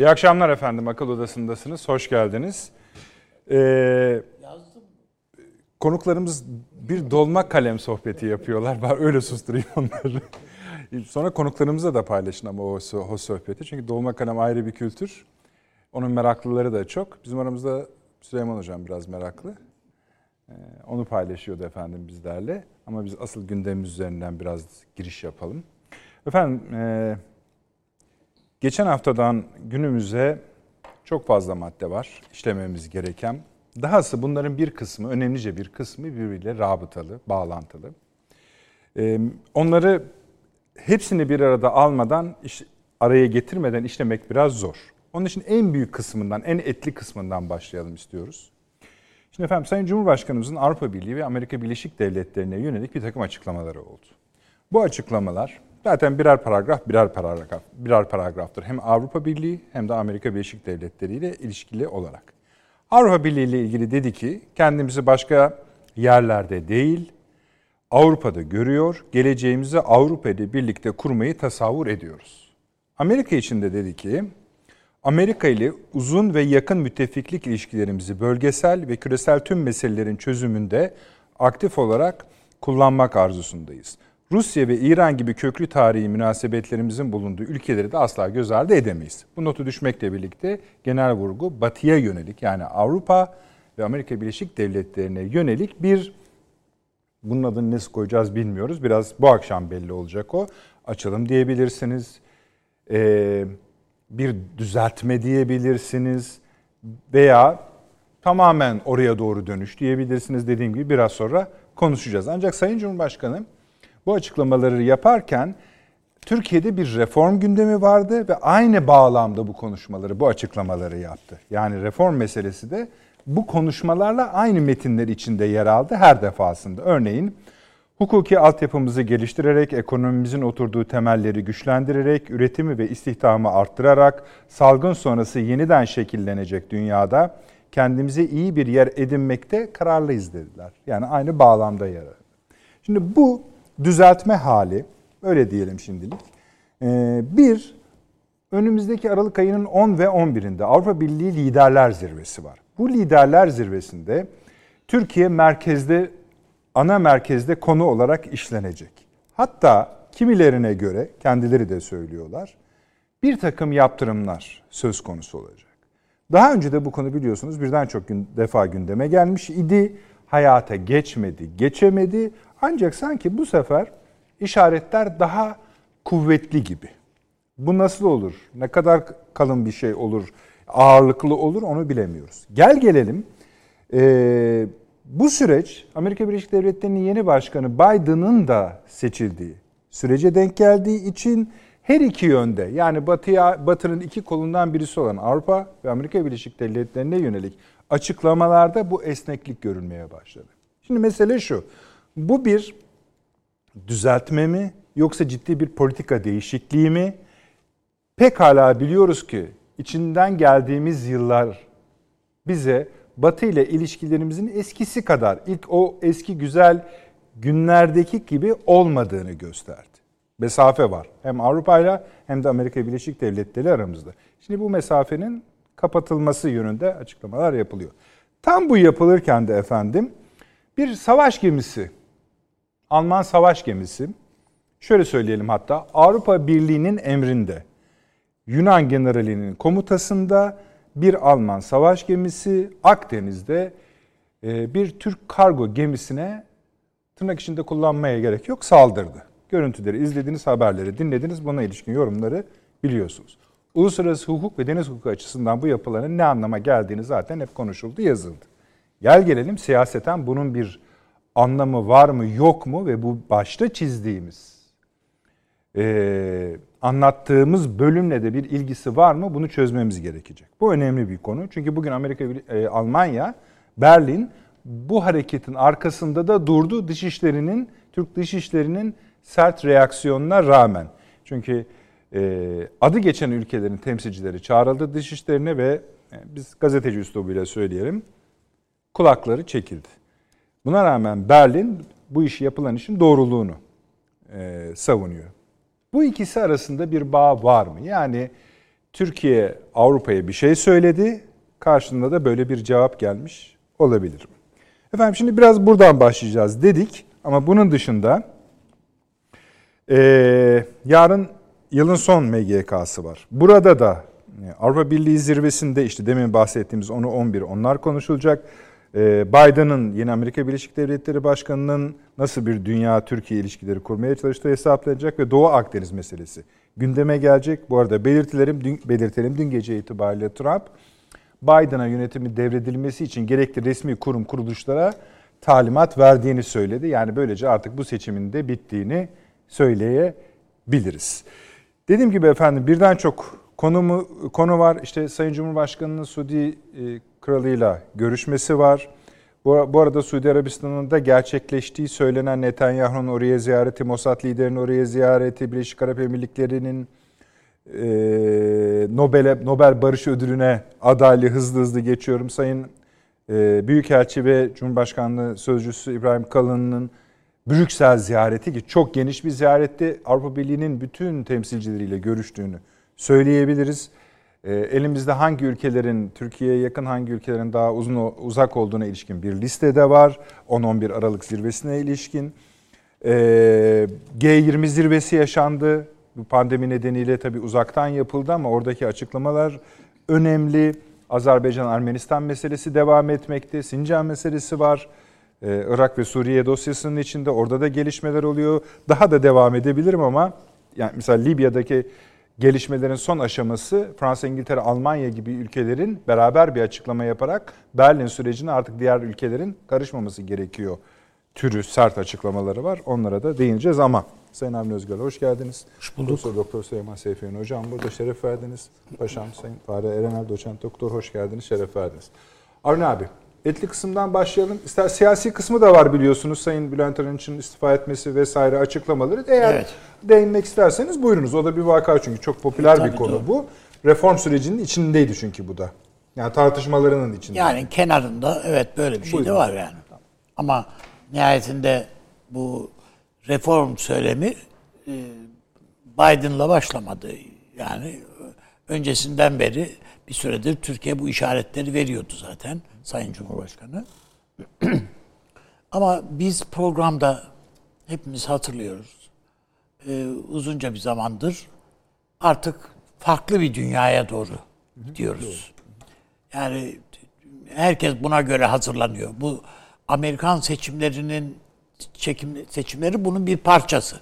İyi akşamlar efendim. Akıl Odası'ndasınız. Hoş geldiniz. Ee, konuklarımız bir dolma kalem sohbeti yapıyorlar. Ben öyle susturayım onları. Sonra konuklarımıza da paylaşın ama o, o sohbeti. Çünkü dolma kalem ayrı bir kültür. Onun meraklıları da çok. Bizim aramızda Süleyman Hocam biraz meraklı. Ee, onu paylaşıyordu efendim bizlerle. Ama biz asıl gündemimiz üzerinden biraz giriş yapalım. Efendim... E, Geçen haftadan günümüze çok fazla madde var işlememiz gereken. Dahası bunların bir kısmı, önemlice bir kısmı birbiriyle rabıtalı, bağlantılı. Ee, onları hepsini bir arada almadan, araya getirmeden işlemek biraz zor. Onun için en büyük kısmından, en etli kısmından başlayalım istiyoruz. Şimdi efendim Sayın Cumhurbaşkanımızın Avrupa Birliği ve Amerika Birleşik Devletleri'ne yönelik bir takım açıklamaları oldu. Bu açıklamalar Zaten birer paragraf, birer paragraf, birer paragraftır. Hem Avrupa Birliği hem de Amerika Birleşik Devletleri ile ilişkili olarak. Avrupa Birliği ile ilgili dedi ki kendimizi başka yerlerde değil Avrupa'da görüyor, geleceğimizi Avrupa ile birlikte kurmayı tasavvur ediyoruz. Amerika için de dedi ki Amerika ile uzun ve yakın müttefiklik ilişkilerimizi bölgesel ve küresel tüm meselelerin çözümünde aktif olarak kullanmak arzusundayız. Rusya ve İran gibi köklü tarihi münasebetlerimizin bulunduğu ülkeleri de asla göz ardı edemeyiz. Bu notu düşmekle birlikte genel vurgu batıya yönelik yani Avrupa ve Amerika Birleşik Devletleri'ne yönelik bir bunun adını nasıl koyacağız bilmiyoruz. Biraz bu akşam belli olacak o. Açalım diyebilirsiniz. Ee, bir düzeltme diyebilirsiniz. Veya tamamen oraya doğru dönüş diyebilirsiniz. Dediğim gibi biraz sonra konuşacağız. Ancak Sayın Cumhurbaşkanı bu açıklamaları yaparken Türkiye'de bir reform gündemi vardı ve aynı bağlamda bu konuşmaları, bu açıklamaları yaptı. Yani reform meselesi de bu konuşmalarla aynı metinler içinde yer aldı her defasında. Örneğin hukuki altyapımızı geliştirerek, ekonomimizin oturduğu temelleri güçlendirerek, üretimi ve istihdamı arttırarak, salgın sonrası yeniden şekillenecek dünyada kendimize iyi bir yer edinmekte kararlıyız dediler. Yani aynı bağlamda yer aldı. Şimdi bu düzeltme hali, öyle diyelim şimdilik. Ee, bir, önümüzdeki Aralık ayının 10 ve 11'inde Avrupa Birliği Liderler Zirvesi var. Bu Liderler Zirvesi'nde Türkiye merkezde, ana merkezde konu olarak işlenecek. Hatta kimilerine göre, kendileri de söylüyorlar, bir takım yaptırımlar söz konusu olacak. Daha önce de bu konu biliyorsunuz birden çok gün, defa gündeme gelmiş idi. Hayata geçmedi, geçemedi ancak sanki bu sefer işaretler daha kuvvetli gibi. Bu nasıl olur? Ne kadar kalın bir şey olur? Ağırlıklı olur onu bilemiyoruz. Gel gelelim. Ee, bu süreç Amerika Birleşik Devletleri'nin yeni başkanı Biden'ın da seçildiği sürece denk geldiği için her iki yönde yani batıya batının iki kolundan birisi olan Avrupa ve Amerika Birleşik Devletleri'ne yönelik açıklamalarda bu esneklik görülmeye başladı. Şimdi mesele şu. Bu bir düzeltme mi yoksa ciddi bir politika değişikliği mi? Pekala biliyoruz ki içinden geldiğimiz yıllar bize Batı ile ilişkilerimizin eskisi kadar ilk o eski güzel günlerdeki gibi olmadığını gösterdi. Mesafe var. Hem Avrupa ile hem de Amerika Birleşik Devletleri aramızda. Şimdi bu mesafenin kapatılması yönünde açıklamalar yapılıyor. Tam bu yapılırken de efendim bir savaş gemisi Alman savaş gemisi, şöyle söyleyelim hatta Avrupa Birliği'nin emrinde, Yunan generalinin komutasında bir Alman savaş gemisi Akdeniz'de e, bir Türk kargo gemisine tırnak içinde kullanmaya gerek yok saldırdı. Görüntüleri izlediniz, haberleri dinlediniz, buna ilişkin yorumları biliyorsunuz. Uluslararası hukuk ve deniz hukuku açısından bu yapıların ne anlama geldiğini zaten hep konuşuldu, yazıldı. Gel gelelim siyaseten bunun bir anlamı var mı yok mu ve bu başta çizdiğimiz e, anlattığımız bölümle de bir ilgisi var mı bunu çözmemiz gerekecek. Bu önemli bir konu çünkü bugün Amerika, e, Almanya, Berlin bu hareketin arkasında da durdu dışişlerinin, Türk dışişlerinin sert reaksiyonuna rağmen. Çünkü e, adı geçen ülkelerin temsilcileri çağrıldı dışişlerine ve e, biz gazeteci üslubuyla söyleyelim kulakları çekildi. Buna rağmen Berlin bu işi yapılan işin doğruluğunu e, savunuyor. Bu ikisi arasında bir bağ var mı? Yani Türkiye Avrupa'ya bir şey söyledi. Karşılığında da böyle bir cevap gelmiş olabilir. Efendim şimdi biraz buradan başlayacağız dedik. Ama bunun dışında e, yarın yılın son MGK'sı var. Burada da e, Avrupa Birliği zirvesinde işte demin bahsettiğimiz onu 11 onlar konuşulacak. E, Biden'ın yeni Amerika Birleşik Devletleri Başkanı'nın nasıl bir dünya-Türkiye ilişkileri kurmaya çalıştığı hesaplanacak ve Doğu Akdeniz meselesi gündeme gelecek. Bu arada belirtilerim, dün, belirtelim dün gece itibariyle Trump Biden'a yönetimi devredilmesi için gerekli resmi kurum kuruluşlara talimat verdiğini söyledi. Yani böylece artık bu seçimin de bittiğini söyleyebiliriz. Dediğim gibi efendim birden çok konumu, konu var. İşte Sayın Cumhurbaşkanı'nın Suudi e, kralıyla görüşmesi var. Bu, arada Suudi Arabistan'ın da gerçekleştiği söylenen Netanyahu'nun oraya ziyareti, Mossad liderinin oraya ziyareti, Birleşik Arap Emirlikleri'nin e, Nobel Nobel Barış Ödülü'ne adaylı hızlı hızlı geçiyorum. Sayın e, Büyükelçi ve Cumhurbaşkanlığı Sözcüsü İbrahim Kalın'ın Brüksel ziyareti ki çok geniş bir ziyaretti. Avrupa Birliği'nin bütün temsilcileriyle görüştüğünü söyleyebiliriz. E, elimizde hangi ülkelerin Türkiye'ye yakın hangi ülkelerin daha uzun uzak olduğuna ilişkin bir listede var. 10-11 Aralık zirvesine ilişkin. E, G20 zirvesi yaşandı. Bu pandemi nedeniyle tabii uzaktan yapıldı ama oradaki açıklamalar önemli. Azerbaycan-Ermenistan meselesi devam etmekte. Sincan meselesi var. Ee, Irak ve Suriye dosyasının içinde orada da gelişmeler oluyor. Daha da devam edebilirim ama yani mesela Libya'daki gelişmelerin son aşaması Fransa, İngiltere, Almanya gibi ülkelerin beraber bir açıklama yaparak Berlin sürecine artık diğer ülkelerin karışmaması gerekiyor türü sert açıklamaları var. Onlara da değineceğiz ama Sayın Avni Özgür hoş geldiniz. Hoş bulduk. Profesör Doktor Süleyman Seyfiyen Hocam burada şeref verdiniz. Paşam Sayın Fahri Erenel Doçent Doktor hoş geldiniz, şeref verdiniz. Avni abi etli kısımdan başlayalım. İster siyasi kısmı da var biliyorsunuz. Sayın Bülent Arınç'ın istifa etmesi vesaire açıklamaları. Eğer evet. değinmek isterseniz buyurunuz. O da bir vaka çünkü çok popüler Tabii bir konu doğru. bu. Reform sürecinin içindeydi çünkü bu da. Yani tartışmalarının içinde. Yani kenarında evet böyle bir şey Buyurun. de var yani. Ama nihayetinde bu reform söylemi e, Biden'la başlamadı. Yani öncesinden beri bir süredir Türkiye bu işaretleri veriyordu zaten Sayın Cumhurbaşkanı. Ama biz programda hepimiz hatırlıyoruz. Ee, uzunca bir zamandır artık farklı bir dünyaya doğru gidiyoruz. Yani herkes buna göre hazırlanıyor. Bu Amerikan seçimlerinin çekim, seçimleri bunun bir parçası.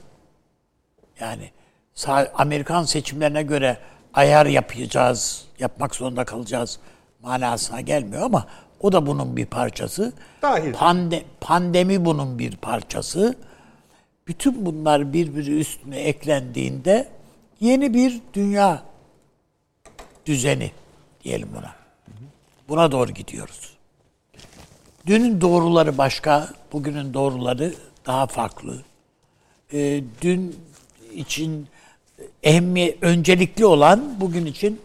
Yani Amerikan seçimlerine göre ayar yapacağız, yapmak zorunda kalacağız manasına gelmiyor ama o da bunun bir parçası. Dahil. Pande, pandemi bunun bir parçası. Bütün bunlar birbiri üstüne eklendiğinde yeni bir dünya düzeni diyelim buna. Buna doğru gidiyoruz. Dünün doğruları başka, bugünün doğruları daha farklı. E, dün için ehemmiyet öncelikli olan bugün için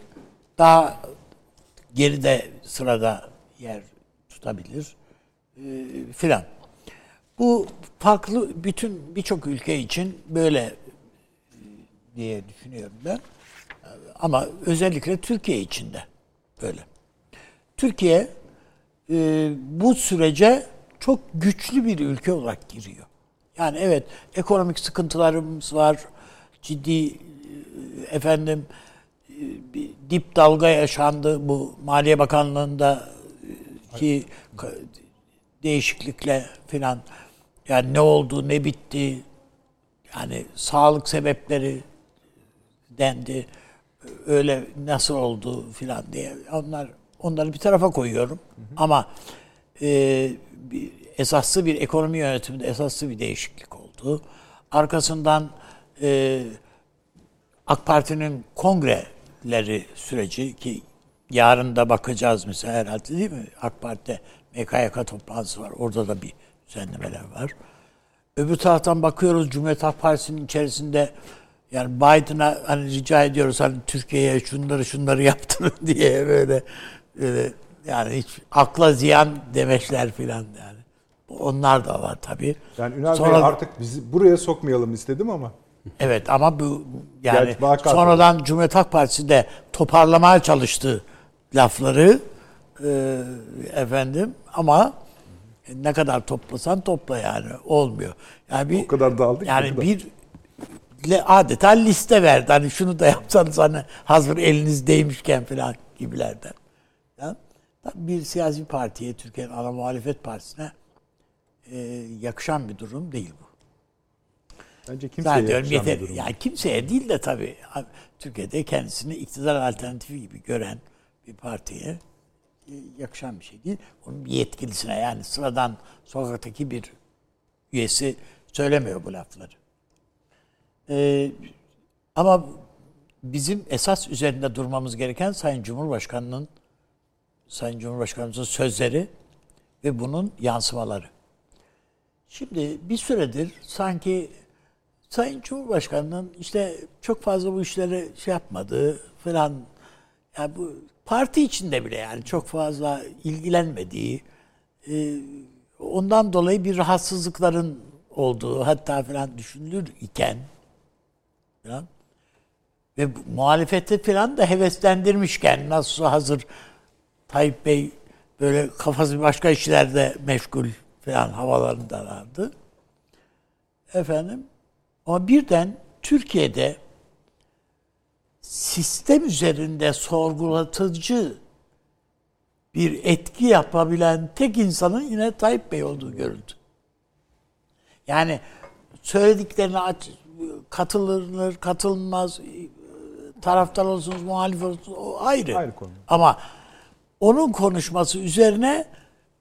daha geride sırada yer tutabilir e, filan. Bu farklı bütün birçok ülke için böyle e, diye düşünüyorum ben. Ama özellikle Türkiye için de böyle. Türkiye e, bu sürece çok güçlü bir ülke olarak giriyor. Yani evet ekonomik sıkıntılarımız var. Ciddi e, efendim e, bir dip dalga yaşandı bu Maliye Bakanlığı'nda e, ki değişiklikle filan. Yani ne oldu ne bitti? Yani sağlık sebepleri dendi. Öyle nasıl oldu filan diye. Onlar onları bir tarafa koyuyorum. Hı hı. ama e, bir, esaslı bir ekonomi yönetiminde esaslı bir değişiklik oldu. Arkasından e, AK Parti'nin kongreleri süreci ki yarın da bakacağız mesela herhalde değil mi? AK Parti'de MKYK toplantısı var. Orada da bir düzenlemeler var. Öbür taraftan bakıyoruz Cumhuriyet Halk Partisi'nin içerisinde yani Biden'a hani rica ediyoruz hani Türkiye'ye şunları şunları yaptırın diye böyle, böyle yani hiç akla ziyan demeçler filan yani. Onlar da var tabii. Yani Ünal Sonra, Bey artık bizi buraya sokmayalım istedim ama. Evet ama bu yani Gerçi sonradan Cumhuriyet Halk Partisi de toparlamaya çalıştı lafları e, efendim ama ne kadar toplasan topla yani olmuyor. Yani bir O kadar dağıldık Yani kadar. bir adeta liste verdi. Hani şunu da yapsanız hani hazır eliniz değmişken falan gibilerden. Ya, bir siyasi partiye, Türkiye'nin ana muhalefet partisine e, yakışan bir durum değil bu. Bence kimseye bir yeter. durum. Yani kimseye değil de tabii Türkiye'de kendisini iktidar alternatifi gibi gören bir partiye yakışan bir şey değil. Onun bir yetkilisine yani sıradan sokaktaki bir üyesi söylemiyor bu lafları. Ee, ama bizim esas üzerinde durmamız gereken Sayın Cumhurbaşkanı'nın Sayın Cumhurbaşkanımızın sözleri ve bunun yansımaları. Şimdi bir süredir sanki Sayın Cumhurbaşkanı'nın işte çok fazla bu işleri şey yapmadığı falan yani bu parti içinde bile yani çok fazla ilgilenmediği e, ondan dolayı bir rahatsızlıkların olduğu hatta falan düşünülür iken falan ve muhalefeti falan da heveslendirmişken nasıl hazır Tayyip Bey böyle kafası başka işlerde meşgul falan havalarında vardı. Efendim ama birden Türkiye'de sistem üzerinde sorgulatıcı bir etki yapabilen tek insanın yine Tayyip Bey olduğu görüldü. Yani söylediklerine aç, katılır, katılmaz, taraftar olsunuz, muhalif olsunuz o ayrı. Ayrı konu. Ama onun konuşması üzerine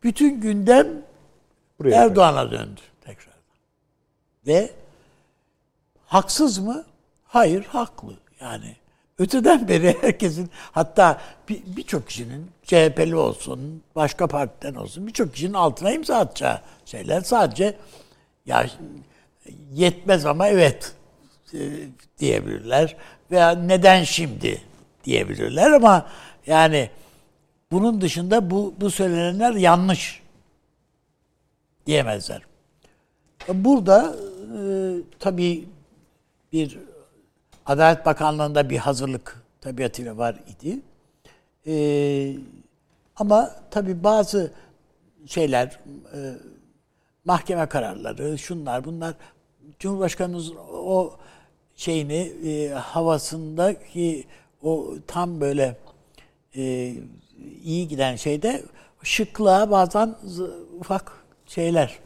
bütün gündem Buraya Erdoğan'a döndü tekrar. Ve haksız mı? Hayır, haklı. Yani öteden beri herkesin hatta bir- birçok kişinin CHP'li olsun, başka partiden olsun birçok kişinin altına imza atacağı şeyler sadece ya yetmez ama evet e, diyebilirler veya neden şimdi diyebilirler ama yani bunun dışında bu bu söylenenler yanlış diyemezler. Burada e, tabii bir Adalet Bakanlığı'nda bir hazırlık tabiatıyla var idi. E, ama tabii bazı şeyler, e, mahkeme kararları, şunlar bunlar Cumhurbaşkanımız o şeyini e, havasındaki o tam böyle e, iyi giden şeyde şıklığa bazen ufak şeyler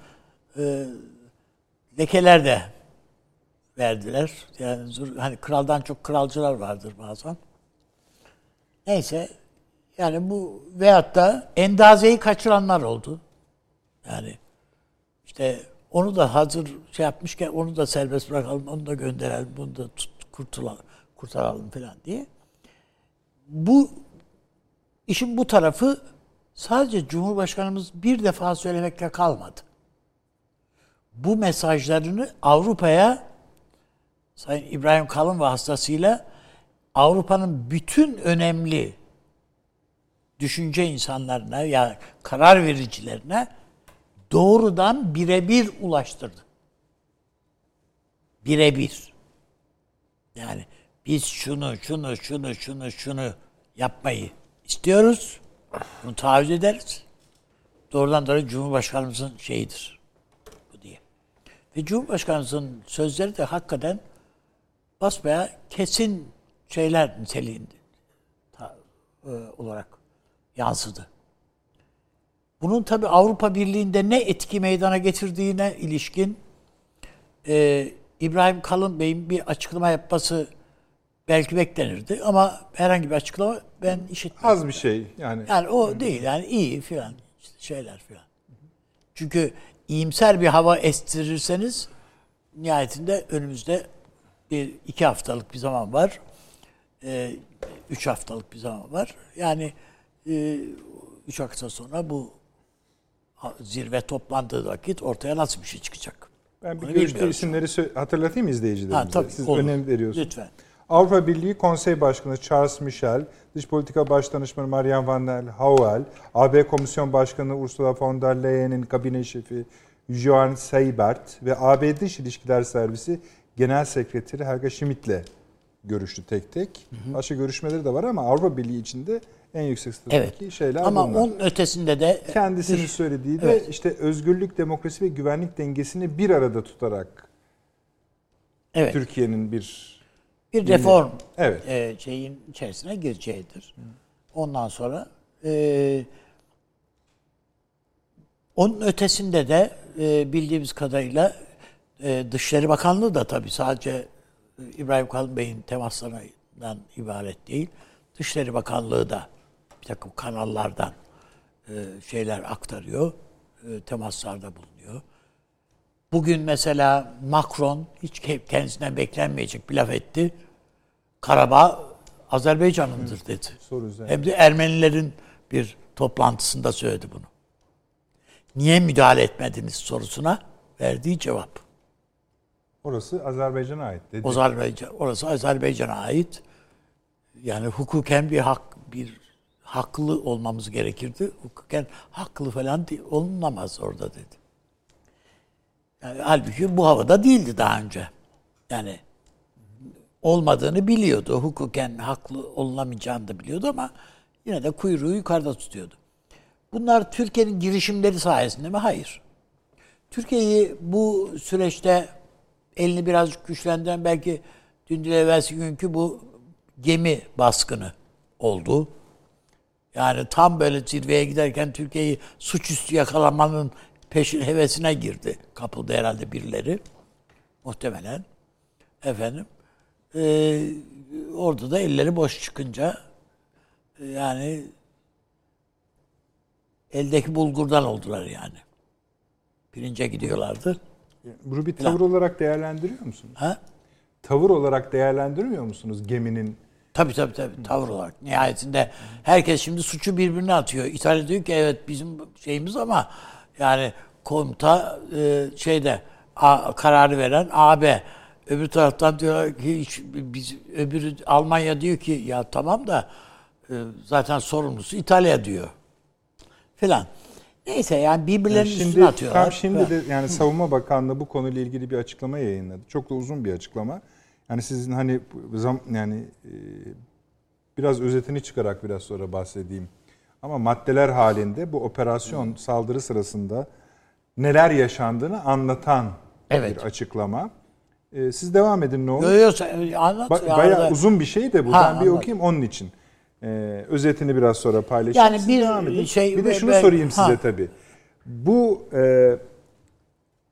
e, lekeler de verdiler. Yani hani kraldan çok kralcılar vardır bazen. Neyse yani bu veyahut da endazeyi kaçıranlar oldu. Yani işte onu da hazır şey yapmışken onu da serbest bırakalım, onu da gönderelim, bunu da tut, kurtulalım, kurtaralım falan diye. Bu işin bu tarafı sadece Cumhurbaşkanımız bir defa söylemekle kalmadı. Bu mesajlarını Avrupa'ya Sayın İbrahim Kalın vasıtasıyla Avrupa'nın bütün önemli düşünce insanlarına ya karar vericilerine doğrudan birebir ulaştırdı. Birebir. Yani biz şunu, şunu, şunu, şunu, şunu yapmayı istiyoruz. Bunu taahhüt ederiz. Doğrudan doğruya Cumhurbaşkanımızın şeyidir. Bu diye. Ve Cumhurbaşkanımızın sözleri de hakikaten basbaya kesin şeyler niteliğinde ta- e, olarak yansıdı. Bunun tabi Avrupa Birliği'nde ne etki meydana getirdiğine ilişkin e, İbrahim Kalın Bey'in bir açıklama yapması belki beklenirdi ama herhangi bir açıklama ben işitmedim. Az bir şey yani. Yani o değil yani iyi filan işte şeyler filan. Çünkü iyimser bir hava estirirseniz nihayetinde önümüzde bir iki haftalık bir zaman var. Ee, üç haftalık bir zaman var. Yani e, üç hafta sonra bu zirve toplandığı vakit ortaya nasıl bir şey çıkacak? Ben bir görüşte isimleri hatırlatayım izleyicilerimize? Ha, tabii, Siz olur. önem veriyorsunuz. Lütfen. Avrupa Birliği Konsey Başkanı Charles Michel, Dış Politika Başdanışmanı Marian van der Hauel, AB Komisyon Başkanı Ursula von der Leyen'in kabine şefi Johan Seibert ve AB Dış İlişkiler Servisi Genel Sekreteri Helga Schmidt'le görüştü tek tek. Başka görüşmeleri de var ama Avrupa Birliği içinde en yüksek statüdeki Evet. şeyler Ama bunlar. onun ötesinde de Kendisinin dış- söylediği de Evet. işte özgürlük, demokrasi ve güvenlik dengesini bir arada tutarak evet, Türkiye'nin bir bir reform evet e, şeyin içerisine gireceğidir. Ondan sonra e, onun ötesinde de e, bildiğimiz kadarıyla e, Dışişleri Bakanlığı da tabii sadece e, İbrahim Kalın Bey'in temaslarından ibaret değil. Dışişleri Bakanlığı da bir takım kanallardan e, şeyler aktarıyor, e, temaslarda bulunuyor. Bugün mesela Macron hiç ke- kendisinden beklenmeyecek bir laf etti. Karabağ Azerbaycan'ındır dedi. soru üzerine. Hem de Ermenilerin bir toplantısında söyledi bunu. Niye müdahale etmediniz sorusuna verdiği cevap. Orası Azerbaycan'a ait dedi. Azerbaycan, orası Azerbaycan'a ait. Yani hukuken bir hak bir haklı olmamız gerekirdi. Hukuken haklı falan olunamaz orada dedi. Yani halbuki bu havada değildi daha önce. Yani olmadığını biliyordu. Hukuken haklı olunamayacağını da biliyordu ama yine de kuyruğu yukarıda tutuyordu. Bunlar Türkiye'nin girişimleri sayesinde mi? Hayır. Türkiye'yi bu süreçte elini birazcık güçlendiren belki dün evvelsi günkü bu gemi baskını oldu. Yani tam böyle zirveye giderken Türkiye'yi suçüstü yakalamanın peşin hevesine girdi. Kapıldı herhalde birileri. Muhtemelen. Efendim. Ee, orada da elleri boş çıkınca e, yani eldeki bulgurdan oldular yani. Pirince gidiyorlardı. Bunu bir tavır olarak değerlendiriyor musunuz? Ha? Tavır olarak değerlendirmiyor musunuz geminin? Tabii tabii tabii tavır olarak. Nihayetinde herkes şimdi suçu birbirine atıyor. İtalya diyor ki evet bizim şeyimiz ama yani komuta e, şeyde a, kararı veren AB. Öbür taraftan diyor ki hiç, biz öbürü Almanya diyor ki ya tamam da e, zaten sorumlusu İtalya diyor. Filan. Neyse yani birbirlerinin Yani üstüne atıyorlar. tam şimdi de yani Savunma Bakanlığı bu konuyla ilgili bir açıklama yayınladı. Çok da uzun bir açıklama. Yani sizin hani zam yani e, biraz özetini çıkarak biraz sonra bahsedeyim. Ama maddeler halinde bu operasyon saldırı sırasında neler yaşandığını anlatan Evet. bir açıklama. E, siz devam edin ne olur. Yo, yo, sen- anlat. Ba- ya bayağı arada. uzun bir şey de bu. Ha, ben bir anladım. okuyayım onun için. Ee, özetini biraz sonra paylaşayım. Yani bir devam edin. şey- Bir de şunu ben- sorayım size ha. tabii. Bu e,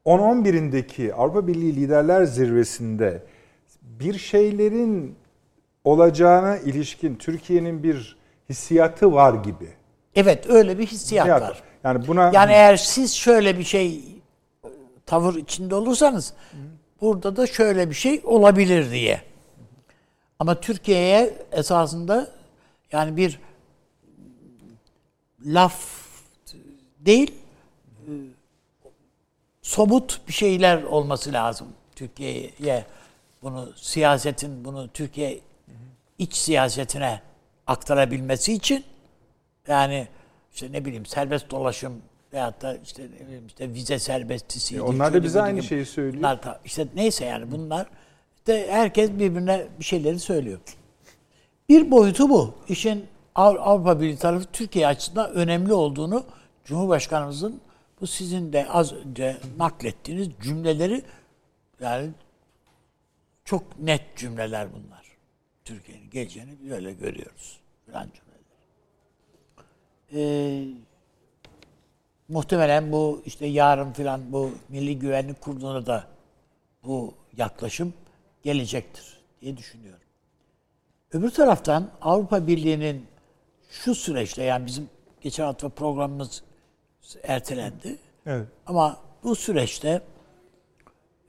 10-11'indeki Avrupa Birliği Liderler Zirvesi'nde bir şeylerin olacağına ilişkin Türkiye'nin bir hissiyatı var gibi. Evet öyle bir hissiyat Hissiyat var. Yani buna Yani eğer siz şöyle bir şey tavır içinde olursanız burada da şöyle bir şey olabilir diye. Ama Türkiye'ye esasında yani bir laf değil e, somut bir şeyler olması lazım Türkiye'ye bunu siyasetin bunu Türkiye iç siyasetine aktarabilmesi için yani işte ne bileyim serbest dolaşım veyahut da işte ne bileyim işte vize serbestisiydi. E, onlar da bize aynı şeyi söylüyor. Bunlar da, işte neyse yani bunlar işte herkes birbirine bir şeyleri söylüyor. Bir boyutu bu. İşin Av- Avrupa Birliği tarafı Türkiye açısından önemli olduğunu Cumhurbaşkanımızın bu sizin de az önce naklettiğiniz cümleleri yani çok net cümleler bunlar. Türkiye'nin geleceğini böyle görüyoruz. Falan cümleler. Ee, muhtemelen bu işte yarın filan bu Milli Güvenlik Kurulu'na da bu yaklaşım gelecektir diye düşünüyorum. Öbür taraftan Avrupa Birliği'nin şu süreçte yani bizim geçen hafta programımız ertelendi. evet. Ama bu süreçte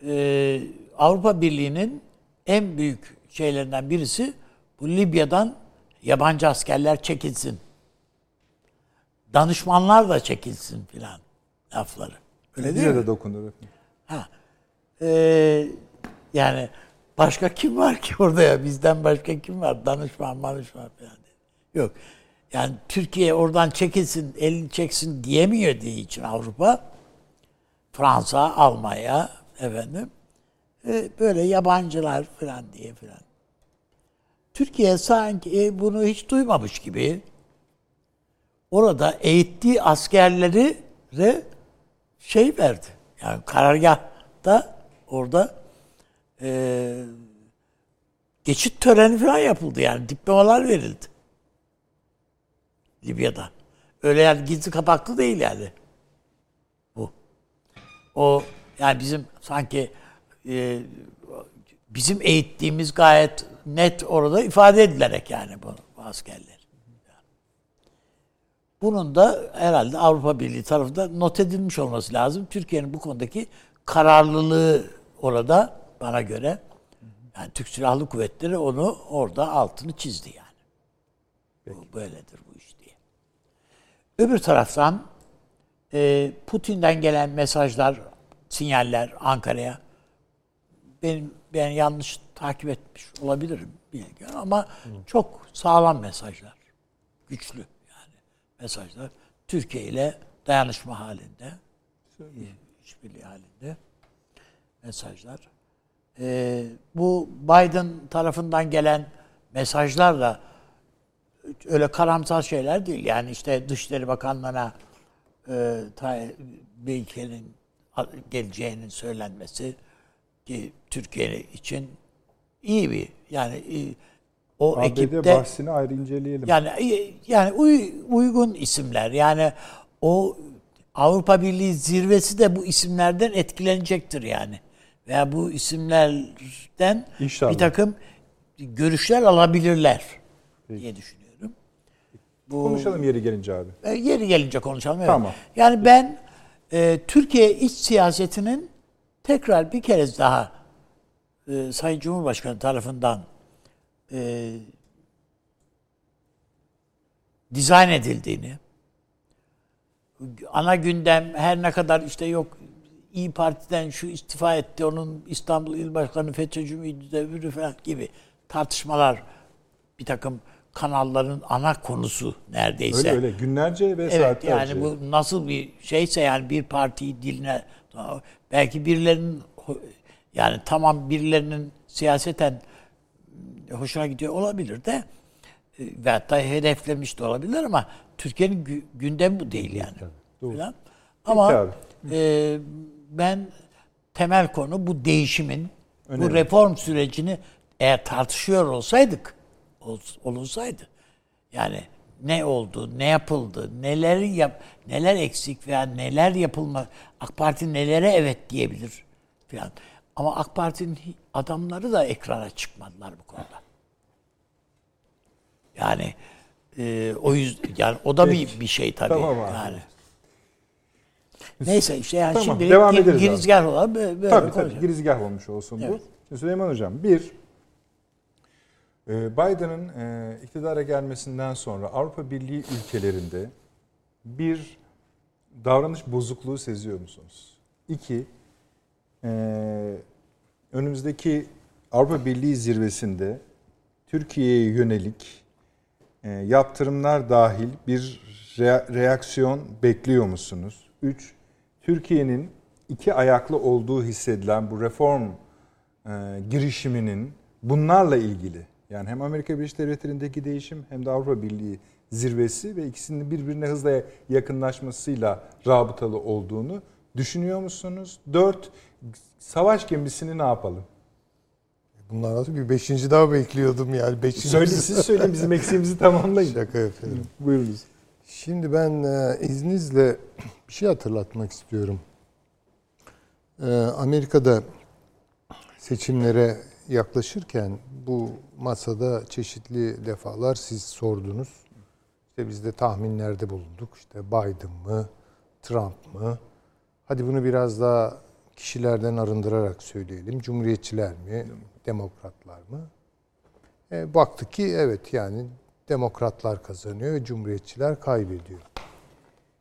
e, Avrupa Birliği'nin en büyük şeylerinden birisi bu Libya'dan yabancı askerler çekilsin. Danışmanlar da çekilsin filan lafları. Öyle değil bize mi? dokunur. Ha. Ee, yani başka kim var ki orada ya? Bizden başka kim var? Danışman, danışman falan. Yok. Yani Türkiye oradan çekilsin, elini çeksin diyemiyor diye için Avrupa. Fransa, Almanya efendim e, böyle yabancılar falan diye falan. Türkiye sanki e, bunu hiç duymamış gibi orada eğittiği askerleri de şey verdi. Yani karargahta orada e, geçit töreni falan yapıldı yani diplomalar verildi. Libya'da. Öyle yani gizli kapaklı değil yani. Bu. O yani bizim sanki e, bizim eğittiğimiz gayet net orada ifade edilerek yani bu, bu askerler. Bunun da herhalde Avrupa Birliği tarafından not edilmiş olması lazım. Türkiye'nin bu konudaki kararlılığı orada bana göre yani Türk Silahlı Kuvvetleri onu orada altını çizdi yani. Bu böyledir bu iş diye. Öbür taraftan e, Putin'den gelen mesajlar, sinyaller Ankara'ya benim ben yanlış takip etmiş olabilirim bilmiyorum ama çok sağlam mesajlar. Güçlü yani mesajlar. Türkiye ile dayanışma halinde. işbirliği halinde mesajlar. Ee, bu Biden tarafından gelen mesajlarla öyle karamsar şeyler değil. Yani işte Dışişleri Bakanlığı'na e, ta- bir ülkenin geleceğinin söylenmesi ki Türkiye için iyi bir yani e, o ABD ekipte bahsini ayrı inceleyelim. yani e, yani uy- uygun isimler. Yani o Avrupa Birliği zirvesi de bu isimlerden etkilenecektir yani. Veya bu isimlerden İnşallah. bir takım görüşler alabilirler diye düşünüyorum. Bu Konuşalım yeri gelince abi. e, Yeri gelince konuşalım. Evet. Tamam. Yani ben e, Türkiye iç siyasetinin tekrar bir kez daha e, Sayın Cumhurbaşkanı tarafından e, dizayn edildiğini, ana gündem her ne kadar işte yok İyi Parti'den şu istifa etti, onun İstanbul İl Başkanı FETÖ'cü müydü de falan gibi tartışmalar bir takım kanalların ana konusu neredeyse. Öyle öyle günlerce ve Evet saatlerce. yani bu nasıl bir şeyse yani bir partiyi diline belki birilerinin yani tamam birilerinin siyaseten hoşuna gidiyor olabilir de e, ve hatta hedeflemiş de olabilir ama Türkiye'nin gü- gündemi bu değil yani. Falan. Ama e, ben temel konu bu değişimin, bu Önemli. reform sürecini eğer tartışıyor olsaydık, ol- olunsaydı, yani ne oldu, ne yapıldı, neler yap, neler eksik veya neler yapılma, AK Parti nelere evet diyebilir falan. Ama AK Parti'nin adamları da ekrana çıkmadılar bu konuda. Yani e, o yüzden yani o da bir bir şey tabii. Tamam abi. Yani. Neyse işte yani Tamam, şimdi devam ederiz abi. girizgah olan böyle, Tabii tabii konuşalım. girizgah olmuş olsun bu. Evet. Şimdi Süleyman Hocam bir e, Biden'ın e, iktidara gelmesinden sonra Avrupa Birliği ülkelerinde bir davranış bozukluğu seziyor musunuz? İki, e, önümüzdeki Avrupa Birliği zirvesinde Türkiye'ye yönelik yaptırımlar dahil bir rea- reaksiyon bekliyor musunuz? Üç, Türkiye'nin iki ayaklı olduğu hissedilen bu reform e, girişiminin bunlarla ilgili yani hem Amerika Birleşik Devletleri'ndeki değişim hem de Avrupa Birliği zirvesi ve ikisinin birbirine hızla yakınlaşmasıyla rabıtalı olduğunu düşünüyor musunuz? Dört, savaş gemisini ne yapalım? Bunlar nasıl bir beşinci daha bekliyordum yani. Beşinci Söyle, siz söyleyin bizim eksiğimizi tamamlayın. Şaka yapıyorum. Buyurunuz. Şimdi ben e, izninizle bir şey hatırlatmak istiyorum. E, Amerika'da seçimlere yaklaşırken bu masada çeşitli defalar siz sordunuz. İşte biz de tahminlerde bulunduk. İşte Biden mı, Trump mı? Hadi bunu biraz daha kişilerden arındırarak söyleyelim. Cumhuriyetçiler mi, demokratlar mı? E, baktık ki evet yani demokratlar kazanıyor cumhuriyetçiler kaybediyor.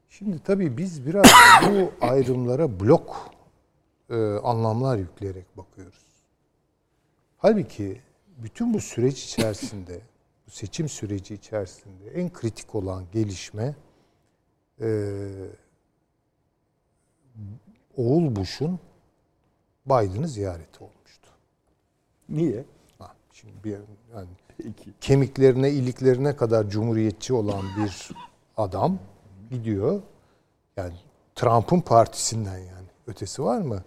Şimdi tabii biz biraz bu ayrımlara blok e, anlamlar yükleyerek bakıyoruz. Halbuki bütün bu süreç içerisinde, bu seçim süreci içerisinde en kritik olan gelişme e, Oğul Bush'un Biden'ı ziyareti olmuştur. Niye? Ha, şimdi bir yani. Kemiklerine, iliklerine kadar cumhuriyetçi olan bir adam gidiyor. Yani Trump'ın partisinden yani. Ötesi var mı?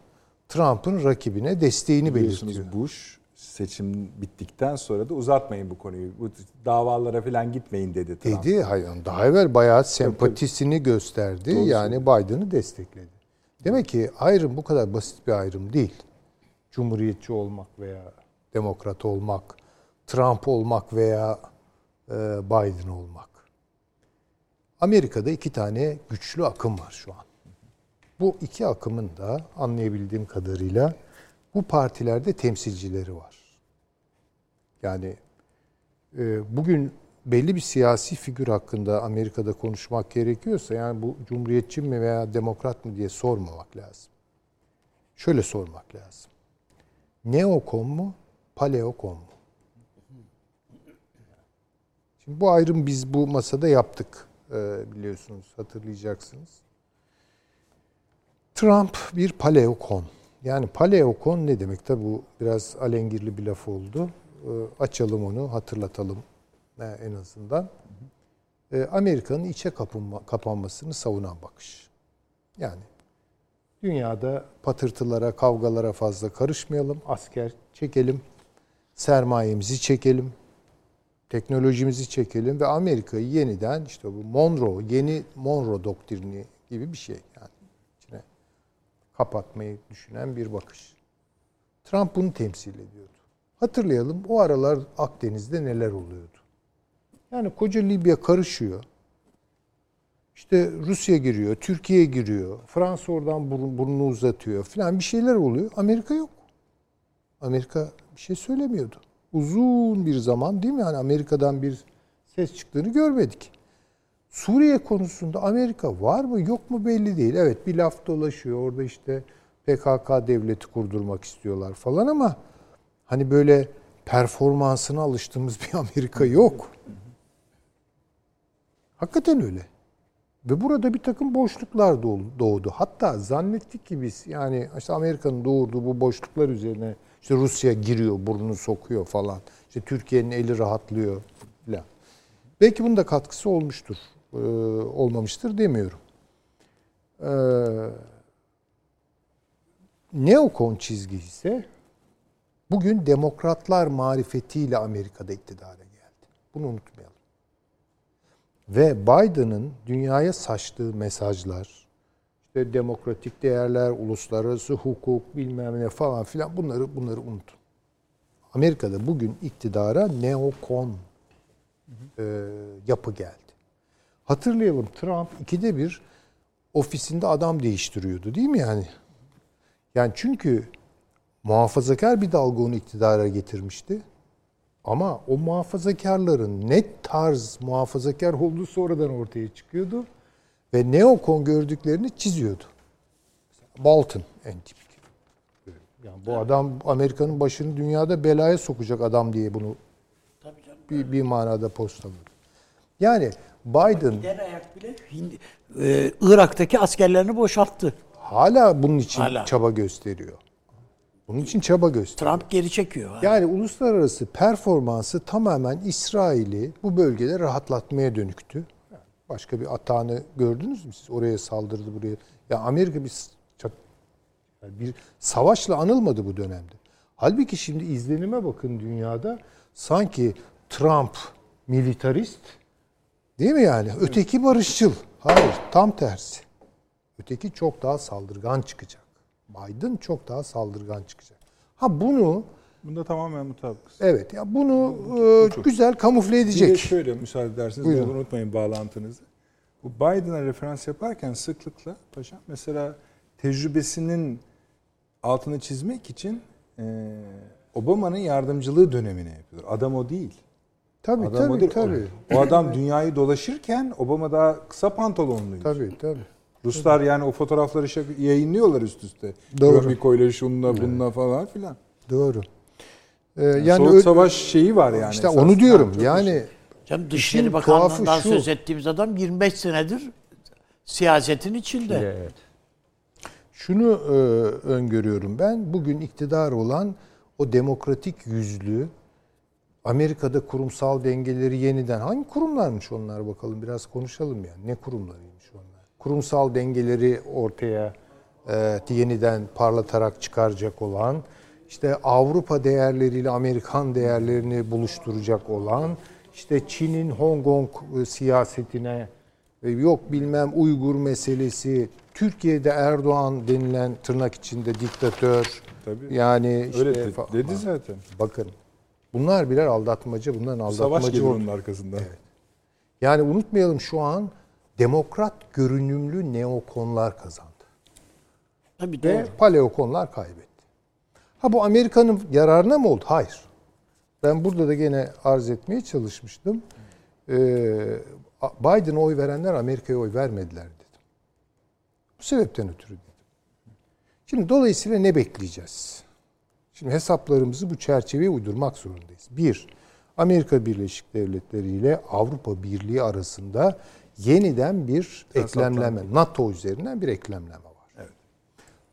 Trump'ın rakibine desteğini belirtiyor. Bush seçim bittikten sonra da uzatmayın bu konuyu. Bu davalara falan gitmeyin dedi Trump. Dedi. Hayır, daha evvel bayağı sempatisini gösterdi. Doğru yani Biden'ı destekledi. Demek ki ayrım bu kadar basit bir ayrım değil. Cumhuriyetçi olmak veya demokrat olmak, Trump olmak veya e, Biden olmak. Amerika'da iki tane güçlü akım var şu an. Bu iki akımın da anlayabildiğim kadarıyla bu partilerde temsilcileri var. Yani e, bugün belli bir siyasi figür hakkında Amerika'da konuşmak gerekiyorsa yani bu cumhuriyetçi mi veya demokrat mı diye sormamak lazım. Şöyle sormak lazım. Neokon mu, paleokon mu? Şimdi bu ayrım biz bu masada yaptık e, biliyorsunuz, hatırlayacaksınız. Trump bir paleokon. Yani paleokon ne demek? Tabi bu biraz alengirli bir laf oldu. E, açalım onu, hatırlatalım e, en azından. Amerika'nın içe kapanma, kapanmasını savunan bakış. Yani dünyada patırtılara, kavgalara fazla karışmayalım. Asker çekelim, sermayemizi çekelim, teknolojimizi çekelim ve Amerika'yı yeniden işte bu Monroe, yeni Monroe doktrini gibi bir şey yani içine kapatmayı düşünen bir bakış. Trump bunu temsil ediyordu. Hatırlayalım o aralar Akdeniz'de neler oluyordu. Yani koca Libya karışıyor. İşte Rusya giriyor, Türkiye giriyor, Fransa oradan burnunu uzatıyor falan bir şeyler oluyor. Amerika yok. Amerika bir şey söylemiyordu. Uzun bir zaman değil mi? Yani Amerika'dan bir ses çıktığını görmedik. Suriye konusunda Amerika var mı yok mu belli değil. Evet bir laf dolaşıyor. Orada işte PKK devleti kurdurmak istiyorlar falan ama hani böyle performansına alıştığımız bir Amerika yok. Hakikaten öyle. Ve burada bir takım boşluklar doğ- doğdu. Hatta zannettik ki biz yani işte Amerika'nın doğurduğu bu boşluklar üzerine işte Rusya giriyor, burnunu sokuyor falan. İşte Türkiye'nin eli rahatlıyor falan. Belki bunun da katkısı olmuştur. Ee, olmamıştır demiyorum. Ee, neokon çizgi ise bugün demokratlar marifetiyle Amerika'da iktidara geldi. Bunu unutmayalım. Ve Biden'ın dünyaya saçtığı mesajlar, işte demokratik değerler, uluslararası hukuk, bilmem ne falan filan bunları bunları unutun. Amerika'da bugün iktidara neokon e, yapı geldi. Hatırlayalım Trump ikide bir ofisinde adam değiştiriyordu değil mi yani? Yani çünkü muhafazakar bir dalga onu iktidara getirmişti. Ama o muhafazakarların net tarz muhafazakar olduğu sonradan ortaya çıkıyordu. Ve neokon gördüklerini çiziyordu. Bolton en tipik. Yani bu adam Amerika'nın başını dünyada belaya sokacak adam diye bunu Tabii canım. bir, bir manada postaladı. Yani Biden Gider ayak bile Hindi, e, Irak'taki askerlerini boşalttı. hala bunun için Hala. çaba gösteriyor. Bunun için çaba gösteriyor. Trump geri çekiyor. Yani uluslararası performansı tamamen İsrail'i bu bölgede rahatlatmaya dönüktü. Başka bir atağını gördünüz mü siz? Oraya saldırdı buraya. Ya Amerika bir bir savaşla anılmadı bu dönemde. Halbuki şimdi izlenime bakın dünyada sanki Trump militarist değil mi yani? Öteki barışçıl. Hayır, tam tersi. Öteki çok daha saldırgan çıkacak. Biden çok daha saldırgan çıkacak. Ha bunu Bunda tamamen mutabıkız. Evet ya bunu e, güzel kamufle Bir de edecek. şöyle müsaade ederseniz Buyurun. unutmayın bağlantınızı. Bu Biden'a referans yaparken sıklıkla paşam mesela tecrübesinin altını çizmek için e, Obama'nın yardımcılığı dönemine yapıyor. Adam o değil. Tabii Adam tabii değil. tabii. O adam dünyayı dolaşırken Obama daha kısa pantolonluydu. Tabii tabii. Ruslar yani o fotoğrafları şak- yayınlıyorlar üst üste. Doğru. Gromiko'yla şununla bununla falan filan. Doğru. Ee, Yani, Soğuk savaş şeyi var yani. işte onu diyorum. Yani Canım Dışişleri Bakanlığı'ndan şu. söz ettiğimiz adam 25 senedir siyasetin içinde. şunu e, öngörüyorum ben. Bugün iktidar olan o demokratik yüzlü Amerika'da kurumsal dengeleri yeniden hangi kurumlarmış onlar bakalım biraz konuşalım yani ne kurumlarıymış onlar. Kurumsal dengeleri ortaya e, yeniden parlatarak çıkaracak olan işte Avrupa değerleriyle Amerikan değerlerini buluşturacak olan işte Çin'in Hong Kong e, siyasetine e, yok bilmem Uygur meselesi Türkiye'de Erdoğan denilen tırnak içinde diktatör Tabii. yani işte Öyle de- dedi zaten. Bakın bunlar birer aldatmaca, bunların Savaş aldatmacı geliyor or- onun arkasından. Yani unutmayalım şu an demokrat görünümlü neokonlar kazandı. Tabii doğru. Ve paleokonlar kaybetti. Ha bu Amerika'nın yararına mı oldu? Hayır. Ben burada da gene arz etmeye çalışmıştım. Ee, Biden'a oy verenler Amerika'ya oy vermediler dedim. Bu sebepten ötürü dedim. Şimdi dolayısıyla ne bekleyeceğiz? Şimdi hesaplarımızı bu çerçeveye uydurmak zorundayız. Bir, Amerika Birleşik Devletleri ile Avrupa Birliği arasında yeniden bir eklemlenme, NATO üzerinden bir eklemlenme var.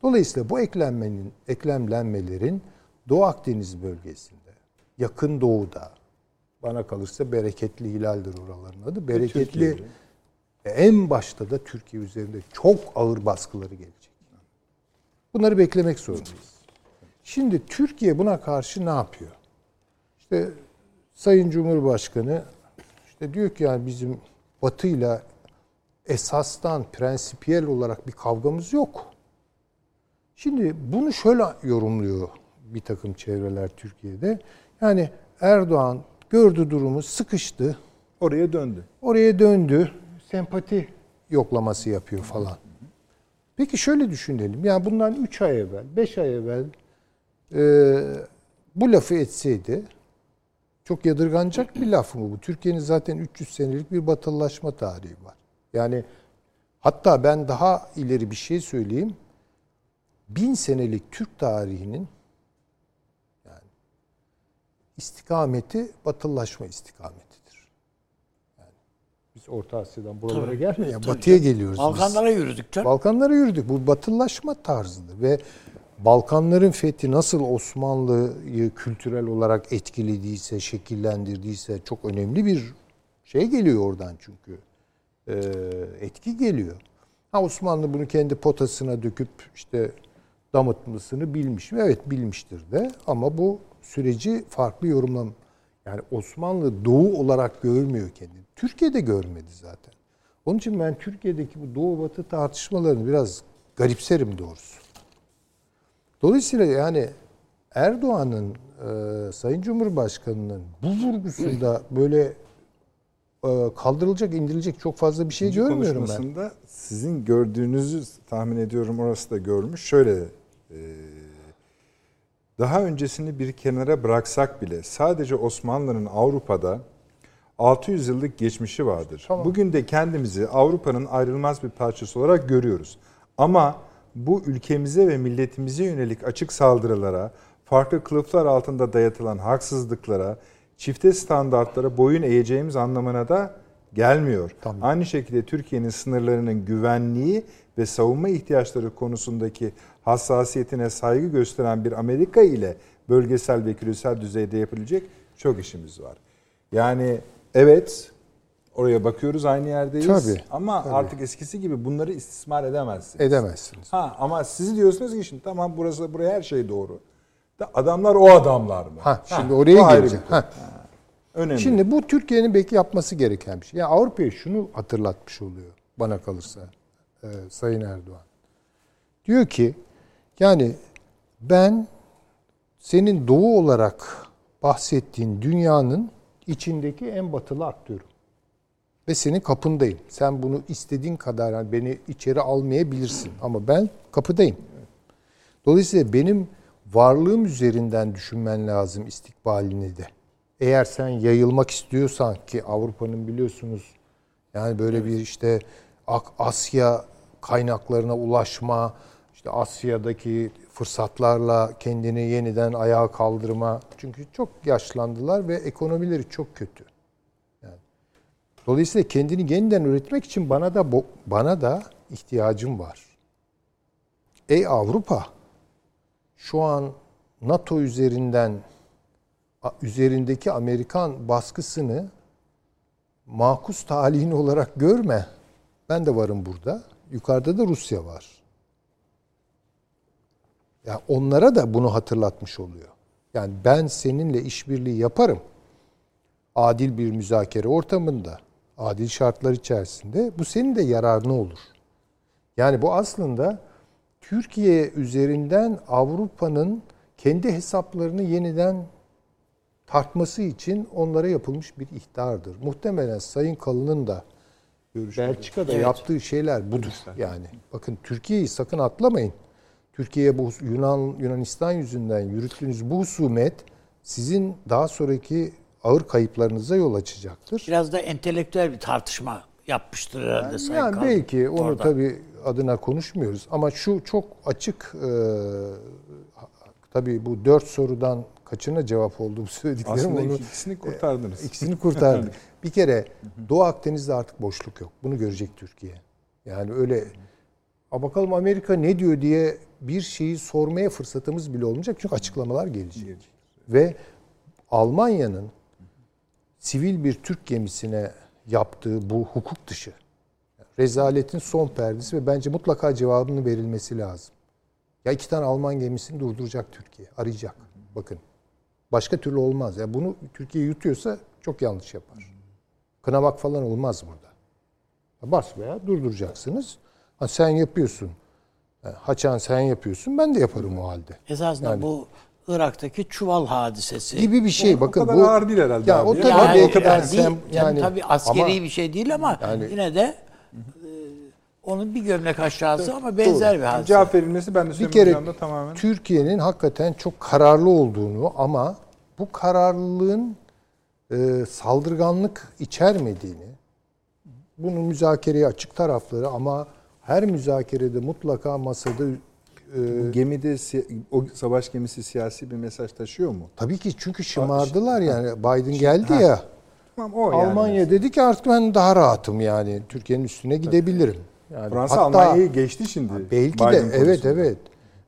Dolayısıyla bu eklenmenin, eklemlenmelerin Doğu Akdeniz bölgesinde, yakın doğuda, bana kalırsa bereketli hilaldir oraların adı. Bereketli en başta da Türkiye üzerinde çok ağır baskıları gelecek. Bunları beklemek zorundayız. Şimdi Türkiye buna karşı ne yapıyor? İşte Sayın Cumhurbaşkanı işte diyor ki yani bizim Batı'yla esastan prensipiyel olarak bir kavgamız yok. Şimdi bunu şöyle yorumluyor bir takım çevreler Türkiye'de. Yani Erdoğan gördü durumu sıkıştı. Oraya döndü. Oraya döndü. Sempati yoklaması yapıyor falan. Peki şöyle düşünelim. Yani bundan 3 ay evvel, 5 ay evvel e, bu lafı etseydi çok yadırganacak bir laf mı bu? Türkiye'nin zaten 300 senelik bir batılılaşma tarihi var. Yani hatta ben daha ileri bir şey söyleyeyim. Bin senelik Türk tarihinin yani istikameti batılılaşma istikametidir. Yani biz Orta Asya'dan buralara Tabii, gelmiyoruz. Yani batıya geliyoruz. biz. Balkanlara yürüdük canım. Balkanlara yürüdük. Bu batılılaşma tarzıdır ve Balkanların fethi nasıl Osmanlı'yı kültürel olarak etkilediyse, şekillendirdiyse çok önemli bir şey geliyor oradan çünkü. Ee, etki geliyor. Ha Osmanlı bunu kendi potasına döküp işte damıtmasını bilmiş mi? Evet bilmiştir de ama bu süreci farklı yorumlam. Yani Osmanlı doğu olarak görmüyor kendini. Türkiye'de görmedi zaten. Onun için ben Türkiye'deki bu doğu batı tartışmalarını biraz garipserim doğrusu. Dolayısıyla yani Erdoğan'ın e, Sayın Cumhurbaşkanı'nın bu vurgusunda böyle kaldırılacak, indirilecek çok fazla bir şey İkinci görmüyorum ben. konuşmasında sizin gördüğünüzü tahmin ediyorum orası da görmüş. Şöyle e, daha öncesini bir kenara bıraksak bile sadece Osmanlı'nın Avrupa'da 600 yıllık geçmişi vardır. Tamam. Bugün de kendimizi Avrupa'nın ayrılmaz bir parçası olarak görüyoruz. Ama bu ülkemize ve milletimize yönelik açık saldırılara, farklı kılıflar altında dayatılan haksızlıklara, çifte standartlara boyun eğeceğimiz anlamına da gelmiyor. Tamam. Aynı şekilde Türkiye'nin sınırlarının güvenliği ve savunma ihtiyaçları konusundaki hassasiyetine saygı gösteren bir Amerika ile bölgesel ve küresel düzeyde yapılacak çok işimiz var. Yani evet oraya bakıyoruz aynı yerdeyiz Tabii, ama tabii. artık eskisi gibi bunları istismar edemezsiniz. Edemezsiniz. Ha ama siz diyorsunuz ki şimdi tamam burası buraya her şey doğru. Da adamlar o adamlar mı? Ha, şimdi o oraya geleceğim. Ha. Önemli. Şimdi bu Türkiye'nin belki yapması gereken bir şey. Yani Avrupa'ya şunu hatırlatmış oluyor bana kalırsa e, Sayın Erdoğan. Diyor ki yani ben senin doğu olarak bahsettiğin dünyanın içindeki en batılı aktörüm. Ve senin kapındayım. Sen bunu istediğin kadar yani beni içeri almayabilirsin ama ben kapıdayım. Dolayısıyla benim varlığım üzerinden düşünmen lazım istikbalini de. Eğer sen yayılmak istiyorsan ki Avrupa'nın biliyorsunuz yani böyle bir işte Asya kaynaklarına ulaşma, işte Asya'daki fırsatlarla kendini yeniden ayağa kaldırma. Çünkü çok yaşlandılar ve ekonomileri çok kötü. Yani. Dolayısıyla kendini yeniden üretmek için bana da bana da ihtiyacım var. Ey Avrupa, şu an NATO üzerinden üzerindeki Amerikan baskısını makus talihin olarak görme. Ben de varım burada. Yukarıda da Rusya var. Ya onlara da bunu hatırlatmış oluyor. Yani ben seninle işbirliği yaparım. Adil bir müzakere ortamında, adil şartlar içerisinde bu senin de yararına olur. Yani bu aslında Türkiye üzerinden Avrupa'nın kendi hesaplarını yeniden tartması için onlara yapılmış bir ihtardır. Muhtemelen Sayın Kalın'ın da Belçika'da Evet. yaptığı şeyler budur. Yani bakın Türkiye'yi sakın atlamayın. Türkiye bu Yunan Yunanistan yüzünden yürüttüğünüz bu husumet sizin daha sonraki ağır kayıplarınıza yol açacaktır. Biraz da entelektüel bir tartışma yapmıştır herhalde Sayın Yani belki onu orada. tabii adına konuşmuyoruz ama şu çok açık e, tabii bu dört sorudan kaçına cevap oldu bu söylediklerim Aslında onu ikisini kurtardınız. ikisini kurtardık. bir kere Doğu Akdeniz'de artık boşluk yok. Bunu görecek Türkiye. Yani öyle a bakalım Amerika ne diyor diye bir şeyi sormaya fırsatımız bile olmayacak çünkü açıklamalar gelecek. Ve Almanya'nın sivil bir Türk gemisine yaptığı bu hukuk dışı rezaletin son perdesi ve bence mutlaka cevabının verilmesi lazım. Ya iki tane Alman gemisini durduracak Türkiye, arayacak. Bakın. Başka türlü olmaz. Ya bunu Türkiye yutuyorsa çok yanlış yapar. Kınamak falan olmaz burada. Bas veya durduracaksınız. Ha, sen yapıyorsun. Ha, Haçan sen yapıyorsun. Ben de yaparım o halde. Esasında bu Irak'taki çuval hadisesi. Gibi bir şey. O Bakın kadar bu ağır değil herhalde Ya abi o tabii Yani, o kadar yani, sem- yani, yani tabii askeri ama bir şey değil ama Yani- yine de e, onun bir gömlek aşağısı ama benzer bir hadise. Cevap verilmesi ben de bir kere tamamen. Türkiye'nin hakikaten çok kararlı olduğunu ama bu kararlılığın e, saldırganlık içermediğini, bunun müzakereye açık tarafları ama her müzakerede mutlaka masada e, Gemide o savaş gemisi siyasi bir mesaj taşıyor mu? tabii ki çünkü şımardılar yani Biden geldi ya Tamam o yani. Almanya dedi ki artık ben daha rahatım yani Türkiye'nin üstüne gidebilirim. Yani Fransa hatta- Almanya'yı geçti şimdi. Belki Biden de evet konusunda. evet.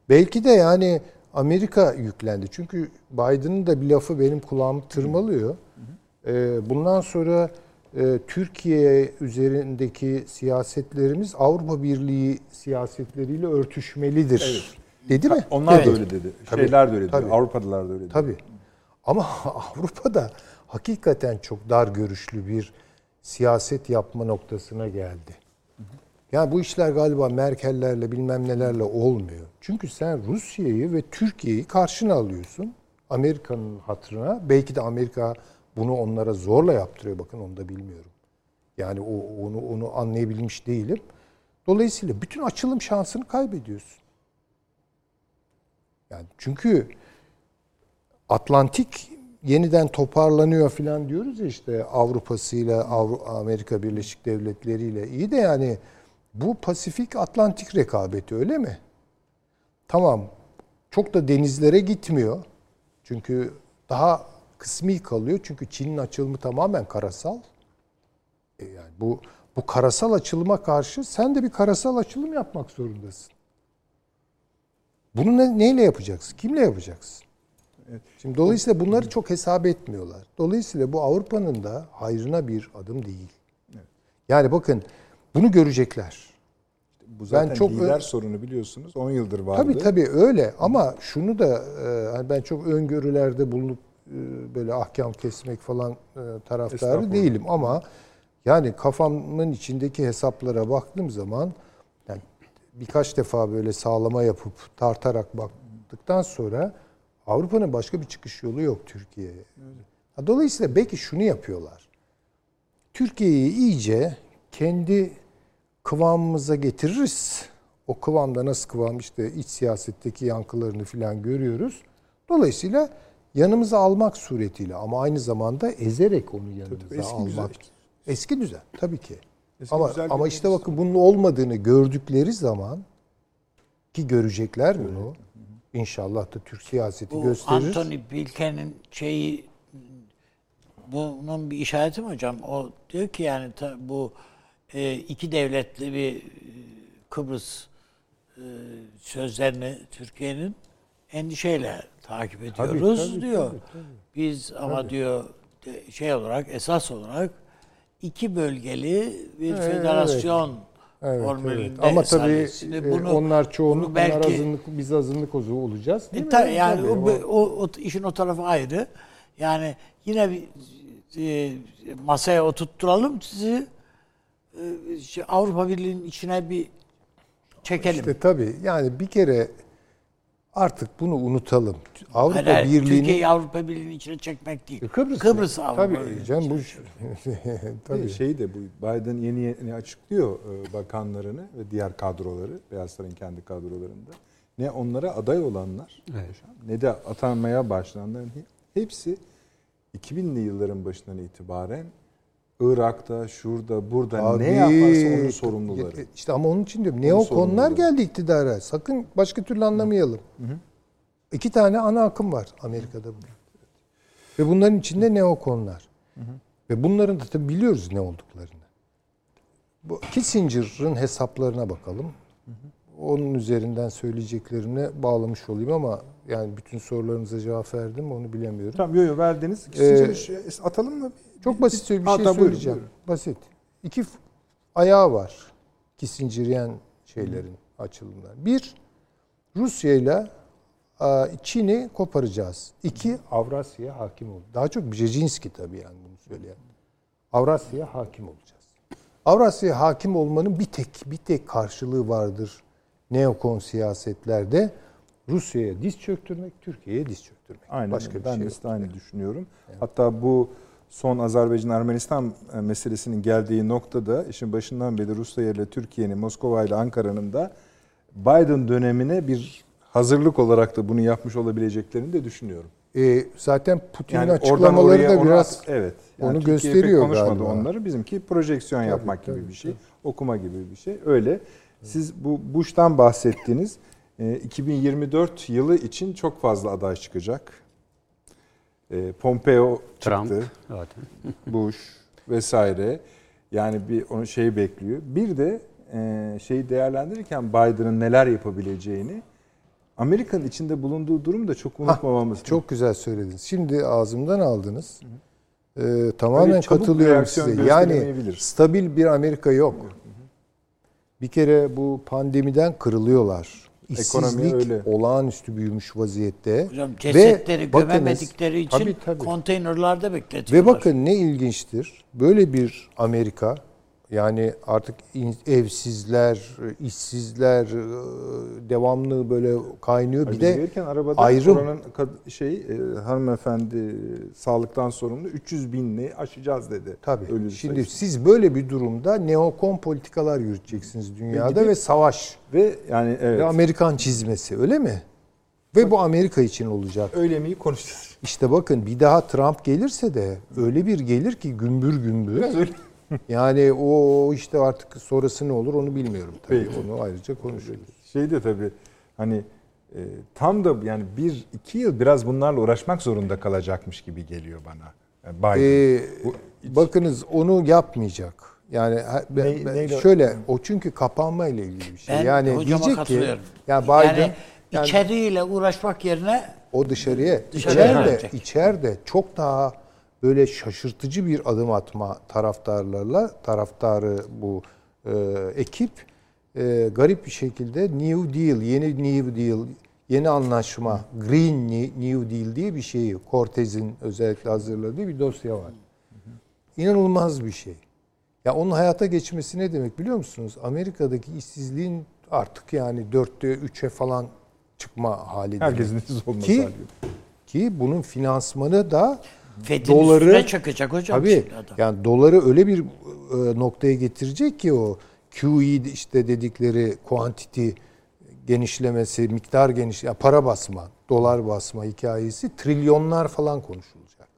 Belki de yani Amerika yüklendi. Çünkü Biden'ın da bir lafı benim kulağımı tırmalıyor. Ee, bundan sonra Türkiye üzerindeki siyasetlerimiz Avrupa Birliği siyasetleriyle örtüşmelidir. Dedi mi? Onlar Evet. da öyle dedi. Tabii, Şeyler de öyle dedi. tabii. Avrupalılar da öyle dedi. Tabii. Ama Avrupa'da hakikaten çok dar görüşlü bir siyaset yapma noktasına geldi. Yani bu işler galiba Merkel'lerle bilmem nelerle olmuyor. Çünkü sen Rusya'yı ve Türkiye'yi karşına alıyorsun. Amerika'nın hatırına. Belki de Amerika bunu onlara zorla yaptırıyor. Bakın onu da bilmiyorum. Yani o onu onu anlayabilmiş değilim. Dolayısıyla bütün açılım şansını kaybediyorsun. Yani çünkü Atlantik yeniden toparlanıyor falan diyoruz ya işte Avrupa'sıyla Avru- Amerika Birleşik Devletleri ile iyi de yani bu Pasifik Atlantik rekabeti öyle mi? Tamam. Çok da denizlere gitmiyor. Çünkü daha kısmi kalıyor. Çünkü Çin'in açılımı tamamen karasal. E yani bu bu karasal açılıma karşı sen de bir karasal açılım yapmak zorundasın. Bunu ne, neyle yapacaksın? Kimle yapacaksın? Şimdi dolayısıyla bunları çok hesap etmiyorlar. Dolayısıyla bu Avrupa'nın da hayrına bir adım değil. Yani bakın bunu görecekler. Bu zaten Ben çok lider ö- sorunu biliyorsunuz. 10 yıldır vardı. Tabii tabii öyle ama şunu da e, hani ben çok öngörülerde bulunup böyle ahkam kesmek falan e, taraftarı değilim ama yani kafamın içindeki hesaplara baktığım zaman yani birkaç defa böyle sağlama yapıp tartarak baktıktan sonra Avrupa'nın başka bir çıkış yolu yok Türkiye'ye. Dolayısıyla belki şunu yapıyorlar. Türkiye'yi iyice kendi kıvamımıza getiririz. O kıvamda nasıl kıvam işte iç siyasetteki yankılarını falan görüyoruz. Dolayısıyla yanımıza almak suretiyle ama aynı zamanda ezerek onu yanımıza tabii, eski almak. düzen. Eski düzen tabii ki. Eski ama ama işte bakın bunun olmadığını gördükleri zaman ki görecekler bunu. İnşallah da Türk siyaseti Bu gösterir. Anthony Bilken'in şeyi bunun bir işareti mi hocam? O diyor ki yani ta- bu e, iki devletli bir e, Kıbrıs e, sözlerini Türkiye'nin endişeyle takip Tabii, ediyoruz tabii, diyor. tabii, tabii. Biz ama diyor de- şey olarak esas olarak iki bölgeli bir Evet, federasyon Evet, formülünde evet. Ama tabii e, bunu- onlar çoğunluk, bunu belki- azınlık, biz azınlık ozu olacağız. Değil E, mi? ta- yani Tabii, o, o, o işin o tarafı ayrı. Yani yine bir e, masaya oturtturalım sizi. E, şey, Avrupa Birliği'nin içine bir çekelim. İşte tabii yani bir kere artık bunu unutalım. Avrupa Hayır, hayır, Birliği'nin Türkiye'yi Avrupa Birliği'nin içine çekmek değil. Kıbrıs, Kıbrıs Avrupa Tabii canım bu Tabii. tabii. Şey de bu Biden yeni yeni açıklıyor e, bakanlarını ve diğer kadroları Beyaz Saray'ın kendi kadrolarında. Ne onlara aday olanlar ne de atanmaya başlananların he- hepsi 2000'li yılların başından itibaren Irak'ta, şurada, burada Abi, ne yaparsa onun sorumluları. İşte ama onun için diyorum. Neokonlar geldi iktidara. Sakın başka türlü anlamayalım. İki tane ana akım var Amerika'da bugün. Ve bunların içinde neokonlar. Ve bunların da tabii biliyoruz ne olduklarını. Bu Kissinger'ın hesaplarına bakalım. Onun üzerinden söyleyeceklerine bağlamış olayım ama yani bütün sorularınıza cevap verdim mi onu bilemiyorum. Tamam yo yo verdiniz. Ee, Şey, atalım mı? Çok basit bir şey buyurun, söyleyeceğim. buyurun. Basit. İki ayağı var. Kissingeryen şeylerin açılımlar. Bir, Rusya ile Çin'i koparacağız. İki, Avrasya'ya hakim ol. Daha çok Brzezinski tabii yani bunu söyleyen. Avrasya'ya hakim olacağız. Avrasya'ya hakim olmanın bir tek bir tek karşılığı vardır. Neokon siyasetlerde Rusya'ya diz çöktürmek, Türkiye'ye diz çöktürmek. Aynen. Başka bir ben şey de yok. aynı düşünüyorum. Hatta bu son Azerbaycan-Ermenistan e, meselesinin geldiği noktada işin başından beri Rusya ile Türkiye'nin, Moskova ile Ankara'nın da Biden dönemine bir hazırlık olarak da bunu yapmış olabileceklerini de düşünüyorum. E, zaten Putin'in Yani açıklamaları oraya da biraz at- evet. onu Türkiye gösteriyor konuşmadı galiba. onları. Bizimki projeksiyon Tabii, yapmak gibi tabii, bir şey. Okuma gibi bir şey. Öyle. Siz bu Bush'tan bahsettiniz. E, 2024 yılı için çok fazla aday çıkacak. E, Pompeo Trump çıktı. zaten. Bush vesaire. Yani bir onu şeyi bekliyor. Bir de e, şeyi değerlendirirken Biden'ın neler yapabileceğini Amerika'nın içinde bulunduğu durumu da çok unutmamamız. çok güzel söylediniz. Şimdi ağzımdan aldınız. Ee, tamamen Öyle katılıyorum size. Yani stabil bir Amerika yok. Bir kere bu pandemiden kırılıyorlar. İşsizlik öyle. olağanüstü büyümüş vaziyette. Hocam cesetleri bakınız- gömemedikleri için Tabii, tabii. konteynerlarda bekletiyorlar. Ve bakın ne ilginçtir. Böyle bir Amerika yani artık evsizler, işsizler e, devamlı böyle kaynıyor. Bir de gelirken arabada ayrım. oranın şey e, hanımefendi sağlıktan sorumlu 300 binli aşacağız dedi. Tabii. Ölü Şimdi sayısı. siz böyle bir durumda neokon politikalar yürüteceksiniz dünyada gidip- ve savaş ve yani evet. ve Amerikan çizmesi öyle mi? Ve bu Amerika için olacak. öyle mi konuşacağız? İşte bakın bir daha Trump gelirse de öyle bir gelir ki gümbür gümbür. Biraz öyle. Yani o işte artık sonrası ne olur onu bilmiyorum tabii. Peki. Onu ayrıca konuşuruz. Şey de tabii hani e, tam da yani bir iki yıl biraz bunlarla uğraşmak zorunda kalacakmış gibi geliyor bana. Yani Biden. Ee, Bu- bakınız onu yapmayacak. Yani ben- Ne- ben- neyle- şöyle o çünkü kapanma ile ilgili bir şey. Ben yani diyecek ki ya Biden yani, yani içeriğiyle uğraşmak yerine o dışarıya Dışarıya içeride içeride çok daha böyle şaşırtıcı bir adım atma taraftarlarla taraftarı bu e, ekip e, garip bir şekilde New Deal, yeni New Deal, yeni anlaşma, Green New Deal diye bir şeyi Cortez'in özellikle hazırladığı bir dosya var. İnanılmaz bir şey. Ya onun hayata geçmesi ne demek biliyor musunuz? Amerika'daki işsizliğin artık yani dörtte üçe falan çıkma hali. Herkesin işsiz olması Ki- halinde. Ki bunun finansmanı da Fed'in Doları- üstüne çökecek hocam. tabii adam. yani doları öyle bir e, noktaya getirecek ki o QE işte dedikleri quantity genişlemesi, miktar geniş, ya para basma, dolar basma hikayesi trilyonlar falan konuşulacak.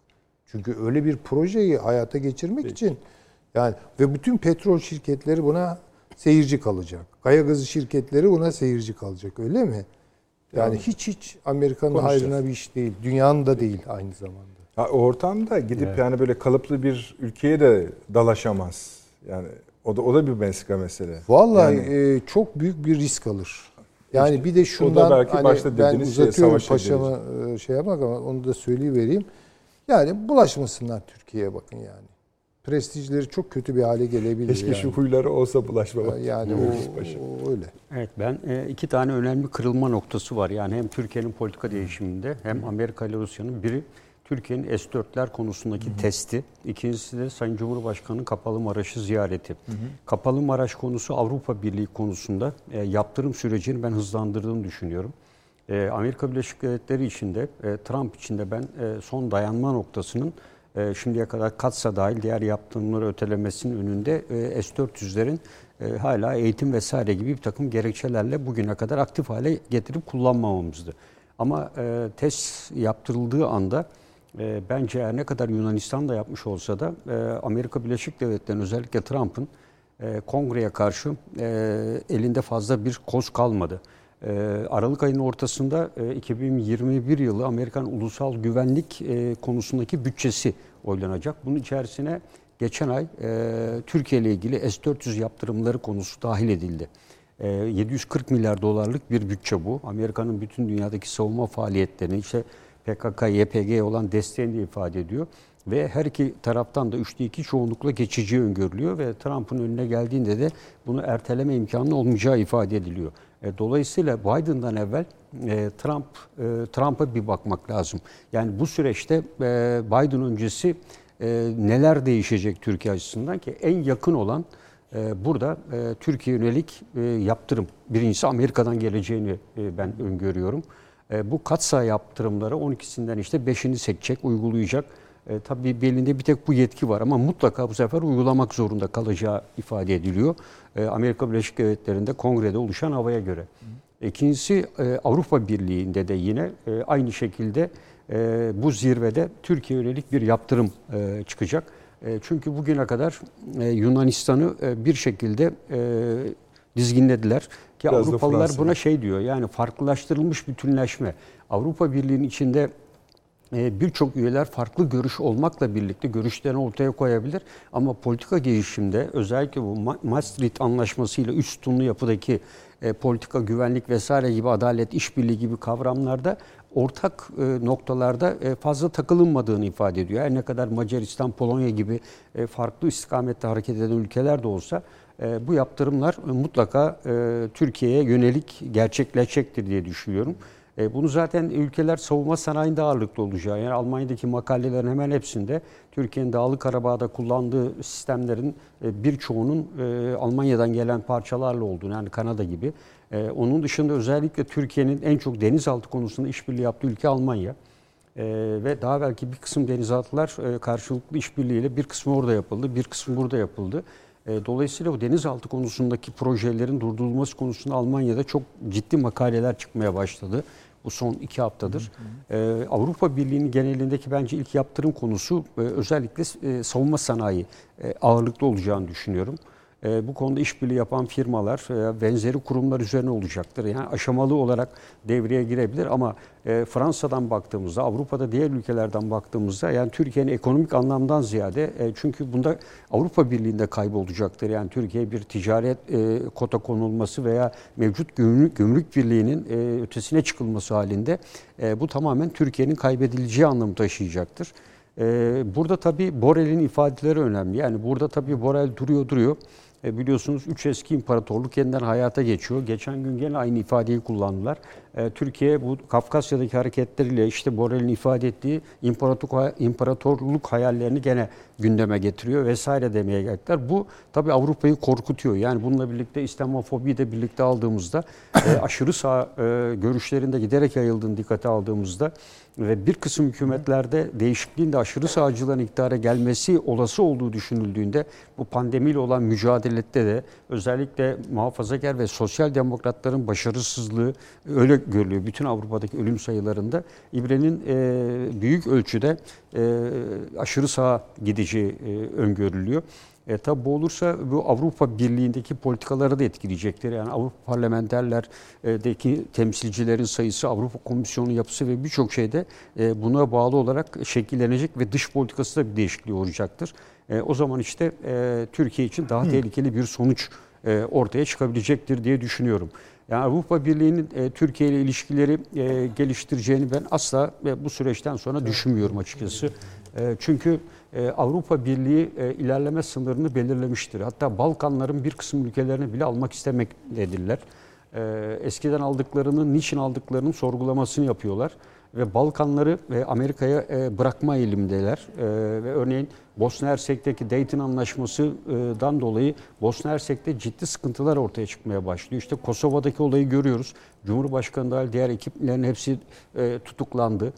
Çünkü öyle bir projeyi hayata geçirmek için yani ve bütün petrol şirketleri buna seyirci kalacak. Kaya gazı şirketleri buna seyirci kalacak öyle mi? Yani hiç hiç Amerika'nın hayrına bir iş değil. Dünyanın da değil aynı zamanda. Ha, o ortamda gidip yani böyle kalıplı bir ülkeye de dalaşamaz. Yani o da o da bir meslika mesele. Vallahi Yani- e, çok büyük bir risk alır. Yani bir de şundan belki hani başta ben uzatıyorum savaşa paşama e, şey yapmak ama onu da söyleyivereyim. Yani bulaşmasınlar Türkiye'ye bakın yani. Prestijleri çok kötü bir hale gelebilir Keşke yani. şu huyları olsa bulaşmama. Yani o, o öyle. Evet ben e, iki tane önemli kırılma noktası var. Yani hem Türkiye'nin politika değişiminde hem Amerika ile Rusya'nın biri Türkiye'nin S-4'ler konusundaki testi. İkincisi de Sayın Cumhurbaşkanı'nın Kapalı Maraş'ı ziyareti. Kapalı Maraş konusu Avrupa Birliği konusunda e, yaptırım sürecini ben hızlandırdığını düşünüyorum. E, Amerika Birleşik Devletleri içinde, e, Trump içinde ben e, son dayanma noktasının e, şimdiye kadar katsa dahil diğer yaptırımları ötelemesinin önünde e, S-400'lerin e, hala eğitim vesaire gibi bir takım gerekçelerle bugüne kadar aktif hale getirip kullanmamamızdı. Ama e, test yaptırıldığı anda e, bence her ne kadar Yunanistan da yapmış olsa da e, Amerika Birleşik Devletleri'nin özellikle Trump'ın e, kongreye karşı e, elinde fazla bir koz kalmadı. E, Aralık ayının ortasında e, 2021 yılı Amerikan ulusal güvenlik e, konusundaki bütçesi oylanacak. Bunun içerisine geçen ay e, Türkiye ile ilgili S-400 yaptırımları konusu dahil edildi. E, 740 milyar dolarlık bir bütçe bu. Amerika'nın bütün dünyadaki savunma faaliyetlerini işte PKK, YPG'ye olan desteğini de ifade ediyor. Ve her iki taraftan da üçte iki çoğunlukla geçici öngörülüyor ve Trump'ın önüne geldiğinde de bunu erteleme imkanı olmayacağı ifade ediliyor. E, Dolayısıyla Biden'dan evvel e, Trump e, Trump'a bir bakmak lazım. Yani bu süreçte Biden öncesi neler değişecek Türkiye açısından ki en yakın olan burada Türkiye yönelik yaptırım. Birincisi Amerika'dan geleceğini ben öngörüyorum. E, bu katsa yaptırımları 12'sinden işte 5'ini seçecek, uygulayacak. E, tabii belinde bir tek bu yetki var ama mutlaka bu sefer uygulamak zorunda kalacağı ifade ediliyor. E, Amerika Birleşik Devletleri'nde kongrede oluşan havaya göre. İkincisi e, Avrupa Birliği'nde de yine e, aynı şekilde e, bu zirvede Türkiye yönelik bir yaptırım e, çıkacak. E, çünkü bugüne kadar e, Yunanistan'ı e, bir şekilde e, dizginlediler. Ki Biraz Avrupalılar buna şey diyor yani farklılaştırılmış bütünleşme. Avrupa Birliği'nin içinde e, birçok üyeler farklı görüş olmakla birlikte görüşlerini ortaya koyabilir. Ama politika gelişimde özellikle bu Ma- Maastricht Anlaşması'yla üç sütunlu yapıdaki e, politika, güvenlik vesaire gibi adalet, işbirliği gibi kavramlarda ortak e, noktalarda e, fazla takılınmadığını ifade ediyor. Her ne kadar Macaristan, Polonya gibi e, farklı istikamette hareket eden ülkeler de olsa bu yaptırımlar e, mutlaka e, Türkiye'ye yönelik gerçekleşecektir diye düşünüyorum. E, Bunu zaten ülkeler savunma sanayinde ağırlıklı olacağı. Yani Almanya'daki makalelerin hemen hepsinde Türkiye'nin Dağlık Karabağ'da kullandığı sistemlerin e, birçoğunun e, Almanya'dan gelen parçalarla olduğunu yani Kanada gibi. E, Onun dışında özellikle Türkiye'nin en çok denizaltı konusunda işbirliği yaptığı ülke Almanya. Ve daha belki bir kısım denizaltılar e, karşılıklı işbirliğiyle bir kısmı orada yapıldı, bir kısmı burada yapıldı. E, dolayısıyla bu denizaltı konusundaki projelerin durdurulması konusunda Almanya'da çok ciddi makaleler çıkmaya başladı. Bu son iki haftadır. E, Avrupa Birliği'nin genelindeki bence ilk yaptırım konusu e, özellikle e, savunma sanayi e, ağırlıklı olacağını düşünüyorum. E, bu konuda işbirliği yapan firmalar veya benzeri kurumlar üzerine olacaktır. Yani aşamalı olarak devreye girebilir ama e, Fransa'dan baktığımızda, Avrupa'da diğer ülkelerden baktığımızda yani Türkiye'nin ekonomik anlamdan ziyade e, çünkü bunda Avrupa Birliği'nde kaybolacaktır. Yani Türkiye bir ticaret e, kota konulması veya mevcut gümrük, gümrük birliğinin e, ötesine çıkılması halinde e, bu tamamen Türkiye'nin kaybedileceği anlamı taşıyacaktır. Ee, Burada tabii Borel'in ifadeleri önemli. Yani burada tabii Borel duruyor duruyor. E, biliyorsunuz üç eski imparatorluk yeniden hayata geçiyor. Geçen gün gene aynı ifadeyi kullandılar. E, Türkiye bu Kafkasya'daki hareketleriyle işte Borel'in ifade ettiği imparatorluk, imparatorluk hayallerini gene gündeme getiriyor vesaire demeye geldiler. Bu tabii Avrupa'yı korkutuyor. Yani bununla birlikte İslamofobiyi de birlikte aldığımızda e, aşırı sağ e, görüşlerinde giderek yayıldığını dikkate aldığımızda ve bir kısım hükümetlerde değişikliğin de aşırı sağcıların iktidara gelmesi olası olduğu düşünüldüğünde bu pandemiyle olan mücadelede de özellikle muhafazakar ve sosyal demokratların başarısızlığı öyle görülüyor. Bütün Avrupa'daki ölüm sayılarında İbre'nin e, büyük ölçüde e, aşırı sağa gideceği e, öngörülüyor. E, tabi bu olursa bu Avrupa Birliği'ndeki politikaları da etkileyecektir. Yani Avrupa parlamenterlerdeki temsilcilerin sayısı, Avrupa Komisyonu yapısı ve birçok şeyde e, buna bağlı olarak şekillenecek ve dış politikası da bir değişikliği olacaktır. E, o zaman işte e, Türkiye için daha tehlikeli bir sonuç e, ortaya çıkabilecektir diye düşünüyorum. Yani Avrupa Birliği'nin e, Türkiye ile ilişkileri e, geliştireceğini ben asla e, bu süreçten sonra düşünmüyorum açıkçası. E, çünkü e, Avrupa Birliği e, ilerleme sınırını belirlemiştir. Hatta Balkanların bir kısım ülkelerini bile almak istemektedirler. E, eskiden aldıklarının, niçin aldıklarının sorgulamasını yapıyorlar ve Balkanları ve Amerika'ya e, bırakma eğilimdeler. E, ve örneğin Bosna Hersek'teki Dayton Anlaşması'dan dolayı Bosna Hersek'te ciddi sıkıntılar ortaya çıkmaya başlıyor. İşte Kosova'daki olayı görüyoruz. Cumhurbaşkanı dahil diğer ekiplerin hepsi e, tutuklandı.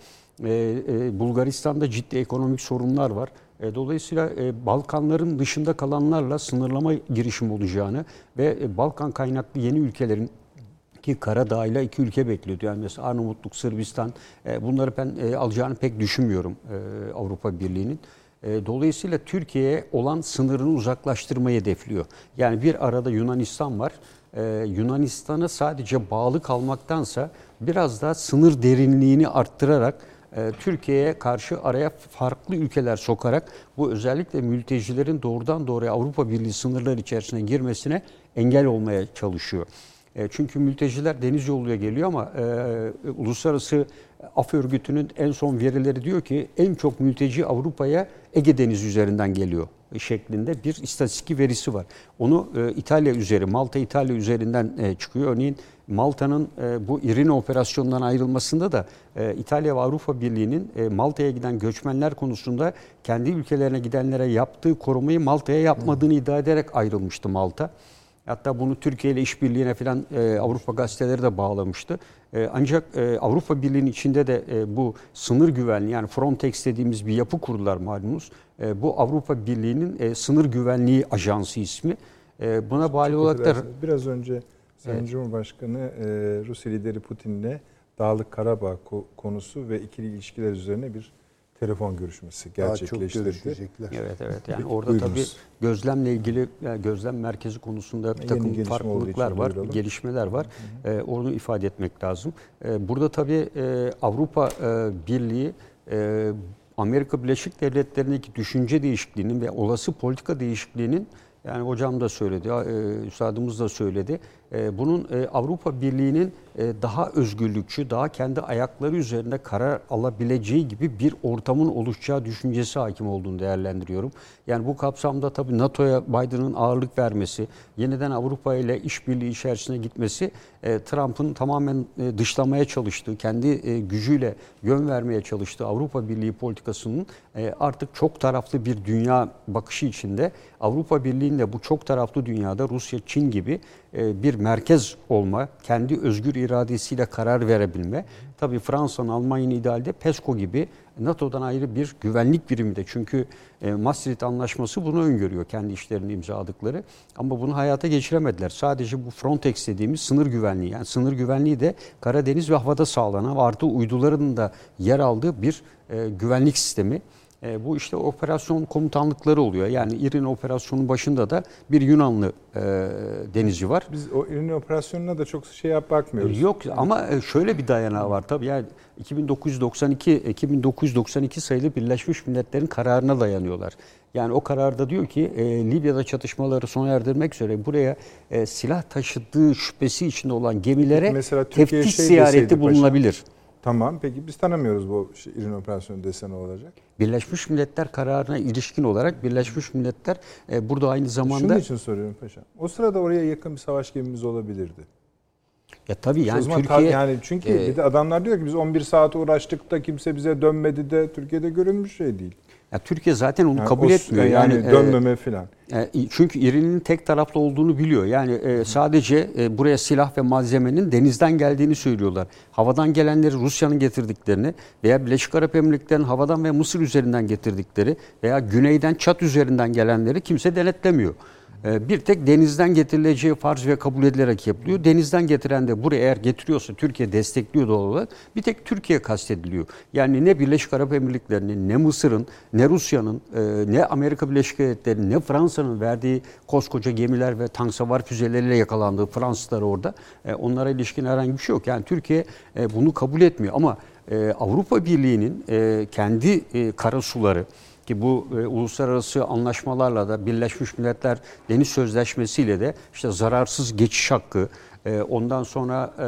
Bulgaristan'da ciddi ekonomik sorunlar var. Dolayısıyla Balkanların dışında kalanlarla sınırlama girişim olacağını ve Balkan kaynaklı yeni ülkelerin ki Karadağ'yla iki ülke bekliyordu. Yani mesela Arnavutluk, Sırbistan e, bunları ben e, alacağını pek düşünmüyorum e, Avrupa Birliği'nin. E, dolayısıyla Türkiye'ye olan sınırını uzaklaştırmayı hedefliyor. Yani bir arada Yunanistan var. E, Yunanistan'a sadece bağlı kalmaktansa biraz daha sınır derinliğini arttırarak e, Türkiye'ye karşı araya farklı ülkeler sokarak bu özellikle mültecilerin doğrudan doğruya Avrupa Birliği sınırları içerisine girmesine engel olmaya çalışıyor. E, çünkü mülteciler deniz yoluyla geliyor ama e, Uluslararası Af Örgütü'nün en son verileri diyor ki en çok mülteci Avrupa'ya Ege Denizi üzerinden geliyor şeklinde bir istatistik verisi var. Onu e, İtalya üzeri, Malta İtalya üzerinden e, çıkıyor. Örneğin Malta'nın e, bu İrina operasyonundan ayrılmasında da e, İtalya ve Avrupa Birliği'nin e, Malta'ya giden göçmenler konusunda kendi ülkelerine gidenlere yaptığı korumayı Malta'ya yapmadığını iddia ederek ayrılmıştı Malta. Hatta bunu Türkiye ile işbirliğine falan e, Avrupa gazeteleri de bağlamıştı. E, ancak e, Avrupa Birliği'nin içinde de e, bu sınır güvenliği yani Frontex dediğimiz bir yapı kurdular malumunuz. E, bu Avrupa Birliği'nin e, sınır güvenliği ajansı ismi. E, buna bağlı olarak da Biraz önce Sayın Evet. Cumhurbaşkanı e, Rusya lideri Putin'le Dağlık Karabağ ko- konusu ve ikili ilişkiler üzerine bir telefon görüşmesi Daha çok gerçekleştirdi. Evet evet yani orada Buyurunuz. tabii gözlemle ilgili yani gözlem merkezi konusunda bir Yeni takım olduğu farklılıklar var, duyuralım. gelişmeler var. Ee, onu ifade etmek lazım. Ee, burada tabii e, Avrupa e, Birliği e, Amerika Birleşik Devletleri'ndeki düşünce değişikliğinin ve olası politika değişikliğinin yani hocam da söyledi, e, üstadımız da söyledi. E, bunun e, Avrupa Birliği'nin e, daha özgürlükçü, daha kendi ayakları üzerinde karar alabileceği gibi bir ortamın oluşacağı düşüncesi hakim olduğunu değerlendiriyorum. Yani bu kapsamda tabii NATO'ya Biden'ın ağırlık vermesi, yeniden Avrupa ile işbirliği içerisine gitmesi e, Trump'ın tamamen dışlamaya çalıştığı, kendi gücüyle yön vermeye çalıştığı Avrupa Birliği politikasının artık çok taraflı bir dünya bakışı içinde Avrupa Birliği'nde bu çok taraflı dünyada Rusya, Çin gibi bir merkez olma, kendi özgür iradesiyle karar verebilme. Tabii Fransa'nın, Almanya'nın idealde PESCO gibi NATO'dan ayrı bir güvenlik birimi de. Çünkü e, Maastricht Anlaşması bunu öngörüyor kendi işlerini imzaladıkları. Ama bunu hayata geçiremediler. Sadece bu Frontex dediğimiz sınır güvenliği. Yani sınır güvenliği de Karadeniz ve havada sağlanan artı uyduların da yer aldığı bir e, güvenlik sistemi. E, bu işte operasyon komutanlıkları oluyor. Yani İrin operasyonun başında da bir Yunanlı e, denizci var. Biz o İrini operasyonuna da çok şey yap bakmıyoruz. Yok ama e, şöyle bir dayanağı var tabii. Yani 2992 2992 sayılı Birleşmiş Milletler'in kararına dayanıyorlar. Yani o kararda diyor ki e, Libya'da çatışmaları sona erdirmek üzere buraya e, silah taşıdığı şüphesi içinde olan gemilere Mesela Türkiye teftiş şey ziyareti deseydi paşam. Tamam peki biz tanımıyoruz bu İrini operasyonu dese ne olacak? Birleşmiş Milletler kararına ilişkin olarak Birleşmiş Milletler e, burada aynı zamanda Şunun için soruyorum paşam. O sırada oraya yakın bir savaş gemimiz olabilirdi. ya tabii yani Türkiye yani çünkü e, bir de adamlar diyor ki biz 11 saat uğraştık da kimse bize dönmedi de Türkiye'de görülmüş şey değil. Ya Türkiye zaten onu Yani kabul o- etmiyor. Yani, Yani, e, dönmeme filan. E, Çünkü İran'ın tek taraflı olduğunu biliyor. Yani e, sadece e, buraya silah ve malzemenin denizden geldiğini söylüyorlar. Havadan gelenleri Rusya'nın getirdiklerini veya Birleşik Arap Emirlikleri'nin havadan ve Mısır üzerinden getirdikleri veya güneyden Çat üzerinden gelenleri kimse denetlemiyor. E, Bir tek denizden getirileceği farz ve kabul edilerek yapılıyor. Denizden getiren de buraya eğer getiriyorsa Türkiye destekliyor doğal olarak. Bir tek Türkiye kastediliyor. Yani ne Birleşik Arap Emirlikleri'nin, ne Mısır'ın, ne Rusya'nın, e, ne Amerika Birleşik Devletleri'nin, ne Fransa'nın verdiği koskoca gemiler ve tank savar füzeleriyle yakalandığı Fransızlar orada. e, Onlara ilişkin herhangi bir şey yok. Yani Türkiye e, bunu kabul etmiyor. Ama Avrupa Birliği'nin kendi karasuları, ki bu e, uluslararası anlaşmalarla da Birleşmiş Milletler Deniz Sözleşmesi ile de işte zararsız geçiş hakkı, e, ondan sonra e,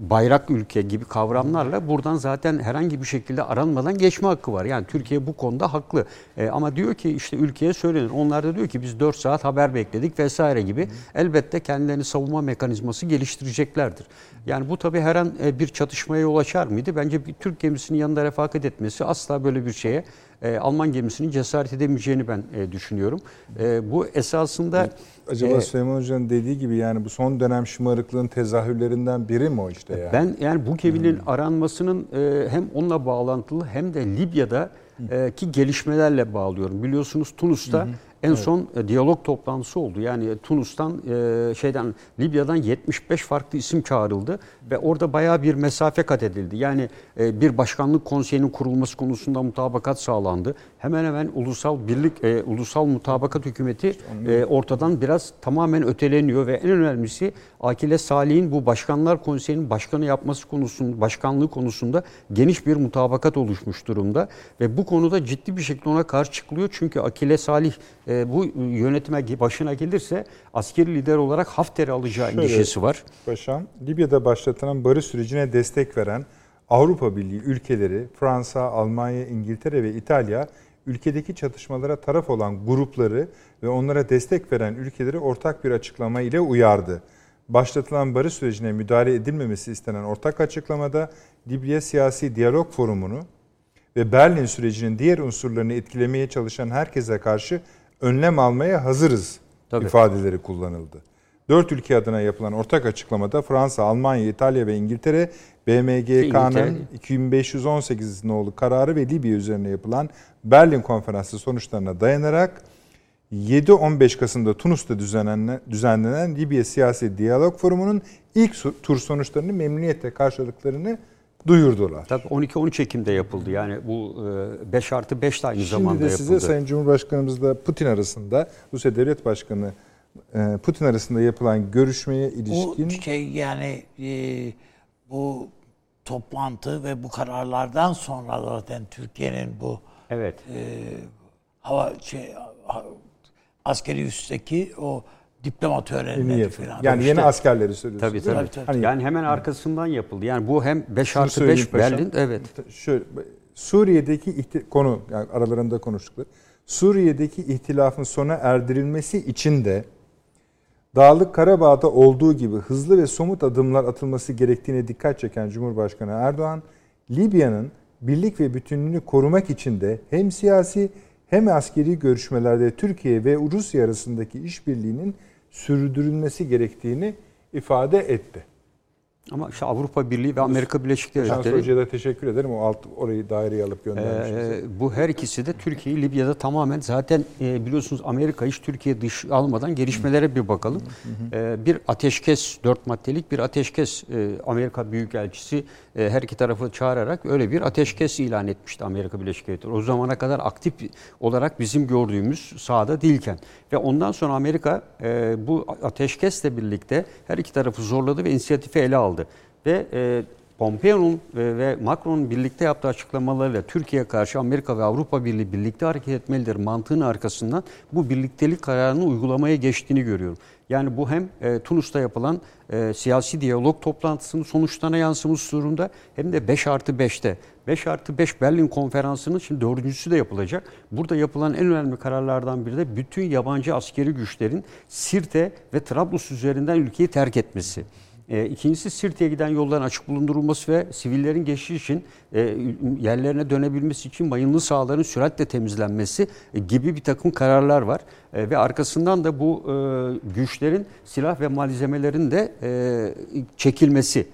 bayrak ülke gibi kavramlarla buradan zaten herhangi bir şekilde aranmadan geçme hakkı var. Yani Türkiye bu konuda haklı. E, ama diyor ki işte ülkeye söylenir. Onlar da diyor ki biz 4 saat haber bekledik vesaire gibi. Elbette kendilerini savunma mekanizması geliştireceklerdir. Yani bu tabii her an e, bir çatışmaya yol açar mıydı? Bence bir Türk gemisinin yanında refakat etmesi asla böyle bir şeye e, Alman gemisinin cesaret edemeyeceğini ben e, düşünüyorum. E, bu esasında Acaba e, Süleyman Hoca'nın dediği gibi yani bu son dönem şımarıklığın tezahürlerinden biri mi o işte yani? Ben yani bu geminin aranmasının e, hem onunla bağlantılı hem de Libya'da e, ki gelişmelerle bağlıyorum. Biliyorsunuz Tunus'ta en son e, diyalog toplantısı oldu. Yani Tunus'tan e, şeyden Libya'dan 75 farklı isim çağrıldı ve orada bayağı bir mesafe kat edildi. Yani e, bir başkanlık konseyinin kurulması konusunda mutabakat sağlandı. Hemen hemen ulusal birlik e, ulusal mutabakat hükümeti e, ortadan biraz tamamen öteleniyor ve en önemlisi Akile Salih'in bu başkanlar konseyinin başkanı yapması konusunda başkanlığı konusunda geniş bir mutabakat oluşmuş durumda ve bu konuda ciddi bir şekilde ona karşı çıkılıyor. Çünkü Akile Salih e, bu yönetime başına gelirse askeri lider olarak Hafter'i alacağı Şöyle, endişesi var. Paşam, Libya'da başlatılan barış sürecine destek veren Avrupa Birliği ülkeleri, Fransa, Almanya, İngiltere ve İtalya ülkedeki çatışmalara taraf olan grupları ve onlara destek veren ülkeleri ortak bir açıklama ile uyardı. Başlatılan barış sürecine müdahale edilmemesi istenen ortak açıklamada Libya Siyasi Diyalog Forumu'nu ve Berlin sürecinin diğer unsurlarını etkilemeye çalışan herkese karşı önlem almaya hazırız Tabii. ifadeleri kullanıldı. Dört ülke adına yapılan ortak açıklamada Fransa, Almanya, İtalya ve İngiltere BMGK'nın 2518 nolu kararı ve Libya üzerine yapılan Berlin Konferansı sonuçlarına dayanarak 7-15 Kasım'da Tunus'ta düzenlenen, düzenlenen Libya Siyasi Diyalog Forumu'nun ilk tur sonuçlarını memnuniyetle karşıladıklarını duyurdular. Tabii 12-13 Ekim'de yapıldı. Yani bu 5 artı 5 de aynı Şimdi zamanda de yapıldı. size Sayın Cumhurbaşkanımızla Putin arasında, Rusya Devlet Başkanı e, Putin arasında yapılan görüşmeye ilişkin... Bu şey yani e, bu toplantı ve bu kararlardan sonra zaten Türkiye'nin bu Evet. e, hava şey askeri üstteki o diploma törenleri Niyet. falan. Yani yeni İşte- askerleri söylüyorsunuz. Tabii mi? tabii. Tabii, Hani Yani hemen arkasından yapıldı. Yani bu hem 5 Şunu artı söyleyeyim 5 paşam. Berlin. Evet. Şöyle, Suriye'deki ihti- konu yani aralarında konuştukları. Suriye'deki ihtilafın sona erdirilmesi için de Dağlık Karabağ'da olduğu gibi hızlı ve somut adımlar atılması gerektiğine dikkat çeken Cumhurbaşkanı Erdoğan, Libya'nın birlik ve bütünlüğünü korumak için de hem siyasi hem askeri görüşmelerde Türkiye ve Rusya arasındaki işbirliğinin sürdürülmesi gerektiğini ifade etti. Ama işte Avrupa Birliği ve Amerika Birleşik Şans Devletleri Hoca'ya da teşekkür ederim. O alt orayı daireye alıp göndermiş. bize. Ee, bu her ikisi de Türkiye'yi Libya'da tamamen zaten e, biliyorsunuz Amerika hiç Türkiye dış almadan gelişmelere bir bakalım. Ee, bir ateşkes, dört maddelik bir ateşkes e, Amerika Büyükelçisi e, her iki tarafı çağırarak öyle bir ateşkes ilan etmişti Amerika Birleşik Devletleri. O zamana kadar aktif olarak bizim gördüğümüz sahada değilken. Ve ondan sonra Amerika e, bu ateşkesle birlikte her iki tarafı zorladı ve inisiyatifi ele aldı. Ve e, Pompeo'nun ve, ve Macron'un birlikte yaptığı açıklamalarıyla Türkiye karşı Amerika ve Avrupa Birliği birlikte hareket etmelidir mantığının arkasından bu birliktelik kararını uygulamaya geçtiğini görüyorum. Yani bu hem e, Tunus'ta yapılan e, siyasi diyalog toplantısının sonuçlarına yansımış durumda hem de 5 artı 5'te. 5 artı 5 Berlin konferansının şimdi dördüncüsü de yapılacak. Burada yapılan en önemli kararlardan biri de bütün yabancı askeri güçlerin Sirte ve Trablus üzerinden ülkeyi terk etmesi. E, ikincisi giden yolların açık bulundurulması ve sivillerin geçişi için e, yerlerine dönebilmesi için mayınlı sahaların süratle temizlenmesi e, gibi bir takım kararlar var. E, ve arkasından da bu güçlerin silah ve malzemelerin de çekilmesi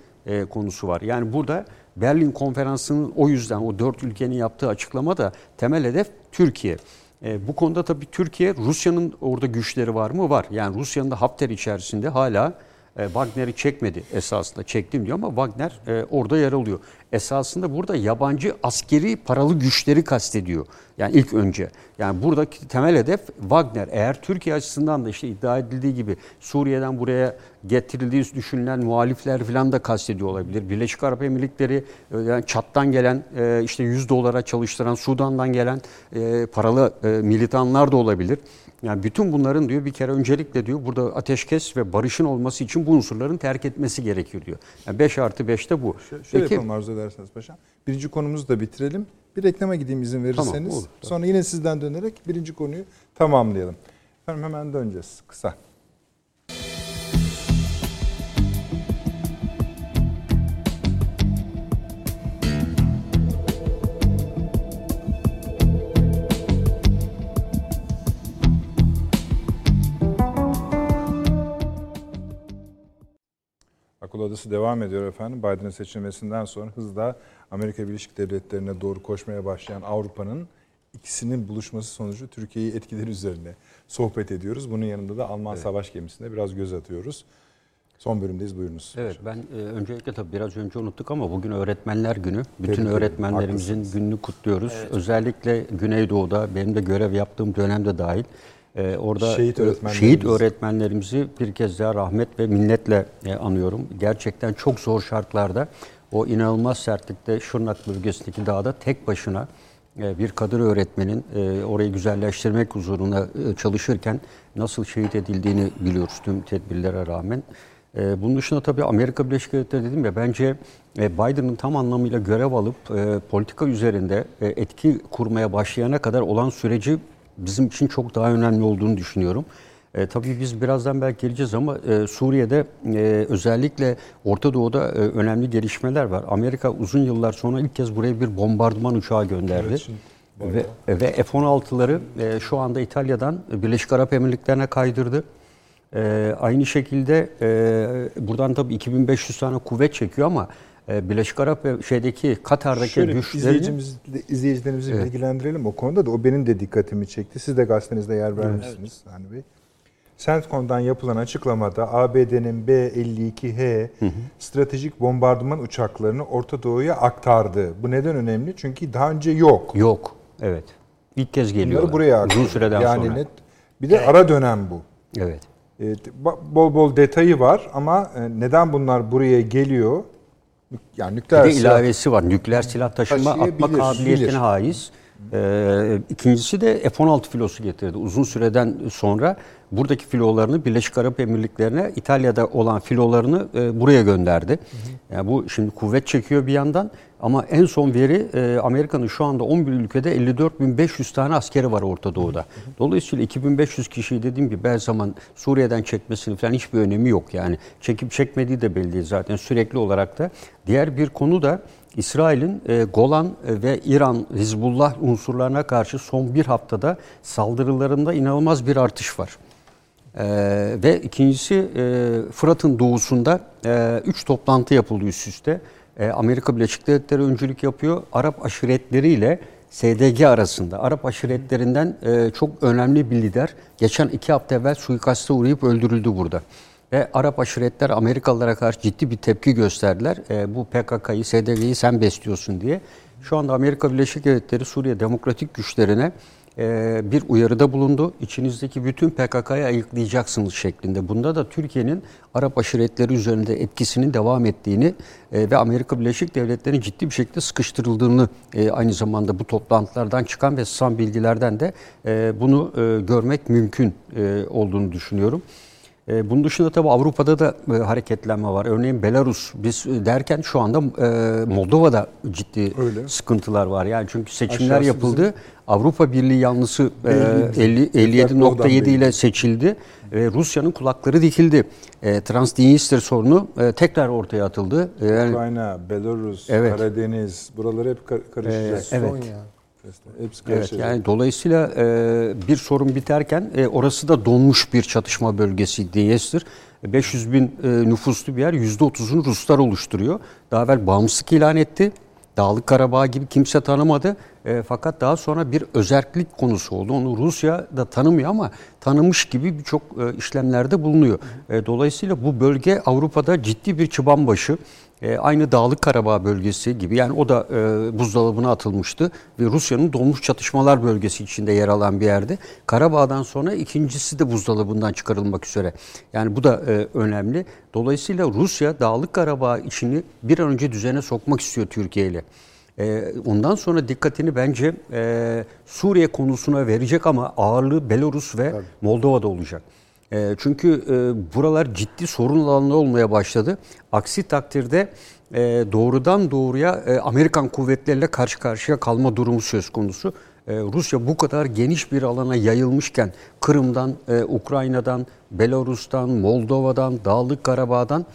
konusu var. Yani burada Berlin konferansının o yüzden o dört ülkenin yaptığı açıklama da temel hedef Türkiye. E, bu konuda tabii Türkiye, Rusya'nın orada güçleri var mı? Var. Yani Rusya'nın da Hafter içerisinde hala Wagner'i çekmedi esasında. Çektim diyor ama Wagner e, orada yer alıyor. Esasında burada yabancı askeri paralı güçleri kastediyor. Yani ilk önce. Yani buradaki temel hedef Wagner. Eğer Türkiye açısından da işte iddia edildiği gibi Suriye'den buraya getirildiği düşünülen muhalifler falan da kastediyor olabilir. Birleşik Arap Emirlikleri e, yani Çat'tan gelen e, işte 100 dolara çalıştıran Sudan'dan gelen e, paralı e, militanlar da olabilir. Yani bütün bunların diyor bir kere öncelikle diyor burada ateşkes ve barışın olması için bu unsurların terk etmesi gerekiyor diyor. Yani 5 artı 5'te bu. Şöyle Peki, yapalım arzu ederseniz paşam. Birinci konumuzu da bitirelim. Bir reklama gideyim izin verirseniz. Tamam, olur. Sonra yine sizden dönerek birinci konuyu tamamlayalım. Efendim hemen döneceğiz. Kısa. Akıl Odası devam ediyor efendim. Biden'ın seçilmesinden sonra hızla Amerika Birleşik Devletleri'ne doğru koşmaya başlayan Avrupa'nın ikisinin buluşması sonucu Türkiye'yi etkileri üzerine sohbet ediyoruz. Bunun yanında da Alman savaş gemisine biraz göz atıyoruz. Son bölümdeyiz buyurunuz. Evet ben e, öncelikle tabii biraz önce unuttuk ama bugün öğretmenler günü. Bütün Tebrik öğretmenlerimizin haklısınız. gününü kutluyoruz. Özellikle Güneydoğu'da benim de görev yaptığım dönemde dahil. E, orada Şehit öğretmenlerimiz. şehit öğretmenlerimizi bir kez daha rahmet ve minnetle e, anıyorum. Gerçekten çok zor şartlarda o inanılmaz sertlikte Şırnak bölgesindeki dağda tek başına e, bir kadın öğretmenin e, orayı güzelleştirmek huzuruna e, çalışırken nasıl şehit edildiğini biliyoruz tüm tedbirlere rağmen. E, Bunun dışında tabii Amerika Birleşik Devletleri dedim ya bence e, Biden'ın tam anlamıyla görev alıp e, politika üzerinde e, etki kurmaya başlayana kadar olan süreci bizim için çok daha önemli olduğunu düşünüyorum. E, tabii biz birazdan belki geleceğiz ama e, Suriye'de e, özellikle Orta Doğu'da e, önemli gelişmeler var. Amerika uzun yıllar sonra ilk kez buraya bir bombardıman uçağı gönderdi. Evet, şimdi ve, ve F-16'ları e, şu anda İtalya'dan Birleşik Arap Emirlikleri'ne kaydırdı. E, aynı şekilde e, buradan tabii 2500 tane kuvvet çekiyor ama Birleşik Arap ve şeydeki Katar'daki Şöyle güçlerini izleyicilerimizi Evet. bilgilendirelim o konuda da o benim de dikkatimi çekti. Siz de gazetenizde yer vermişsiniz Sani Bey. CENTCOM'dan yapılan açıklamada ABD'nin B-52H stratejik bombardıman uçaklarını Orta Doğu'ya aktardı. Bu neden önemli? Çünkü daha önce yok. yok. Evet. İlk kez geliyor. Bunları buraya aktardı. Uzun süreden yani sonra. net. Bir de ara dönem bu. Evet. E, ba- bol bol detayı var ama e, neden bunlar buraya geliyor? Yani nükleer Bir de silah- ilavesi var. Nükleer silah taşıma atma kabiliyetine bilir. haiz. Ee, ikincisi de F-16 filosu getirdi. Uzun süreden sonra buradaki filolarını Birleşik Arap Emirlikleri'ne, İtalya'da olan filolarını e, buraya gönderdi. Yani bu şimdi kuvvet çekiyor bir yandan ama en son veri e, Amerika'nın şu anda 11 ülkede 54.500 tane askeri var Orta Doğu'da. Dolayısıyla 2500 kişiyi dediğim gibi her zaman Suriye'den çekmesinin falan hiçbir önemi yok. Yani çekip çekmediği de belli zaten sürekli olarak da. Diğer bir konu da İsrail'in e, Golan ve İran Hizbullah unsurlarına karşı son bir haftada saldırılarında inanılmaz bir artış var. Ee, ve ikincisi e, Fırat'ın doğusunda e, üç toplantı yapıldı üst üste. E, Amerika Birleşik Devletleri öncülük yapıyor. Arap aşiretleriyle SDG arasında. Arap aşiretlerinden e, çok önemli bir lider. Geçen iki hafta evvel suikaste uğrayıp öldürüldü burada. Ve Arap aşiretler Amerikalılara karşı ciddi bir tepki gösterdiler. E, bu PKK'yı, SDG'yi sen besliyorsun diye. Şu anda Amerika Birleşik Devletleri Suriye demokratik güçlerine e, bir uyarıda bulundu. İçinizdeki bütün PKK'yı ayıklayacaksınız şeklinde. Bunda da Türkiye'nin Arap aşiretleri üzerinde etkisinin devam ettiğini e, ve Amerika Birleşik Devletleri'nin ciddi bir şekilde sıkıştırıldığını e, aynı zamanda bu toplantılardan çıkan ve sızan bilgilerden de e, bunu e, görmek mümkün e, olduğunu düşünüyorum. E, Bunun dışında tabii Avrupa'da da e, hareketlenme var. Örneğin Belarus biz e, derken şu anda e, Moldova'da ciddi Öyle. sıkıntılar var. Yani çünkü seçimler Aşağısı yapıldı. Avrupa Birliği yanlısı e, Belliydi. 50 Oradan 57.7 ile seçildi ve Rusya'nın kulakları dikildi. E, Transnistria sorunu e, tekrar ortaya atıldı. E, yani, Ukrayna, Belarus, Evet. Karadeniz buraları hep kar- karışacak. Evet. Hepsi Evet, yani dolayısıyla e, bir sorun biterken e, orası da donmuş bir çatışma bölgesi Diyes'tir. 500 bin e, nüfuslu bir yer %30'unu Ruslar oluşturuyor. Daha evvel bağımsızlık ilan etti. Dağlık Karabağ gibi kimse tanımadı. E, fakat daha sonra bir özellik konusu oldu. Onu Rusya da tanımıyor ama tanımış gibi birçok e, işlemlerde bulunuyor. E, dolayısıyla bu bölge Avrupa'da ciddi bir çıban başı. E, aynı Dağlık Karabağ bölgesi gibi yani o da e, buzdolabına atılmıştı ve Rusya'nın donmuş çatışmalar bölgesi içinde yer alan bir yerde. Karabağ'dan sonra ikincisi de buzdolabından çıkarılmak üzere. Yani bu da e, önemli. Dolayısıyla Rusya Dağlık Karabağ işini bir an önce düzene sokmak istiyor Türkiye ile. E, ondan sonra dikkatini bence e, Suriye konusuna verecek ama ağırlığı Belarus ve Moldova'da olacak. E, çünkü e, buralar ciddi sorun alanları olmaya başladı. Aksi takdirde e, doğrudan doğruya e, Amerikan kuvvetleriyle karşı karşıya kalma durumu söz konusu. Rusya bu kadar geniş bir alana yayılmışken Kırım'dan, Ukrayna'dan, Belarus'tan, Moldova'dan, Dağlık Karabağ'dan,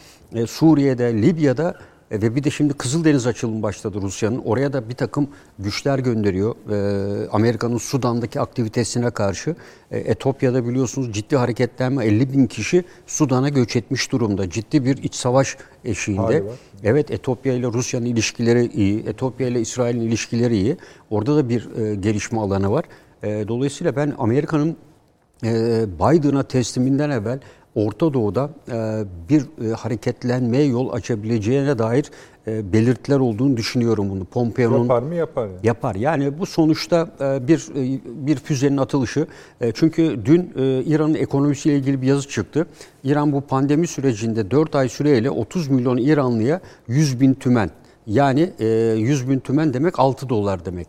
Suriye'de, Libya'da e, ve bir de şimdi Kızıldeniz açılımı başladı Rusya'nın. Oraya da bir takım güçler gönderiyor. E, Amerika'nın Sudan'daki aktivitesine karşı. E, Etopya'da biliyorsunuz ciddi hareketlenme 50 bin kişi Sudan'a göç etmiş durumda. Ciddi bir iç savaş eşiğinde. Hali var. Evet Etopya ile Rusya'nın ilişkileri iyi. Etopya ile İsrail'in ilişkileri iyi. Orada da bir e, gelişme alanı var. E, dolayısıyla ben Amerika'nın e, Biden'a tesliminden evvel Orta Doğu'da e, bir e, hareketlenmeye yol açabileceğine dair e, belirtiler olduğunu düşünüyorum bunu. Pompeo'nun Yapar mı yapar yani. Yapar. Yani bu sonuçta bir bir füzenin atılışı. Çünkü dün İran'ın ekonomisiyle ilgili bir yazı çıktı. İran bu pandemi sürecinde 4 ay süreyle 30 milyon İranlıya 100 bin tümen. Yani e, 100 bin tümen demek 6 dolar demek.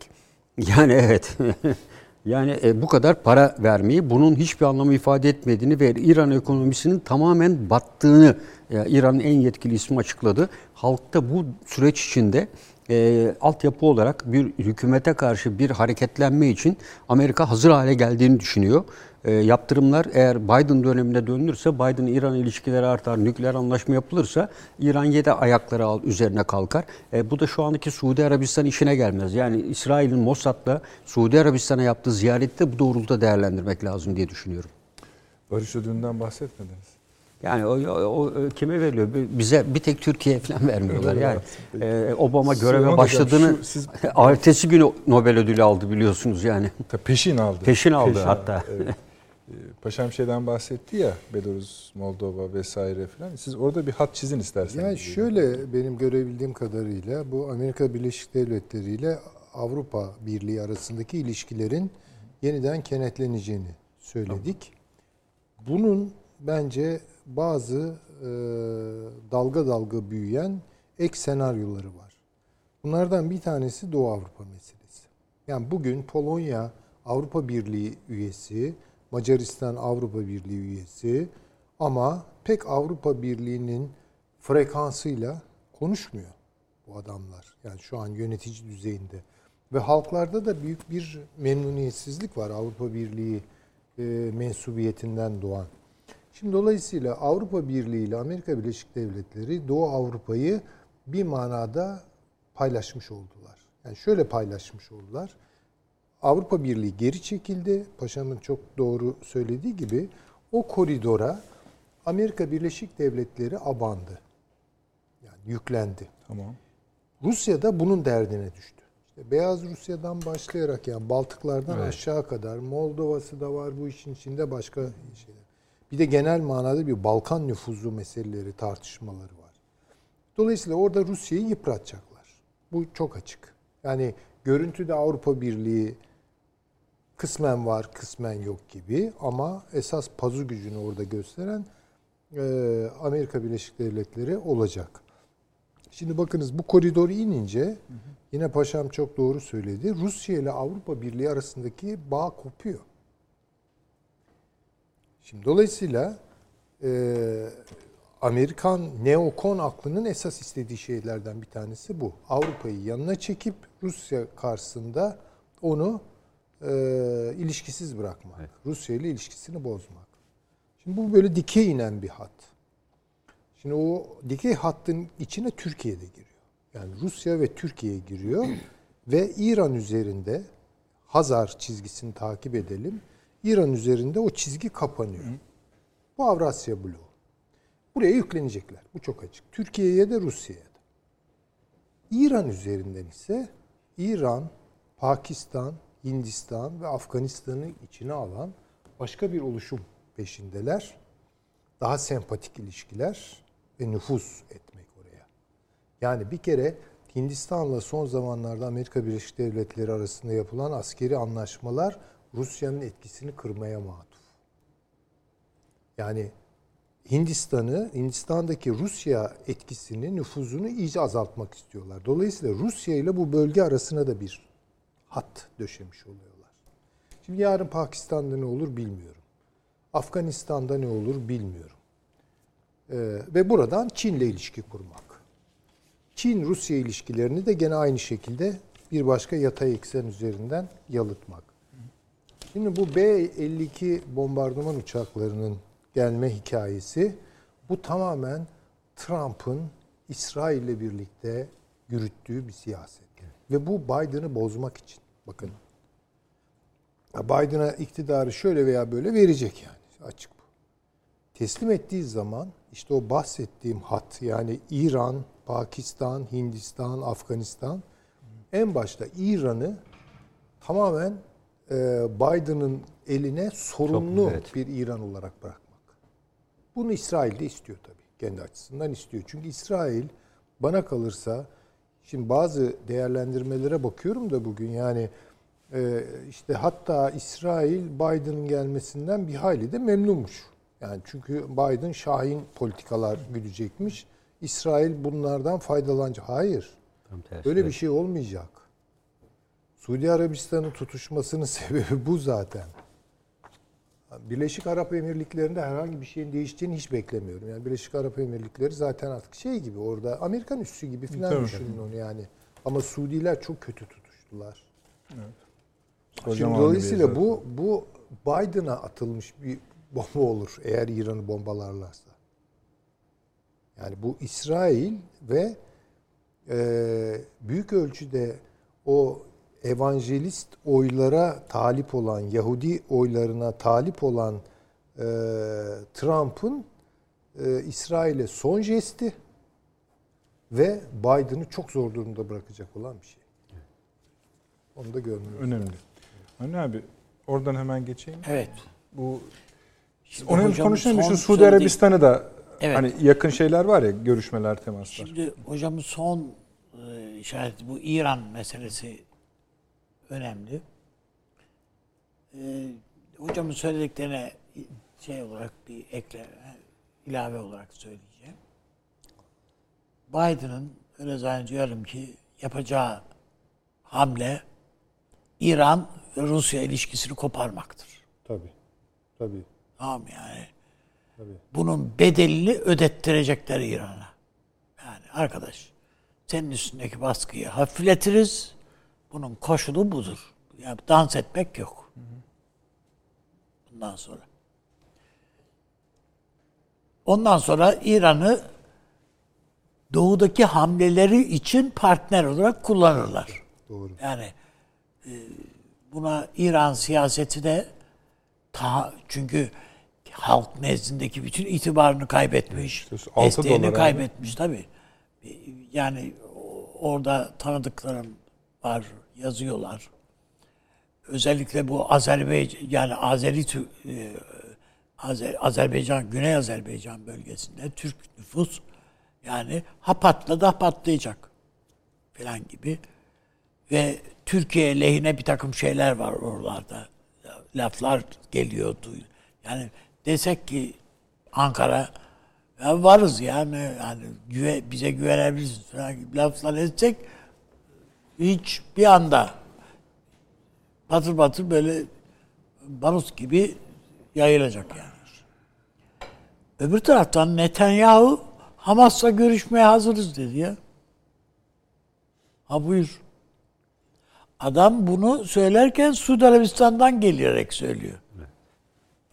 Yani evet. Yani e, bu kadar para vermeyi bunun hiçbir anlamı ifade etmediğini ve İran ekonomisinin tamamen battığını e, İran'ın en yetkili ismi açıkladı. Halk da bu süreç içinde e, altyapı olarak bir hükümete karşı bir hareketlenme için Amerika hazır hale geldiğini düşünüyor. E, yaptırımlar eğer Biden döneminde dönülürse Biden-İran ilişkileri artar, nükleer anlaşma yapılırsa İran yedi ayakları al, üzerine kalkar. E, bu da şu andaki Suudi Arabistan işine gelmez. Yani İsrail'in Mossad'la Suudi Arabistan'a yaptığı ziyareti de bu doğrultuda değerlendirmek lazım diye düşünüyorum. Barış ödülünden bahsetmediniz. Yani o, o, o kime veriliyor? Bize bir tek Türkiye falan vermiyorlar. Yani e, Obama göreve Süleyman başladığını Hocam, şu siz- ertesi günü Nobel ödülü aldı biliyorsunuz yani. Tabii peşin aldı. Peşin aldı hatta. evet. Ee, Paşam şeyden bahsetti ya Belarus, Moldova vesaire falan. Siz orada bir hat çizin isterseniz. Yani şöyle benim görebildiğim kadarıyla bu Amerika Birleşik Devletleri ile Avrupa Birliği arasındaki ilişkilerin yeniden kenetleneceğini söyledik. Bunun bence bazı e, dalga dalga büyüyen ek senaryoları var. Bunlardan bir tanesi Doğu Avrupa meselesi. Yani bugün Polonya Avrupa Birliği üyesi, Macaristan Avrupa Birliği üyesi ama pek Avrupa Birliği'nin frekansıyla konuşmuyor bu adamlar. Yani şu an yönetici düzeyinde. Ve halklarda da büyük bir memnuniyetsizlik var Avrupa Birliği e, mensubiyetinden doğan. Şimdi dolayısıyla Avrupa Birliği ile Amerika Birleşik Devletleri Doğu Avrupa'yı bir manada paylaşmış oldular. Yani şöyle paylaşmış oldular. Avrupa Birliği geri çekildi. Paşamın çok doğru söylediği gibi o koridora Amerika Birleşik Devletleri abandı. Yani yüklendi. Tamam. Rusya da bunun derdine düştü. İşte Beyaz Rusya'dan başlayarak yani Baltıklardan Evet. aşağı kadar Moldova'sı da var bu işin içinde başka şeyler. Bir de genel manada bir Balkan nüfuzu meseleleri, tartışmaları var. Dolayısıyla orada Rusya'yı yıpratacaklar. Bu çok açık. Yani görüntüde Avrupa Birliği kısmen var, kısmen yok gibi ama esas pazu gücünü orada gösteren e, Amerika Birleşik Devletleri olacak. Şimdi bakınız bu koridoru inince yine paşam çok doğru söyledi. Rusya ile Avrupa Birliği arasındaki bağ kopuyor. Şimdi dolayısıyla e, Amerikan neokon aklının esas istediği şeylerden bir tanesi bu. Avrupa'yı yanına çekip Rusya karşısında onu e, ilişkisiz bırakmak. Rusya ile ilişkisini bozmak. Şimdi bu böyle dikey inen bir hat. Şimdi o dikey hattın içine Türkiye de giriyor. Yani Rusya ve Türkiye giriyor ve İran üzerinde Hazar çizgisini takip edelim. İran üzerinde o çizgi kapanıyor. Bu Avrasya bloğu. Buraya yüklenecekler. Bu çok açık. Türkiye'ye de Rusya'ya da. İran üzerinden ise İran, Pakistan, Hindistan ve Afganistan'ı içine alan başka bir oluşum peşindeler. Daha sempatik ilişkiler ve nüfuz etmek oraya. Yani bir kere Hindistan'la son zamanlarda Amerika Birleşik Devletleri arasında yapılan askeri anlaşmalar Rusya'nın etkisini kırmaya matuf. Yani Hindistan'ı, Hindistan'daki Rusya etkisini, nüfuzunu iyice azaltmak istiyorlar. Dolayısıyla Rusya ile bu bölge arasına da bir hat döşemiş oluyorlar. Şimdi yarın Pakistan'da ne olur bilmiyorum. Afganistan'da ne olur bilmiyorum. Ee, ve buradan Çin'le ilişki kurmak. Çin-Rusya ilişkilerini de gene aynı şekilde bir başka yatay eksen üzerinden yalıtmak. Şimdi bu B-52 bombardıman uçaklarının gelme hikayesi bu tamamen Trump'ın İsrail ile birlikte yürüttüğü bir siyaset. Ve bu Biden'ı bozmak için. Bakın. Biden'a iktidarı şöyle veya böyle verecek yani. Açık bu. Teslim ettiği zaman işte o bahsettiğim hat yani İran, Pakistan, Hindistan, Afganistan en başta İran'ı tamamen e, Biden'ın eline sorumlu Çok, evet. bir İran olarak bırakmak. Bunu İsrail de istiyor tabii. Kendi açısından istiyor. Çünkü İsrail bana kalırsa şimdi bazı değerlendirmelere bakıyorum da bugün yani e, işte hatta İsrail Biden'ın gelmesinden bir hayli de memnunmuş. Yani çünkü Biden şahin politikalar güdecekmiş. İsrail bunlardan faydalanacak. Hayır. Böyle bir şey olmayacak. Suudi Arabistan'ın tutuşmasının sebebi bu zaten. Birleşik Arap Emirlikleri'nde herhangi bir şeyin değiştiğini hiç beklemiyorum. Yani Birleşik Arap Emirlikleri zaten artık şey gibi orada Amerikan üssü gibi falan Tabii. düşünün onu yani. Ama Suudiler çok kötü tutuştular. Şimdi Kocaman dolayısıyla bu bu Biden'a atılmış bir bomba olur eğer İran'ı bombalarlarsa. Yani bu İsrail ve e, büyük ölçüde o evangelist oylara talip olan, Yahudi oylarına talip olan e, Trump'ın e, İsrail'e son jesti ve Biden'ı çok zor durumda bırakacak olan bir şey. Onu da görmüyoruz. önemli. Anne abi oradan hemen geçeyim. Evet. Bu Şimdi onu hocamın konuşalım. Şu Suudi söylediği- Arabistan'ı da Evet. hani yakın şeyler var ya görüşmeler, temaslar. Şimdi hocamın son e, işareti bu İran meselesi önemli. E, hocamın söylediklerine şey olarak bir ekle ilave olarak söyleyeceğim. Biden'ın öyle zannediyorum ki yapacağı hamle İran ve Rusya ilişkisini koparmaktır. Tabii. Tabii. Tamam yani. Tabii. Bunun bedelini ödettirecekler İran'a. Yani arkadaş senin üstündeki baskıyı hafifletiriz. Bunun koşulu budur. Yani dans etmek yok. Bundan sonra. Ondan sonra İran'ı doğudaki hamleleri için partner olarak kullanırlar. Doğru. Yani e, buna İran siyaseti de ta, çünkü halk nezdindeki bütün itibarını kaybetmiş. Desteğini kaybetmiş tabii. E, Yani o- orada tanıdıklarım var, yazıyorlar. Özellikle bu Azerbaycan yani Azeri e, Azer- Azerbaycan Güney Azerbaycan bölgesinde Türk nüfus yani ha patladı ha patlayacak falan gibi ve Türkiye lehine bir takım şeyler var oralarda. Laflar geliyordu. Yani desek ki Ankara ya varız yani yani güve, bize güvenebilirsiniz falan gibi laflar etsek hiç bir anda batır batır böyle barut gibi yayılacak yani. Öbür taraftan Netanyahu Hamas'la görüşmeye hazırız dedi ya. Ha buyur. Adam bunu söylerken Suudi Arabistan'dan gelerek söylüyor.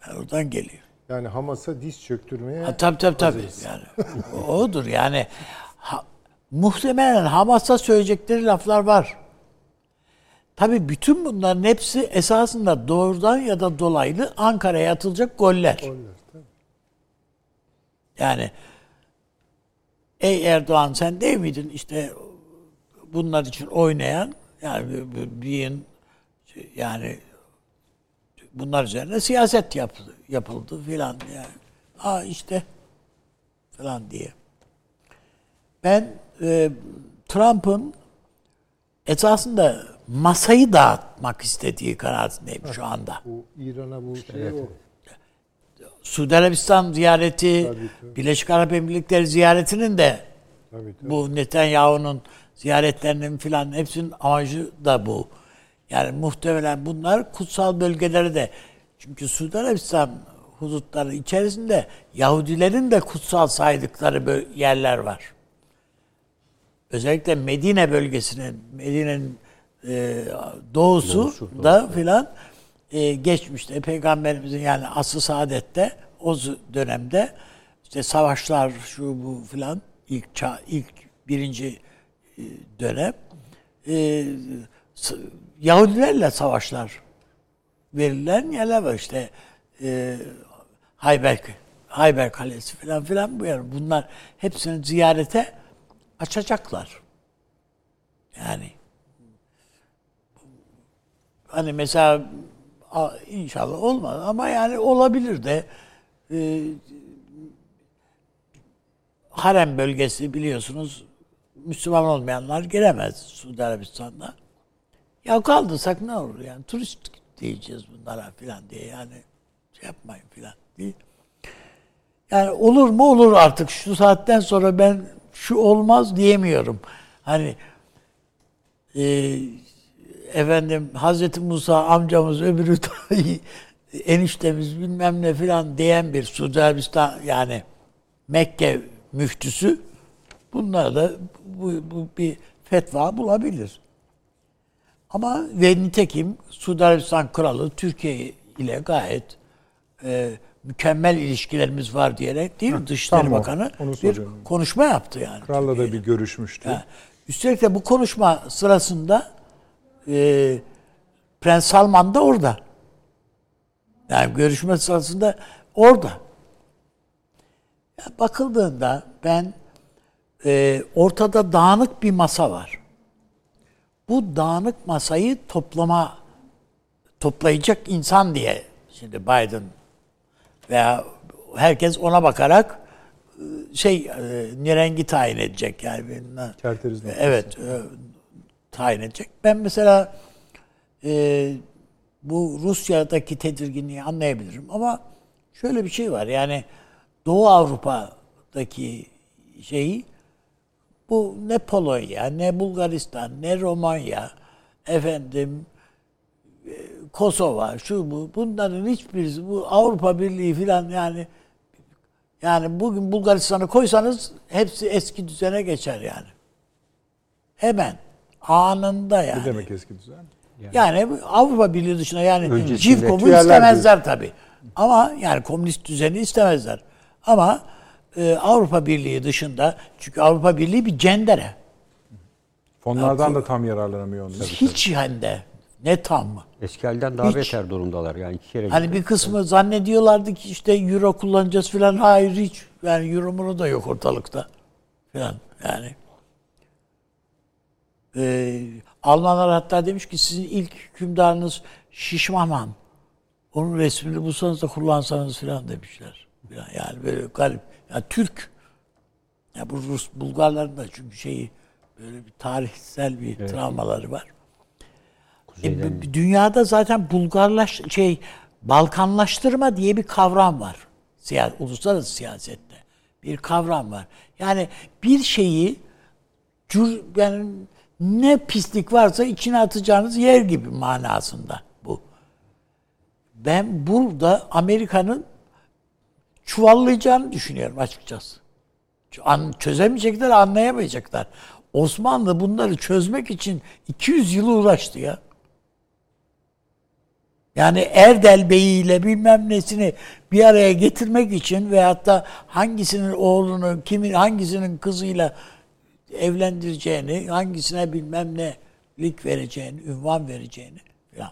Yani oradan geliyor. Yani Hamas'a diz çöktürmeye Ha, tabii tabii tabii. Yani, odur yani. Ha, muhtemelen Hamas'a söyleyecekleri laflar var. Tabii bütün bunların hepsi esasında doğrudan ya da dolaylı Ankara'ya atılacak goller. Goller. Yani ey Erdoğan sen değil miydin işte bunlar için oynayan Yani bir yani bunlar üzerine siyaset yapıldı, yapıldı filan yani. Aa işte falan diye. Ben e, Trump'ın esasında masayı dağıtmak istediği kanaatindeyim şu anda. Bu İran'a bu şey o. Suudi Arabistan ziyareti, Tabii. Birleşik Arap Emirlikleri ziyaretinin de Tabii, tabii. bu Netanyahu'nun ziyaretlerinin filan hepsinin amacı da bu. Yani muhtemelen bunlar kutsal bölgeleri de çünkü Suudi Arabistan hudutları içerisinde Yahudilerin de kutsal saydıkları yerler var. Özellikle Medine bölgesinin, Medine'nin e, doğusu, da filan e, geçmişte Peygamberimizin yani asr-ı saadette o dönemde işte savaşlar şu bu filan ilk çağ, ilk birinci e, dönem e, Yahudilerle savaşlar verilen yerler var işte e, Hayber Hayber Kalesi filan filan bu yer. Bunlar hepsini ziyarete açacaklar. Yani hani mesela inşallah olmaz ama yani olabilir de e, harem bölgesi biliyorsunuz Müslüman olmayanlar giremez Suudi Arabistan'da. Ya kaldırsak ne olur yani turist diyeceğiz bunlara filan diye yani şey yapmayın filan diye. Yani olur mu olur artık şu saatten sonra ben şu olmaz diyemiyorum. Hani e, efendim Hazreti Musa amcamız öbürü eniştemiz bilmem ne filan diyen bir Suudi Arabistan yani Mekke müftüsü bunlar da bu, bu bir fetva bulabilir. Ama ve nitekim Suudi Arabistan Kralı Türkiye ile gayet e, mükemmel ilişkilerimiz var diyerek değil mi? Dışişleri tam o. Bakanı bir konuşma yaptı yani. Kralla da bir görüşmüştü. Ha. Üstelik de bu konuşma sırasında e, Prens Salman da orada. Yani görüşme sırasında orada. Ya bakıldığında ben e, ortada dağınık bir masa var. Bu dağınık masayı toplama toplayacak insan diye şimdi Biden veya herkes ona bakarak e, şey e, nirengi tayin edecek yani noktası. Evet, e, tayin edecek. Ben mesela e, bu Rusya'daki tedirginliği anlayabilirim ama şöyle bir şey var yani Doğu Avrupa'daki şeyi bu ne Polonya, ne Bulgaristan, ne Romanya, efendim e, Kosova, şu bu bunların hiçbirisi bu Avrupa Birliği filan yani yani bugün Bulgaristan'ı koysanız hepsi eski düzene geçer yani. Hemen anında yani. Ne demek eski düzen? Yani Avrupa Birliği dışında yani Civkov'u istemezler tabii. Ama yani komünist düzeni istemezler. Ama e, Avrupa Birliği dışında çünkü Avrupa Birliği bir cendere. Fonlardan da tam yararlanamıyor onlar. Hiç hem de ne tam mı? Eski halden daha Hiç. beter durumdalar. Yani iki kere Hani bir kısmı zannediyorlardı ki işte euro kullanacağız filan. Hayır hiç. Yani euro da yok ortalıkta. Filan yani. Ee, Almanlar hatta demiş ki sizin ilk hükümdarınız Şişmaman. Onun resmini bulsanız da kullansanız filan demişler. Filan Yani böyle garip. Ya Türk. Ya bu Rus Bulgarların da çünkü şeyi böyle bir tarihsel bir travmaları var. E, b- b- dünyada zaten Bulgarlaş şey Balkanlaştırma diye bir kavram var. Siya, uluslararası siyasette bir kavram var. Yani bir şeyi cür, yani ne pislik varsa içine atacağınız yer gibi manasında bu. Ben burada Amerika'nın çuvallayacağını düşünüyorum açıkçası. An- Çözemeyecekler, anlayamayacaklar. Osmanlı bunları çözmek için 200 yıl uğraştı ya. Yani Erdel Bey'i ile bilmem nesini bir araya getirmek için veyahut da hangisinin oğlunu, kimin hangisinin kızıyla evlendireceğini, hangisine bilmem ne lik vereceğini, ünvan vereceğini falan.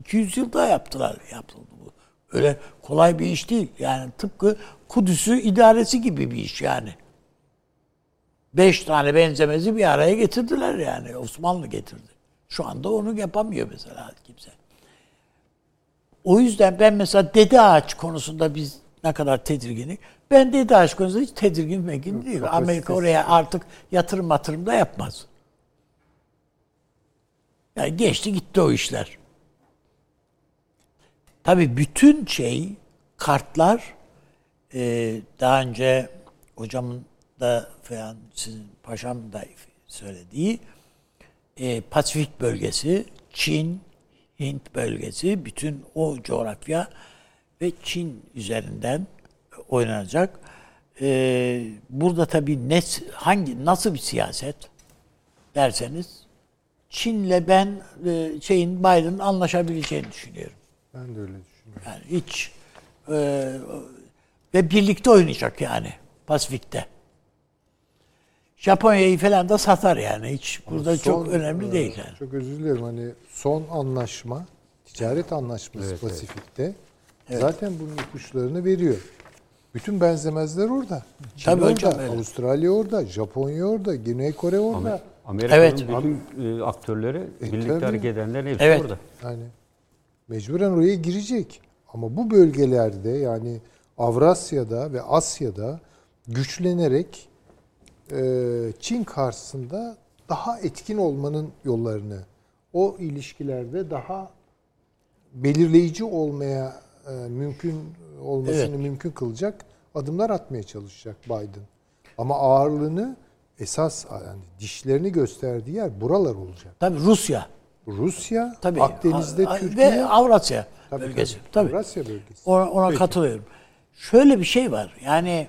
200 yılda yaptılar, yapıldı bu. Öyle kolay bir iş değil. Yani tıpkı Kudüs'ü idaresi gibi bir iş yani. Beş tane benzemezi bir araya getirdiler yani. Osmanlı getirdi. Şu anda onu yapamıyor mesela kimse. O yüzden ben mesela dede ağaç konusunda biz ne kadar tedirginik. Ben dede ağaç konusunda hiç tedirgin megin değil. Amerika oraya artık yatırım matırım da yapmaz. Yani geçti gitti o işler. Tabii bütün şey kartlar e, daha önce hocamın da falan sizin paşam da söylediği e, Pasifik bölgesi, Çin, Hint bölgesi, bütün o coğrafya ve Çin üzerinden oynanacak. E, burada tabii ne, hangi nasıl bir siyaset derseniz Çin'le ben e, şeyin Biden'ın anlaşabileceğini düşünüyorum. Ben de öyle düşünüyorum. Yani hiç e, ve birlikte oynayacak yani Pasifik'te. Japonya'yı falan da satar yani. Hiç burada Son, çok önemli e, değil yani. Çok özür dilerim hani son anlaşma, ticaret anlaşması Pasifik'te zaten bunun ipuçlarını veriyor. Bütün benzemezler orada. Çin Tabii orada, hocam, öyle. Avustralya orada, Japonya orada, Güney Kore orada. Amerika'nın Evet. bütün e, aktörleri, birlikte tabii. hareket edenlerin hepsi Evet. orada. Yani mecburen oraya girecek. Ama bu bölgelerde yani Avrasya'da ve Asya'da güçlenerek e, Çin karşısında daha etkin olmanın yollarını, o ilişkilerde daha belirleyici olmaya e, mümkün olmasını Evet. mümkün kılacak adımlar atmaya çalışacak Biden. Ama ağırlığını esas yani dişlerini gösterdiği yer buralar olacak. Tabii Rusya. Rusya, Tabii. Akdeniz'de A- a- Türkiye ve Avrasya Tabii, bölgesi. tabii. Tabii. Avrasya bölgesi. Ona, ona katılıyorum. Şöyle bir şey var. Yani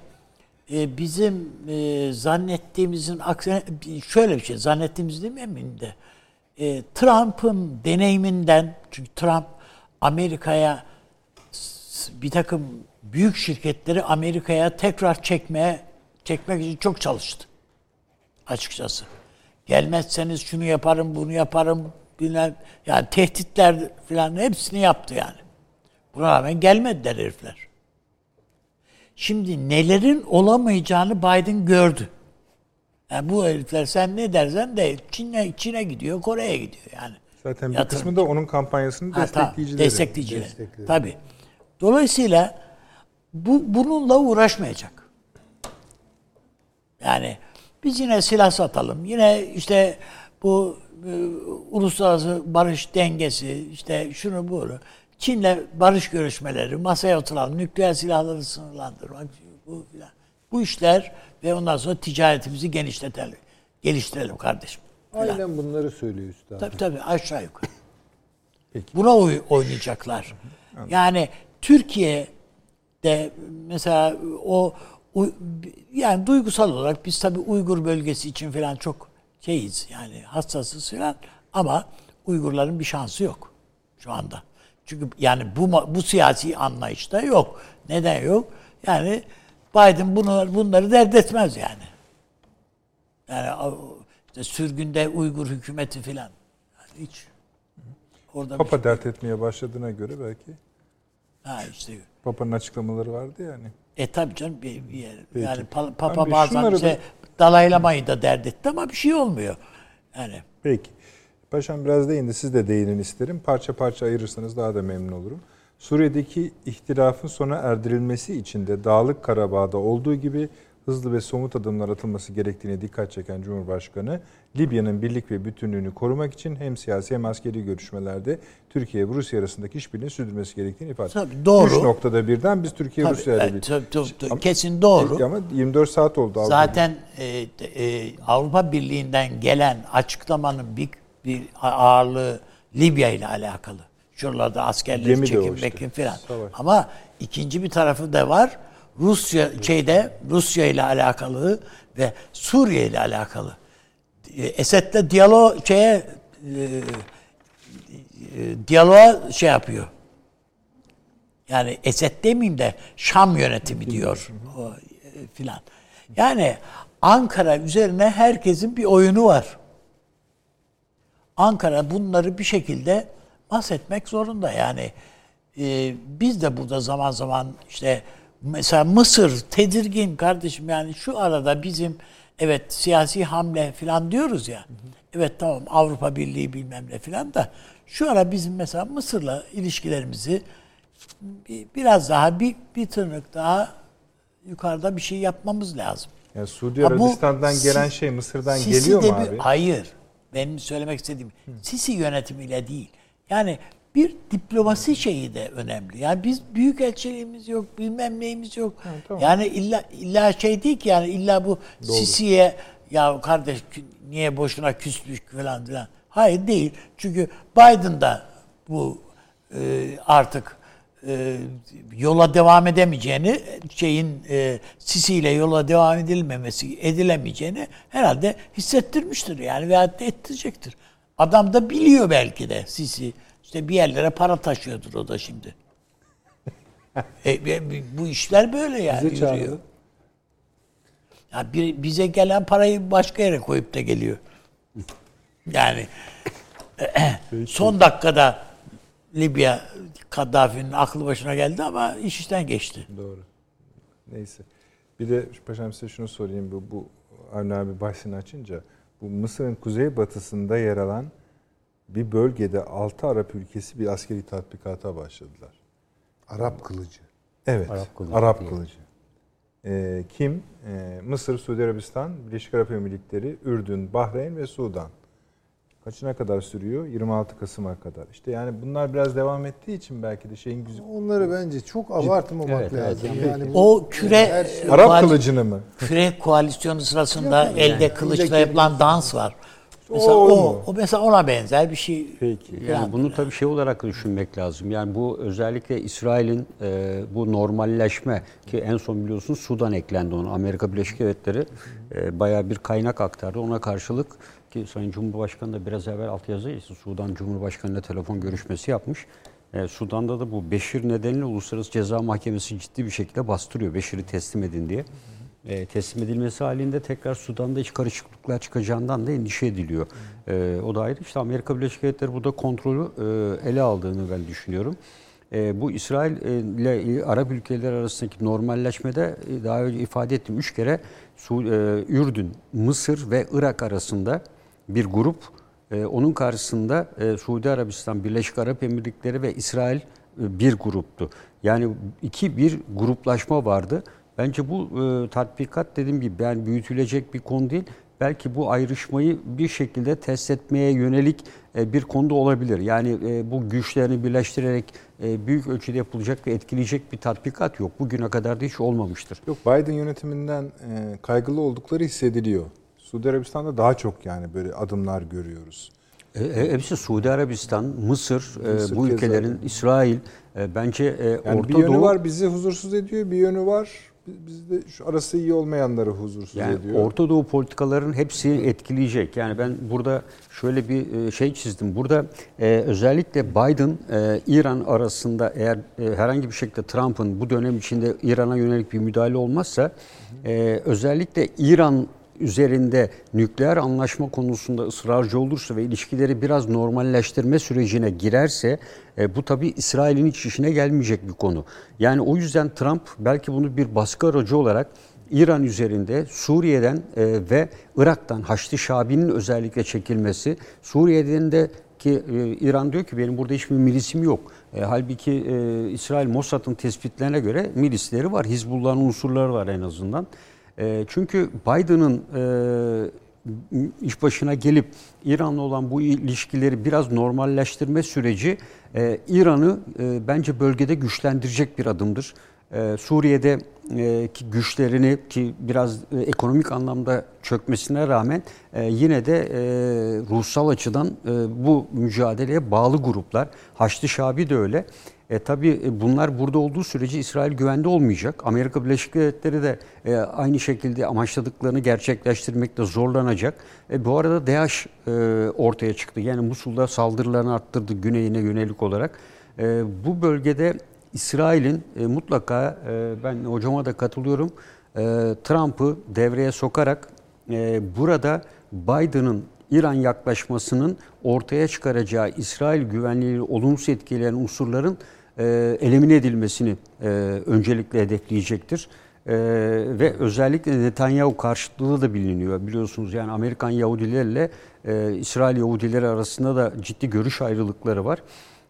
e, bizim e, zannettiğimizin aksine şöyle bir şey zannettiğimiz değil mi eminim de. E, Trump'ın deneyiminden çünkü Trump Amerika'ya bir takım büyük şirketleri Amerika'ya tekrar çekmeye çekmek için çok çalıştı. Açıkçası. Gelmezseniz şunu yaparım, bunu yaparım, bilmem. Yani tehditler falan hepsini yaptı yani. Buna rağmen gelmediler herifler. Şimdi nelerin olamayacağını Biden gördü. Yani bu herifler sen ne dersen de Çin'e Çin'e gidiyor, Kore'ye gidiyor yani. Zaten bir Yatırım. kısmı da onun tamam, destekleyicileri. Destekleyicileri. Destekleri. Tabii. Dolayısıyla bu bununla uğraşmayacak. Yani biz yine silah satalım. Yine işte bu e, uluslararası barış dengesi, işte şunu bunu. Çin'le barış görüşmeleri, masaya oturalım, nükleer silahları sınırlandırmak, bu filan. Bu işler ve ondan sonra ticaretimizi genişletelim, geliştirelim kardeşim. Aynen bunları söylüyor üstad. Tabii tabii aşağı yukarı. Peki. Buna oy- oynayacaklar. Yani Türkiye'de mesela o yani duygusal olarak biz tabii Uygur bölgesi için falan çok şeyiz yani hassasız falan ama Uygurların bir şansı yok şu anda. Çünkü yani bu bu siyasi anlayışta yok. Neden yok? Yani Biden bunu bunları dert etmez yani. Yani işte sürgünde Uygur hükümeti falan. Yani hiç orada Papa dert etmeye başladığına göre belki. Ha işte. Papa'nın açıklamaları vardı yani. E tabii canım bir, bir yer. Peki. Yani pa- Papa Abi bazen bize dalaylamayı da dert etti ama bir şey olmuyor. Yani Peki. Paşam biraz değindi. Siz de değinin isterim. Parça parça ayırırsanız daha da memnun olurum. Suriye'deki ihtilafın sona erdirilmesi için de Dağlık Karabağ'da olduğu gibi hızlı ve somut adımlar atılması gerektiğine dikkat çeken Cumhurbaşkanı, Libya'nın birlik ve bütünlüğünü korumak için hem siyasi hem askeri görüşmelerde Türkiye ve Rusya arasındaki işbirliğini sürdürmesi gerektiğini ifade etti. Tabii, doğru. Üç noktada birden biz Türkiye tabii, Rusya ile tabii, tabii, tabii. Kesin doğru. Ama 24 saat oldu. Avrupa Zaten e, e, Avrupa Birliği'nden gelen açıklamanın bir, bir ağırlığı Libya ile alakalı. Şuralarda askerleri Gemi de o çekin işte. filan. Ama ikinci bir tarafı da var. Rusya şeyde Rusya ile alakalı ve Suriye ile alakalı. E, Esed'le diyalog şeye e, e, diyaloğa şey yapıyor. Yani Esed demeyeyim de Şam yönetimi diyor o, e, filan. Yani Ankara üzerine herkesin bir oyunu var. Ankara bunları bir şekilde bahsetmek zorunda. Yani e, biz de burada zaman zaman işte mesela Mısır tedirgin kardeşim yani şu arada bizim evet siyasi hamle falan diyoruz ya. Evet tamam Avrupa Birliği bilmem ne falan da şu ara bizim mesela Mısır'la ilişkilerimizi bir- biraz daha bir, bir tırnak daha yukarıda bir şey yapmamız lazım. Yani Suudi bu Arabistan'dan Si- gelen şey Mısır'dan Sisi geliyor mu bir- abi? Hayır. Benim söylemek istediğim Sisi yönetimiyle değil. Yani bir diplomasi şeyi de önemli. Yani biz büyük elçiliğimiz yok, bilmem neyimiz yok. Yani illa illa şey değil ki yani illa bu Sisi'ye ya kardeş niye boşuna küslük falan filan. Hayır değil. Çünkü Biden da bu e, artık e, yola devam edemeyeceğini, şeyin e, Sisi ile yola devam edilmemesi, edilemeyeceğini herhalde hissettirmiştir yani veyahut da ettirecektir. Adam da biliyor belki de Sisi. İşte bir yerlere para taşıyordur o da şimdi. e, e, bu işler böyle yani Bize yürüyor. çağırdı. Ya bir, bize gelen parayı başka yere koyup da geliyor. Yani son dakikada Libya Kaddafi'nin aklı başına geldi ama iş işten geçti. Doğru. Neyse. Bir de paşam size şunu sorayım. Bu, bu Avni abi bahsini açınca bu Mısır'ın kuzeybatısında yer alan bir bölgede 6 Arap ülkesi bir askeri tatbikata başladılar. Arap kılıcı. Evet. Arap kılıcı Arap kılıcı. Ee, kim? Ee, Mısır, Suudi Arabistan, Birleşik Arap Emirlikleri, Ürdün, Bahreyn ve Sudan. Kaçına kadar sürüyor? 26 Kasım'a kadar. İşte yani bunlar biraz devam ettiği için belki de şeyin güzel. Onları bence çok abartmamak Evet, evet. lazım. Yani bu- O küre şey- Arap kılıcını mı? küre koalisyonu sırasında elde kılıçla yapılan dans var. Mesela O o, o, mesela ona benzer bir şey. Peki. Yani bunu tabii şey olarak düşünmek lazım. Yani bu özellikle İsrail'in e, bu normalleşme ki en son biliyorsunuz Sudan eklendi ona. Amerika Birleşik Devletleri e, bayağı bir kaynak aktardı. Ona karşılık ki Sayın Cumhurbaşkanı da biraz evvel altyazı yazdı. Sudan Cumhurbaşkanı'yla telefon görüşmesi yapmış. E, Sudan'da da bu Beşir nedeniyle Uluslararası Ceza Mahkemesi ciddi bir şekilde bastırıyor. Beşir'i teslim edin diye. E, teslim edilmesi halinde tekrar Sudan'da iç karışıklıklar çıkacağından da endişe ediliyor. E, o da ayrı. İşte Amerika Birleşik Devletleri burada kontrolü e, ele aldığını ben düşünüyorum. E, bu İsrail e, ile Arap ülkeleri arasındaki normalleşmede e, daha önce ifade ettim. Üç kere Su, e, Ürdün, Mısır ve Irak arasında bir grup. E, onun karşısında e, Suudi Arabistan, Birleşik Arap Emirlikleri ve İsrail e, bir gruptu. Yani iki bir gruplaşma vardı. Bence bu e, tatbikat dediğim gibi yani büyütülecek bir konu değil. Belki bu ayrışmayı bir şekilde test etmeye yönelik bir konuda olabilir. Yani bu güçlerini birleştirerek büyük ölçüde yapılacak ve etkileyecek bir tatbikat yok. Bugüne kadar da hiç olmamıştır. Yok Biden yönetiminden kaygılı oldukları hissediliyor. Suudi Arabistan'da daha çok yani böyle adımlar görüyoruz. E, e, hepsi Suudi Arabistan, Mısır, e, Mısır bu keza ülkelerin, öyle. İsrail e, bence e, Yani Orta bir yönü Doğu var bizi huzursuz ediyor, bir yönü var bizde şu arası iyi olmayanları huzursuz Yani ediyor. Orta Doğu politikaların hepsini etkileyecek. Yani ben burada şöyle bir e, şey çizdim. Burada e, özellikle Biden e, İran arasında eğer e, herhangi bir şekilde Trump'ın bu dönem içinde İran'a yönelik bir müdahale olmazsa e, özellikle İran üzerinde nükleer anlaşma konusunda ısrarcı olursa ve ilişkileri biraz normalleştirme sürecine girerse e, bu tabii İsrail'in hiç işine gelmeyecek bir konu. Yani o yüzden Trump belki bunu bir baskı aracı olarak İran üzerinde Suriye'den e, ve Irak'tan Haçlı Şabi'nin özellikle çekilmesi, Suriye'den de ki e, İran diyor ki benim burada hiçbir milisim yok. E, halbuki e, İsrail Mossad'ın tespitlerine göre milisleri var, Hizbullah'ın unsurları var en azından. E, çünkü Biden'ın e, iş başına gelip İran'la olan bu ilişkileri biraz normalleştirme süreci e, İran'ı e, bence bölgede güçlendirecek bir adımdır. E, Suriye'de e, ki güçlerini ki biraz e, ekonomik anlamda çökmesine rağmen e, yine de ruhsal açıdan bu mücadeleye bağlı gruplar. Haçlı Şabi de öyle. E, tabii e, bunlar burada olduğu sürece İsrail güvende olmayacak. Amerika Birleşik Devletleri de e, aynı şekilde amaçladıklarını gerçekleştirmekte zorlanacak. E, bu arada DAEŞ e, ortaya çıktı. Yani Musul'da saldırılarını arttırdı güneyine yönelik olarak. E, bu bölgede İsrail'in e, mutlaka e, ben hocama da katılıyorum. E, Trump'ı devreye sokarak e, burada Biden'ın İran yaklaşmasının ortaya çıkaracağı İsrail güvenliğini olumsuz etkileyen unsurların e, elimine edilmesini e, öncelikle hedefleyecektir. Ee, ve özellikle Netanyahu karşıtlığı da biliniyor. Biliyorsunuz yani Amerikan Yahudilerle e, İsrail Yahudileri arasında da ciddi görüş ayrılıkları var.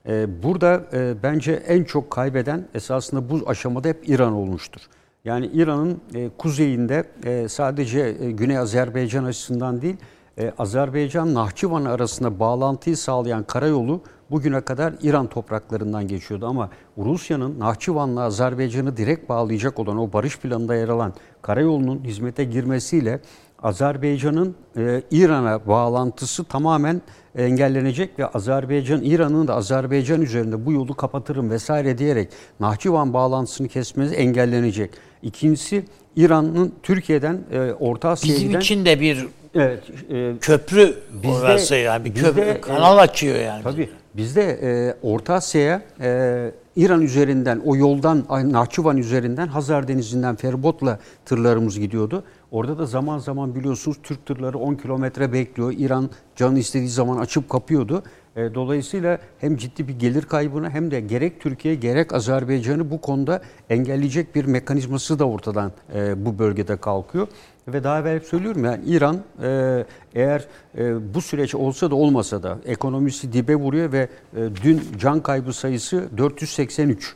E, burada e, bence en çok kaybeden esasında bu aşamada hep İran olmuştur. Yani İran'ın e, kuzeyinde e, sadece e, Güney Azerbaycan açısından değil, e, Azerbaycan Nahçıvan arasında bağlantıyı sağlayan karayolu bugüne kadar İran topraklarından geçiyordu ama Rusya'nın Nahçıvan'la Azerbaycan'ı direkt bağlayacak olan o barış planında yer alan karayolunun hizmete girmesiyle Azerbaycan'ın e, İran'a bağlantısı tamamen engellenecek ve Azerbaycan, İran'ın da Azerbaycan üzerinde bu yolu kapatırım vesaire diyerek Nahçıvan bağlantısını kesmesi engellenecek. İkincisi İran'ın Türkiye'den, e, Orta Asya'ya Bizim için de bir Evet, e, köprü Bizde- orası yani bir köprü bizde, kanal açıyor yani. Tabii. Bizde e, Orta Asya'ya e, İran üzerinden, o yoldan, Nahçıvan üzerinden Hazar Denizi'nden feribotla tırlarımız gidiyordu. Orada da zaman zaman biliyorsunuz Türk tırları 10 kilometre bekliyor. İran canı istediği zaman açıp kapıyordu. E, dolayısıyla hem ciddi bir gelir kaybını hem de gerek Türkiye gerek Azerbaycan'ı bu konuda engelleyecek bir mekanizması da ortadan e, bu bölgede kalkıyor. Ve daha evvel söylüyorum yani İran e, eğer e, bu süreç olsa da olmasa da ekonomisi dibe vuruyor ve e, dün can kaybı sayısı 483.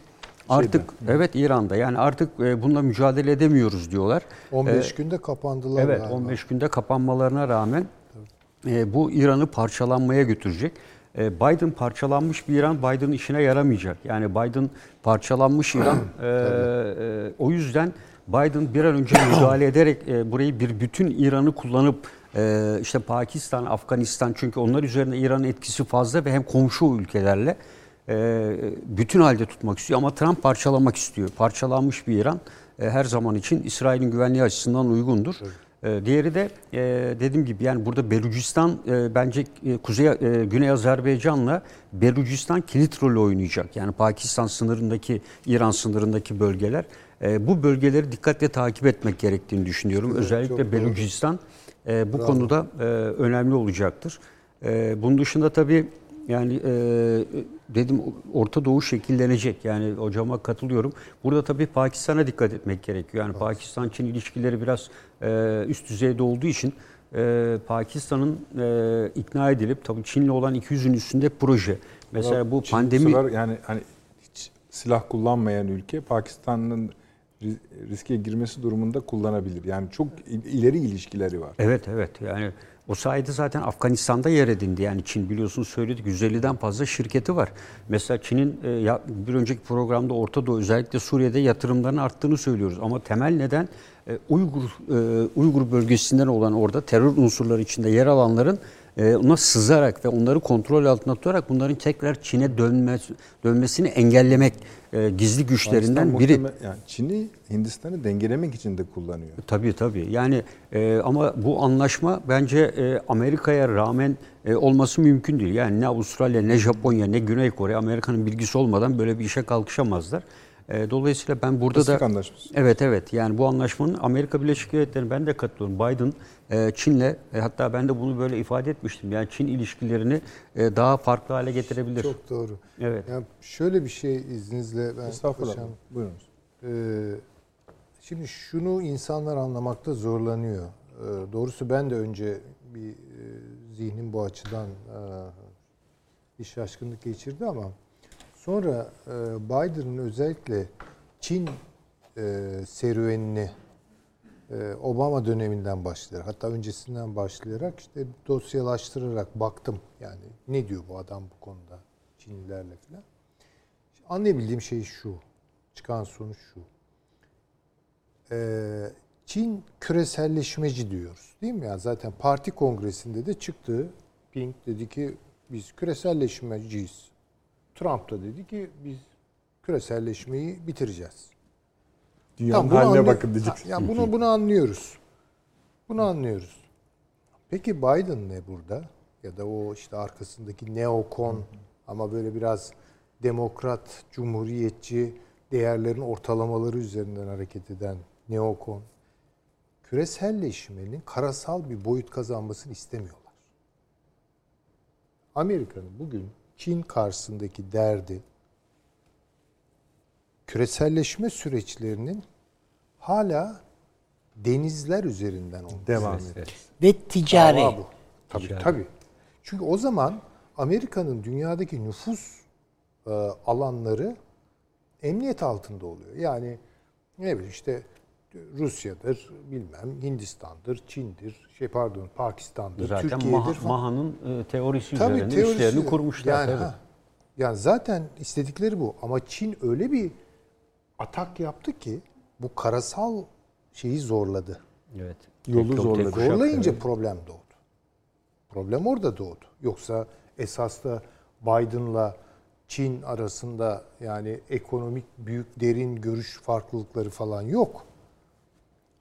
Artık evet İran'da yani artık e, bununla mücadele edemiyoruz diyorlar. 15 günde kapandılar Evet galiba. 15 günde kapanmalarına rağmen e, bu İran'ı parçalanmaya götürecek. E, Biden parçalanmış bir İran Biden'ın işine yaramayacak. Yani Biden parçalanmış İran. e, e, o yüzden Biden bir an önce müdahale ederek e, burayı bir bütün İran'ı kullanıp e, işte Pakistan, Afganistan çünkü onlar üzerinde İran'ın etkisi fazla ve hem komşu ülkelerle e, bütün halde tutmak istiyor ama Trump parçalamak istiyor. Parçalanmış bir İran e, her zaman için İsrail'in güvenliği açısından uygundur. E, diğeri de e, dediğim gibi yani burada Belucistan e, bence e, Kuzey Güney Azerbaycan'la Belucistan kilit rol oynayacak. Yani Pakistan sınırındaki İran sınırındaki bölgeler. Bu bölgeleri dikkatle takip etmek gerektiğini düşünüyorum. Evet, çok Özellikle. Belucistan bu Bravo. konuda önemli olacaktır. Bunun dışında tabii yani e, dedim Orta Doğu şekillenecek. Yani hocama katılıyorum. Burada tabii Pakistan'a dikkat etmek gerekiyor. Yani Pakistan-Çin ilişkileri biraz e, üst düzeyde olduğu için e, Pakistan'ın e, ikna edilip tabii Çin'le olan 200'ün üstünde proje. Mesela bu Çin pandemi sefer yani hani hiç silah kullanmayan ülke Pakistan'ın ri- riske girmesi durumunda kullanabilir. Yani çok il- ileri ilişkileri var. Evet evet yani o sayede zaten Afganistan'da yer edindi. Yani Çin biliyorsunuz söyledik 150'den fazla şirketi var. Mesela Çin'in bir önceki programda Orta Doğu özellikle Suriye'de yatırımların arttığını söylüyoruz. Ama temel neden Uygur e, Uygur bölgesinden olan orada terör unsurları içinde yer alanların e, ona sızarak ve onları kontrol altında tutarak bunların tekrar Çin'e dönmez, dönmesini engellemek e, gizli güçlerinden Pakistan biri. yani Çin'i Hindistan'ı dengelemek için de kullanıyor. Tabii tabii. Yani e, ama bu anlaşma bence e, Amerika'ya rağmen e, olması mümkün değil. Yani ne Avustralya, ne Japonya, ne Güney Kore Amerika'nın bilgisi olmadan böyle bir işe kalkışamazlar. E, dolayısıyla ben burada Pasifik da Anlaşması. Evet evet. Yani bu anlaşmanın Amerika Birleşik Devletleri'ne ben de katılıyorum. Biden e, Çin'le e, hatta ben de bunu böyle ifade etmiştim. Yani Çin ilişkilerini e, daha farklı hale getirebilir. Çok doğru. Evet. Yani şöyle bir şey izninizle ben Estağfurullah. paşam, Buyurunuz. Ee, şimdi şunu insanlar anlamakta zorlanıyor. Ee, doğrusu ben de önce bir e, zihnim bu açıdan e, bir şaşkınlık geçirdi ama sonra e, Biden'ın özellikle Çin e, serüvenini e, Obama döneminden başlayarak hatta öncesinden başlayarak işte dosyalaştırarak baktım yani ne diyor bu adam bu konuda Çinlilerle falan. Anlayabildiğim şey şu. Çıkan sonuç şu. Çin küreselleşmeci diyoruz. Değil mi ya? Zaten parti kongresinde de çıktı. Pink dedi ki biz küreselleşmeciyiz. Trump da dedi ki biz küreselleşmeyi bitireceğiz. Dünyanın bunu haline bakın diyeceksin. Ya bunu bunu anlıyoruz. Bunu anlıyoruz. Peki Biden ne burada? Ya da o işte arkasındaki neokon ama böyle biraz demokrat, cumhuriyetçi değerlerin ortalamaları üzerinden hareket eden neokon. Küreselleşmenin karasal bir boyut kazanmasını istemiyorlar. Amerika'nın bugün Çin karşısındaki derdi küreselleşme süreçlerinin hala denizler üzerinden olması. Devam. Ve ticari. Dava bu. Tabii Ticari. tabii. Çünkü o zaman Amerika'nın dünyadaki nüfus e, alanları emniyet altında oluyor. Yani ne bileyim işte Rusya'dır, bilmem Hindistan'dır, Çin'dir, şey pardon Pakistan'dır, Zaten Türkiye'dir Maha- falan. Maha'nın e, teorisi Tabii, üzerine teorisi- işlerini kurmuşlar. Yani, tabii. ha. yani zaten istedikleri bu. Ama Çin öyle bir atak yaptı ki bu karasal şeyi zorladı. Evet. Yolu Tek zorladı. kuşak, Zorlayınca evet. problem doğdu. Problem orada doğdu. Yoksa esas da Biden'la Çin arasında yani ekonomik büyük derin görüş farklılıkları falan yok.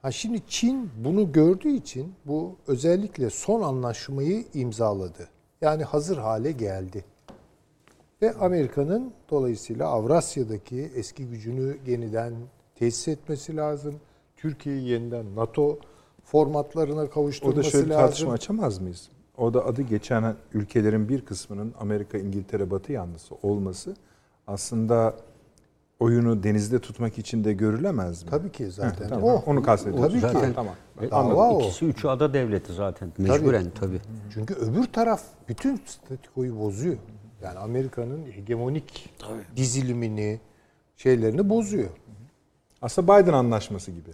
Ha şimdi Çin bunu gördüğü için bu özellikle son anlaşmayı imzaladı. Yani hazır hale geldi. Ve Amerika'nın dolayısıyla Avrasya'daki eski gücünü yeniden tesis etmesi lazım. Türkiye'yi yeniden NATO formatlarına O da kavuşturması şöyle lazım. tartışma açamaz mıyız? O da adı geçen ülkelerin bir kısmının Amerika, İngiltere, Batı yanlısı olması aslında oyunu denizde tutmak için de görülemez mi? Tabii ki zaten. Tamam, o. onu kastediyorum. Tabii ki. Zaten Tamam. e, Dava o. ikisi üçü ada devleti zaten. Mecburen tabii. Çünkü öbür taraf bütün statikoyu bozuyor. Yani Amerika'nın hegemonik dizilimini, şeylerini bozuyor. Aslında Biden anlaşması gibi.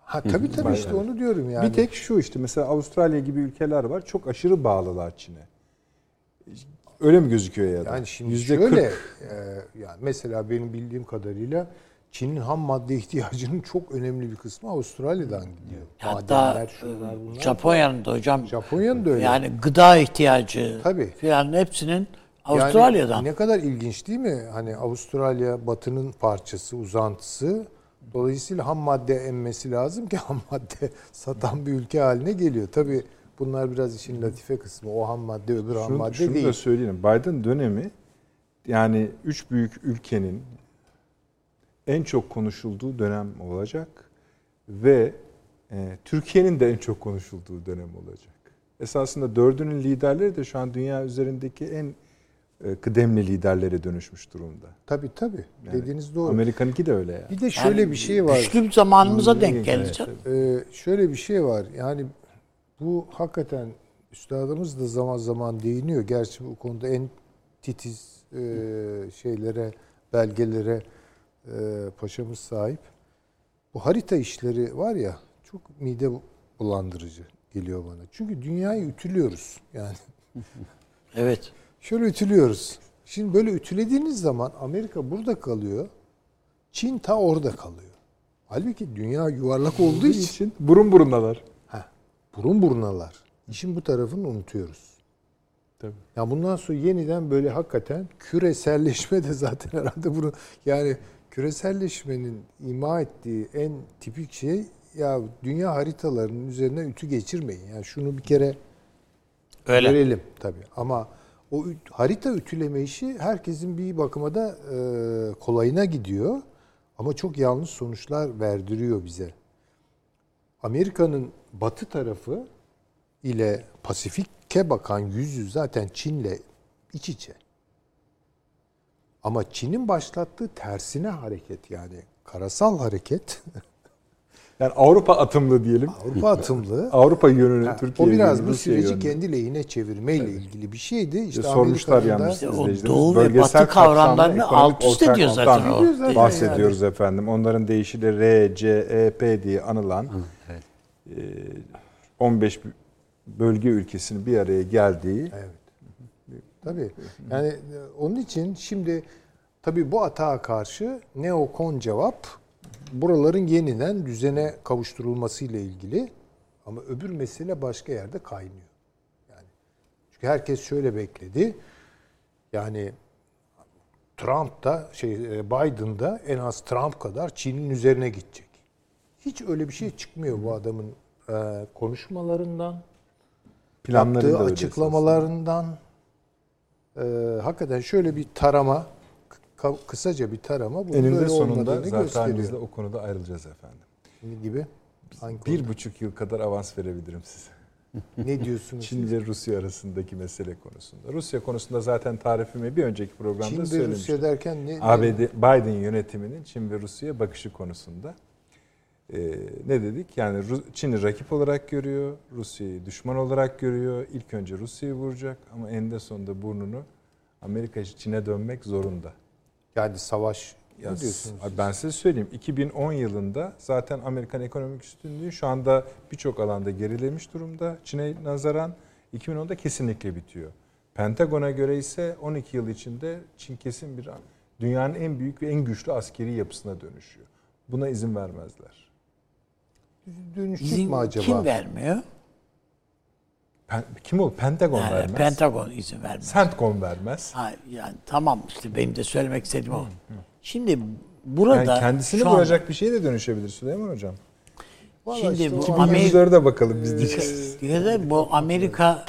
Ha tabii tabii işte onu diyorum yani. Bir tek şu işte mesela Avustralya gibi ülkeler var. Çok aşırı bağlılar Çin'e. Öyle mi gözüküyor ya da? yani şimdi Yüzde şöyle kırk. e, yani mesela benim bildiğim kadarıyla Çin'in ham madde ihtiyacının çok önemli bir kısmı Avustralya'dan gidiyor. Hatta Madenler, şunlar, bunlar. Japonya'nın da hocam Japonya'nın da öyle. yani gıda ihtiyacı Tabii. filan hepsinin Yani Avustralya'dan. ne kadar ilginç değil mi? Hani Avustralya batının parçası, uzantısı. Dolayısıyla ham madde emmesi lazım ki ham madde satan bir ülke haline geliyor. Tabii bunlar biraz işin latife kısmı. O ham madde öbür ham Şunu, madde şunu değil. da söyleyeyim. Biden dönemi yani üç büyük ülkenin en çok konuşulduğu dönem olacak ve e, Türkiye'nin de en çok konuşulduğu dönem olacak. Esasında dördünün liderleri de şu an dünya üzerindeki en e, kıdemli liderlere dönüşmüş durumda. Tabii tabii. Yani Dediğiniz doğru. Amerika'nınki de öyle yani. Bir de şöyle Yani bir şey var. Güçlü zamanımıza denk evet, gelecek. Ee, şöyle bir şey var. Yani bu hakikaten üstadımız da zaman zaman değiniyor. Gerçi bu konuda en titiz e, şeylere, belgelere e, paşamız sahip. Bu harita işleri var ya çok mide bulandırıcı geliyor bana. Çünkü dünyayı ütülüyoruz. Yani Evet. şöyle ütülüyoruz. Şimdi böyle ütülediğiniz zaman Amerika burada kalıyor. Çin ta orada kalıyor. Halbuki dünya yuvarlak olduğu için için burun burundalar. Burun burnalar. İşin bu tarafını unutuyoruz. Tabii. Ya bundan sonra yeniden böyle hakikaten küreselleşme de zaten herhalde bunu yani küreselleşmenin ima ettiği en tipik şey ya dünya haritalarının üzerine ütü geçirmeyin. Yani şunu bir kere Öyle. görelim tabii. Ama o üt- harita ütüleme işi herkesin bir bakıma da e, kolayına gidiyor. Ama çok yanlış sonuçlar verdiriyor bize. Amerika'nın batı tarafı ile Pasifik'e bakan yüzü zaten Çin'le iç içe. Ama Çin'in başlattığı tersine hareket yani karasal hareket Yani Avrupa atımlı diyelim. Avrupa atımlı. Avrupa yönünü, Ha, Türkiye o biraz yönünü, bu Rusya süreci yönünü. kendi lehine çevirmeyle ilgili bir şeydi. İşte sormuşlar Amerika'nın da- yalnız izleyicilerimiz. doğu ve Bölgesel batı kavramlarını alt üst ediyor zaten o. Bahsediyoruz efendim. Onların deyişiyle R, C, E, P diye anılan Evet. E, 15 bölge ülkesinin bir araya geldiği Evet. Tabii. Yani e, onun için şimdi tabii bu atağa karşı neokon cevap buraların yeniden düzene kavuşturulması ile ilgili ama öbür mesele başka yerde kaynıyor. Yani çünkü herkes şöyle bekledi. Yani Trump da şey e, Biden da en az Trump kadar Çin'in üzerine gidecek. Hiç öyle bir şey çıkmıyor bu adamın e, konuşmalarından, planları yaptığı açıklamalarından e, hakikaten şöyle bir tarama kısaca bir tarama Eninde böyle sonunda zaten gösteriyor. biz de o konuda ayrılacağız efendim. Ne gibi? Hangi Bir konuda? buçuk yıl kadar avans verebilirim size. ne diyorsunuz? Çin ve Rusya arasındaki mesele konusunda. Rusya konusunda zaten tarifimi bir önceki programda Çin ve söylemiştim. Rusya derken ne? ABD Biden yönetiminin Çin ve Rusya'ya bakışı konusunda. E, ne dedik? Yani Çin'i rakip olarak görüyor, Rusya'yı düşman olarak görüyor. İlk önce Rusya'yı vuracak ama eninde sonunda burnunu Amerika Çin'e dönmek zorunda. Yani savaş Ya, ne diyorsunuz? abi ben size söyleyeyim. 2010 yılında zaten Amerikan ekonomik üstünlüğü şu anda birçok alanda gerilemiş durumda. Çin'e nazaran 2010'da kesinlikle bitiyor. Pentagon'a göre ise 12 yıl içinde Çin kesin bir dünyanın en büyük ve en güçlü askeri yapısına dönüşüyor. Buna izin vermezler. Dönüşecek İzin mi acaba? kim vermiyor? Pen- kim o? Pentagon Yani vermez. Pentagon izin vermez. CENTCOM vermez. Ha, yani tamam işte benim de söylemek istediğim o. Şimdi burada Yani kendisini vuracak bir şeye de dönüşebilir Süleyman Hocam. Vallahi Şimdi işte bu Amerika- 2024'e bakalım biz diyeceğiz. Da bu Amerika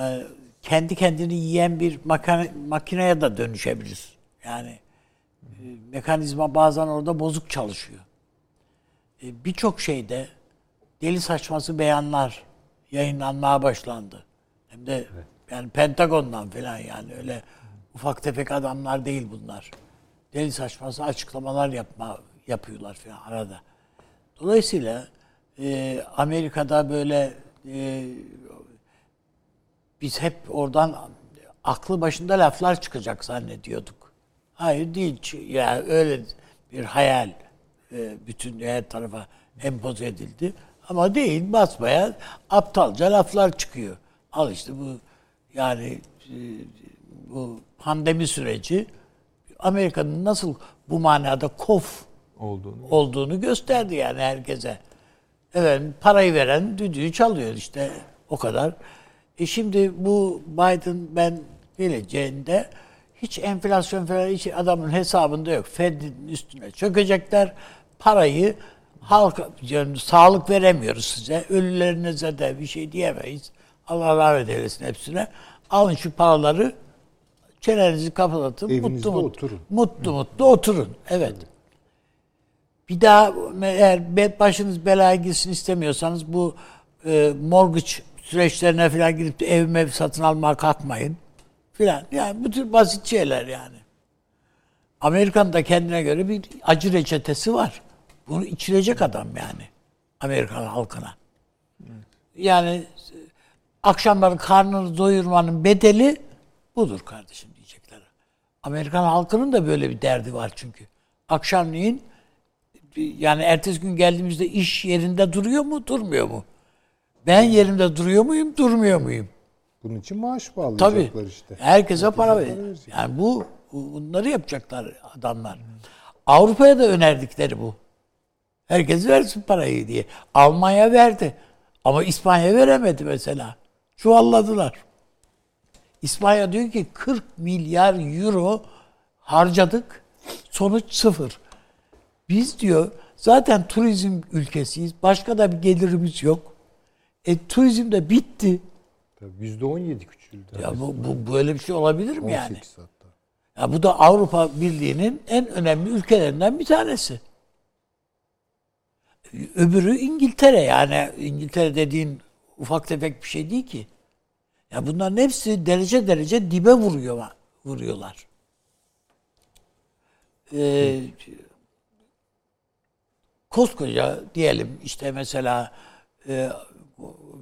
e, kendi kendini yiyen bir makine, makineye de dönüşebilir. Yani e, mekanizma bazen orada bozuk çalışıyor. E, Birçok şeyde deli saçması beyanlar yayınlanmaya başlandı. Hem de yani Pentagon'dan falan yani öyle ufak tefek adamlar değil bunlar. Deli saçması açıklamalar yapma yapıyorlar falan arada. Dolayısıyla e, Amerika'da böyle e, biz hep oradan aklı başında laflar çıkacak zannediyorduk. Hayır değil. Ya öyle bir hayal e, bütün her tarafa empoze edildi. Ama değil basmaya aptalca laflar çıkıyor. Al işte bu yani e, bu pandemi süreci Amerika'nın nasıl bu manada kof Olduğunu. olduğunu gösterdi yani herkese. Efendim parayı veren düdüğü çalıyor işte o kadar. E şimdi bu Biden ben geleceğinde hiç enflasyon falan hiç adamın hesabında yok. Fed'in üstüne çökecekler. Parayı halka yani sağlık veremiyoruz size. Ölülerinize de bir şey diyemeyiz. Allah rahmet eylesin hepsine. Alın şu paraları çenenizi kapatın. Evinizde mutlu mutlu, oturun. mutlu mutlu oturun. Evet. Bir daha eğer başınız belaya girsin istemiyorsanız bu e, mortgage süreçlerine falan gidip de ev mev satın almaya kalkmayın. Filan. Yani bu tür basit şeyler yani. Amerika'nın da kendine göre bir acı reçetesi var. Bunu içirecek adam yani. Amerikan halkına. Yani akşamları karnını doyurmanın bedeli budur kardeşim diyecekler. Amerikan halkının da böyle bir derdi var çünkü. Akşamleyin yani ertesi gün geldiğimizde iş yerinde duruyor mu, durmuyor mu? Ben yerimde duruyor muyum, durmuyor muyum? Bunun için maaş Tabii. bağlayacaklar işte. Herkese para para verir. Yani bu- bunları yapacaklar adamlar. Avrupa'ya da önerdikleri bu. Herkes versin parayı diye. Almanya verdi. Ama İspanya veremedi mesela. Çuvalladılar. İspanya diyor ki 40 milyar euro harcadık. Sonuç sıfır. Biz diyor zaten turizm ülkesiyiz. Başka da bir gelirimiz yok. E turizm de bitti. Tabii %17 küçüldü. Ya bu, bu böyle bir şey olabilir mi yani? 18 hatta. Ya bu da Avrupa Birliği'nin en önemli ülkelerinden bir tanesi. Öbürü İngiltere yani İngiltere dediğin ufak tefek bir şey değil ki. Ya bunların hepsi derece derece dibe vuruyor vuruyorlar. Ee, koskoca diyelim işte mesela e,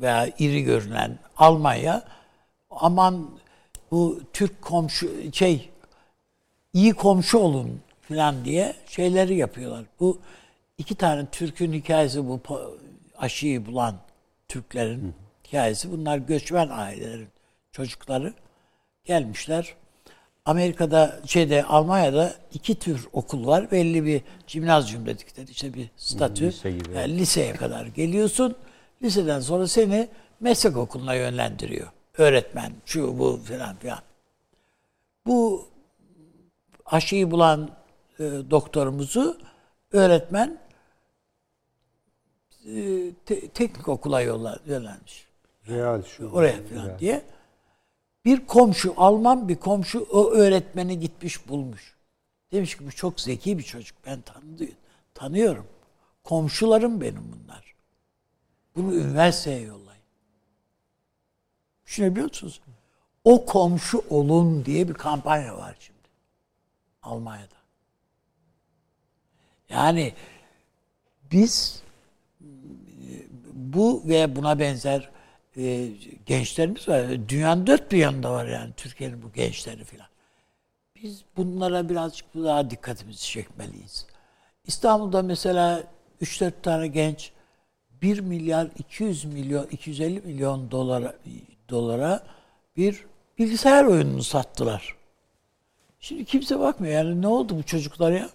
veya iri görünen Almanya aman bu Türk komşu şey iyi komşu olun falan diye şeyleri yapıyorlar. Bu iki tane Türk'ün hikayesi bu aşıyı bulan Türklerin hikayesi. Bunlar göçmen ailelerin çocukları gelmişler. Amerika'da şeyde Almanya'da iki tür okul var. Belli bir cimnazyum dedikleri işte bir statü. lise gibi. Yani liseye kadar geliyorsun. Liseden sonra seni meslek okuluna yönlendiriyor. Öğretmen, şu bu falan filan. Bu aşıyı bulan e, doktorumuzu öğretmen e, te- teknik okula yolla, yönlenmiş. Real şu. Oraya falan Real. diye. Bir komşu, Alman bir komşu o öğretmeni gitmiş bulmuş. Demiş ki bu çok zeki bir çocuk. Ben tanı tanıyorum. Komşularım benim bunlar. Bunu üniversiteye yollayın. Düşünebiliyor musunuz? O komşu olun diye bir kampanya var şimdi. Almanya'da. Yani biz bu ve buna benzer e, gençlerimiz var. Dünyanın dört bir yanında var yani Türkiye'nin bu gençleri filan. Biz bunlara birazcık daha dikkatimizi çekmeliyiz. İstanbul'da mesela 3-4 tane genç 1 milyar 200 milyon 250 milyon dolara dolara bir bilgisayar oyununu sattılar. Şimdi kimse bakmıyor yani ne oldu bu çocuklar ya?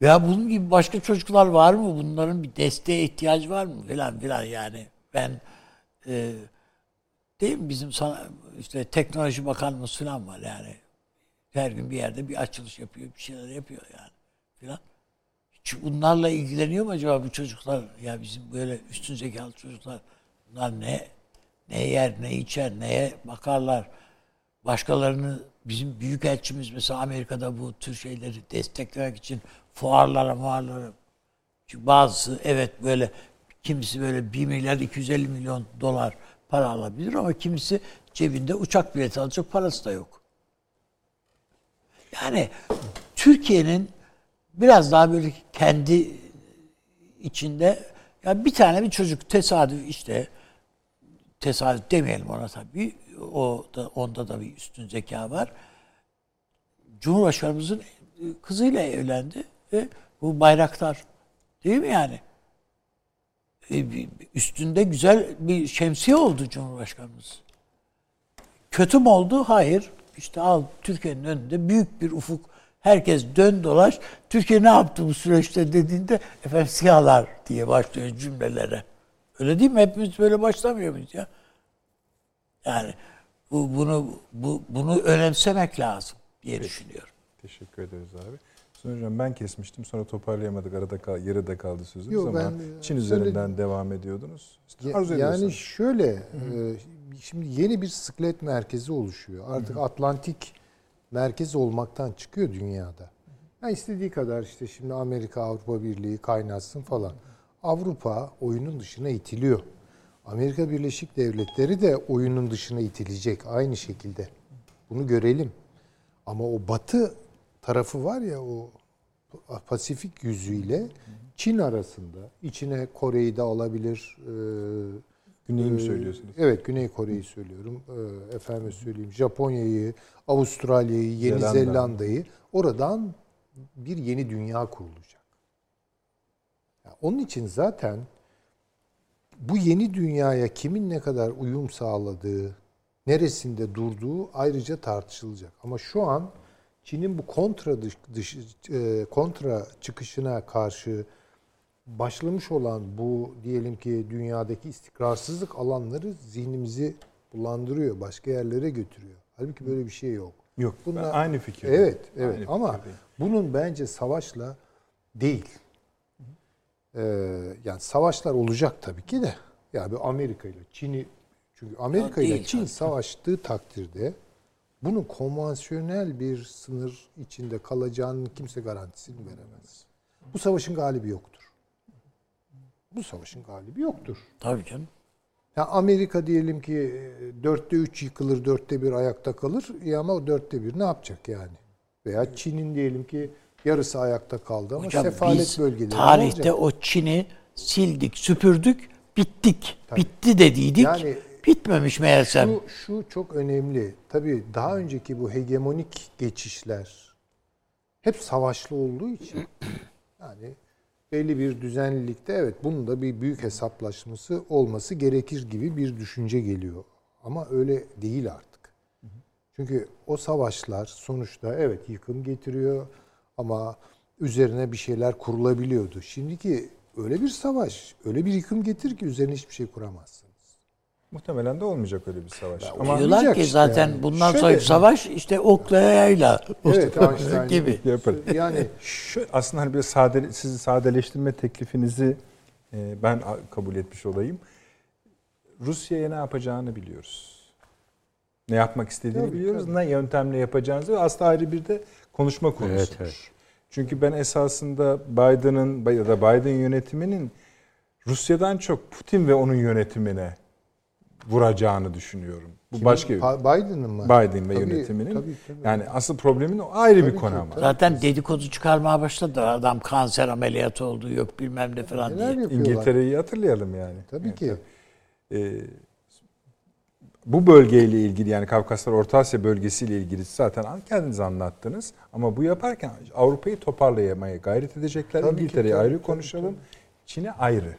Ya bunun gibi başka çocuklar var mı? Bunların bir desteğe ihtiyacı var mı? Filan filan yani. Ben e, değil mi bizim sana işte teknoloji bakanımız falan var yani. Her gün bir yerde bir açılış yapıyor, bir şeyler yapıyor yani filan. Bunlarla ilgileniyor mu acaba bu çocuklar? Ya bizim böyle üstün zekalı çocuklar bunlar ne ne yer, ne içer, neye bakarlar? Başkalarını bizim büyükelçimiz mesela Amerika'da bu tür şeyleri desteklemek için fuarlara, fuarlara çünkü bazısı evet böyle kimisi böyle 1 milyar 250 milyon dolar para alabilir ama kimisi cebinde uçak bileti alacak parası da yok. Yani Türkiye'nin biraz daha böyle kendi içinde ya bir tane bir çocuk tesadüf işte tesadüf demeyelim ona tabii. O da onda da bir üstün zeka var. Cumhurbaşkanımızın kızıyla evlendi ve bu bayraktar değil mi yani? E, Üstünde güzel bir şemsiye oldu Cumhurbaşkanımız. Kötü mü oldu? Hayır. İşte al Türkiye'nin önünde büyük bir ufuk. Herkes dön dolaş. Türkiye ne yaptı bu süreçte dediğinde efendim siyahlar diye başlıyor cümlelere. Öyle değil mi? Hepimiz böyle başlamıyor muyuz ya? Yani bu, bunu bu, bunu önemsemek lazım diye düşünüyorum. Teşekkür ederiz abi. Hüsnü Hocam ben kesmiştim sonra toparlayamadık. Arada kal, yarıda kaldı sözünüz Yok, ama ben, Çin e, üzerinden söyledim. devam ediyordunuz. Ya- Arzu yani şöyle e, şimdi yeni bir sıklet merkezi oluşuyor. Artık Atlantik merkez olmaktan çıkıyor dünyada. Ya istediği kadar işte şimdi Amerika Avrupa Birliği kaynatsın falan. Avrupa oyunun dışına itiliyor. Amerika Birleşik Devletleri de oyunun dışına itilecek aynı şekilde. Bunu görelim. Ama o batı tarafı var ya o Pasifik yüzüyle Çin arasında içine Kore'yi de alabilir. e, Güney'i mi ee, söylüyorsunuz? Evet, Güney Kore'yi söylüyorum. Ee, efendim söyleyeyim, Japonya'yı, Avustralya'yı, Yeni Zelanda. Zelanda'yı oradan bir yeni dünya kurulacak. Ya onun için zaten bu yeni dünyaya kimin ne kadar uyum sağladığı, neresinde durduğu ayrıca tartışılacak. Ama şu an Çin'in bu kontra dış, dış- e, kontra çıkışına karşı başlamış olan bu diyelim ki dünyadaki istikrarsızlık alanları zihnimizi bulandırıyor, başka yerlere götürüyor. Halbuki böyle bir şey yok. Yok. Bunlar- aynı fikir. Evet, evet Aynı ama fikirdeyim. bunun bence savaşla değil. Ee, yani savaşlar olacak tabii ki de. Yani bir Amerika ile Çin'i çünkü Amerika ile Çin savaştığı takdirde bunun konvansiyonel bir sınır içinde kalacağının kimse garantisini veremez. Bu savaşın galibi yoktur. Bu savaşın galibi yoktur. Tabii canım. Ya Amerika diyelim ki e, dörtte üç yıkılır, dörtte bir ayakta kalır. Ya ama o dörtte bir ne yapacak yani? Veya Çin'in diyelim ki yarısı ayakta kaldı ama Hocam sefalet bölgeleri tarihte o Çin'i sildik, süpürdük, bittik. Bitti dediydik. Yani Bitmemiş meğersem. Şu, şu çok önemli. Tabii daha önceki bu hegemonik geçişler hep savaşlı olduğu için yani belli bir düzenlilikte evet bunun da bir büyük hesaplaşması olması gerekir gibi bir düşünce geliyor. Ama öyle değil artık. Çünkü o savaşlar sonuçta evet yıkım getiriyor ama üzerine bir şeyler kurulabiliyordu. Şimdiki öyle bir savaş, öyle bir yıkım getir ki üzerine hiçbir şey kuramazsınız. Muhtemelen de olmayacak öyle bir savaş. Ama Diyorlar olmayacak ki işte zaten yani. bundan Şöyle- sonraki savaş işte okla yayla Evet, Einstein gibi. yaparız. Yani Şu, aslında hani bir sade, sizi sadeleştirme teklifinizi e, ben a- kabul etmiş olayım. Rusya'ya ne yapacağını biliyoruz. Ne yapmak istediğini Tabii, biliyoruz. tabii. Ne yöntemle yapacağınızı aslında ayrı bir de konuşma konusudur. Evet, evet. Çünkü ben esasında Biden'ın ya da Biden yönetiminin Rusya'dan çok Putin ve onun yönetimine vuracağını düşünüyorum. Bu başka bir Pa- Biden'ın mı? Biden ve Tabii, yönetiminin. tabii, tabii. Yani asıl problemin o ayrı bir Tabii konu ki, ama. Zaten dedikodu çıkarmaya başladı. Adam kanser ameliyatı oldu yok bilmem ne falan Neler diye. İngiltere'yi hatırlayalım yani. Tabii Evet, ki. Ee, bu bölgeyle ilgili yani Kafkaslar Orta Asya bölgesiyle ilgili zaten kendiniz anlattınız. Ama bu yaparken Avrupa'yı toparlayamaya gayret edecekler. Tabii İngiltere'yi ayrı tabii, konuşalım. Çin'i ayrı.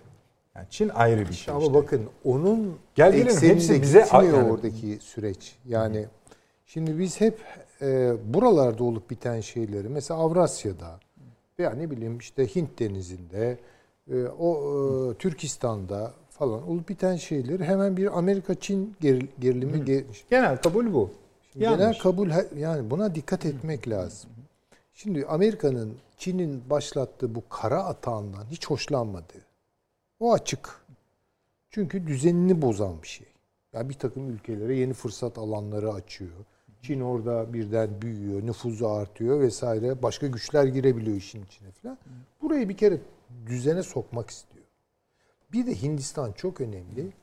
Yani Çin ayrı bir şey. Ama işte. bakın onun Gel gelelim, hepsi bize- yani- oradaki süreç. Yani şimdi biz hep e, buralarda olup biten şeyleri mesela Avrasya'da veya ne bileyim işte Hint denizinde e, o e, Türkistan'da falan olup biten şeyleri hemen bir Amerika-Çin geril- gerilimi ge- Genel kabul bu. Şimdi Yanlış. genel kabul yani buna dikkat etmek lazım. Şimdi Amerika'nın Çin'in başlattığı bu kara atağından hiç hoşlanmadı. O açık. Çünkü düzenini bozan bir şey. Yani bir takım ülkelere yeni fırsat alanları açıyor. Çin orada birden büyüyor, nüfuzu artıyor vesaire. Başka güçler girebiliyor işin içine falan. Burayı bir kere düzene sokmak istiyor. Bir de Hindistan çok önemli.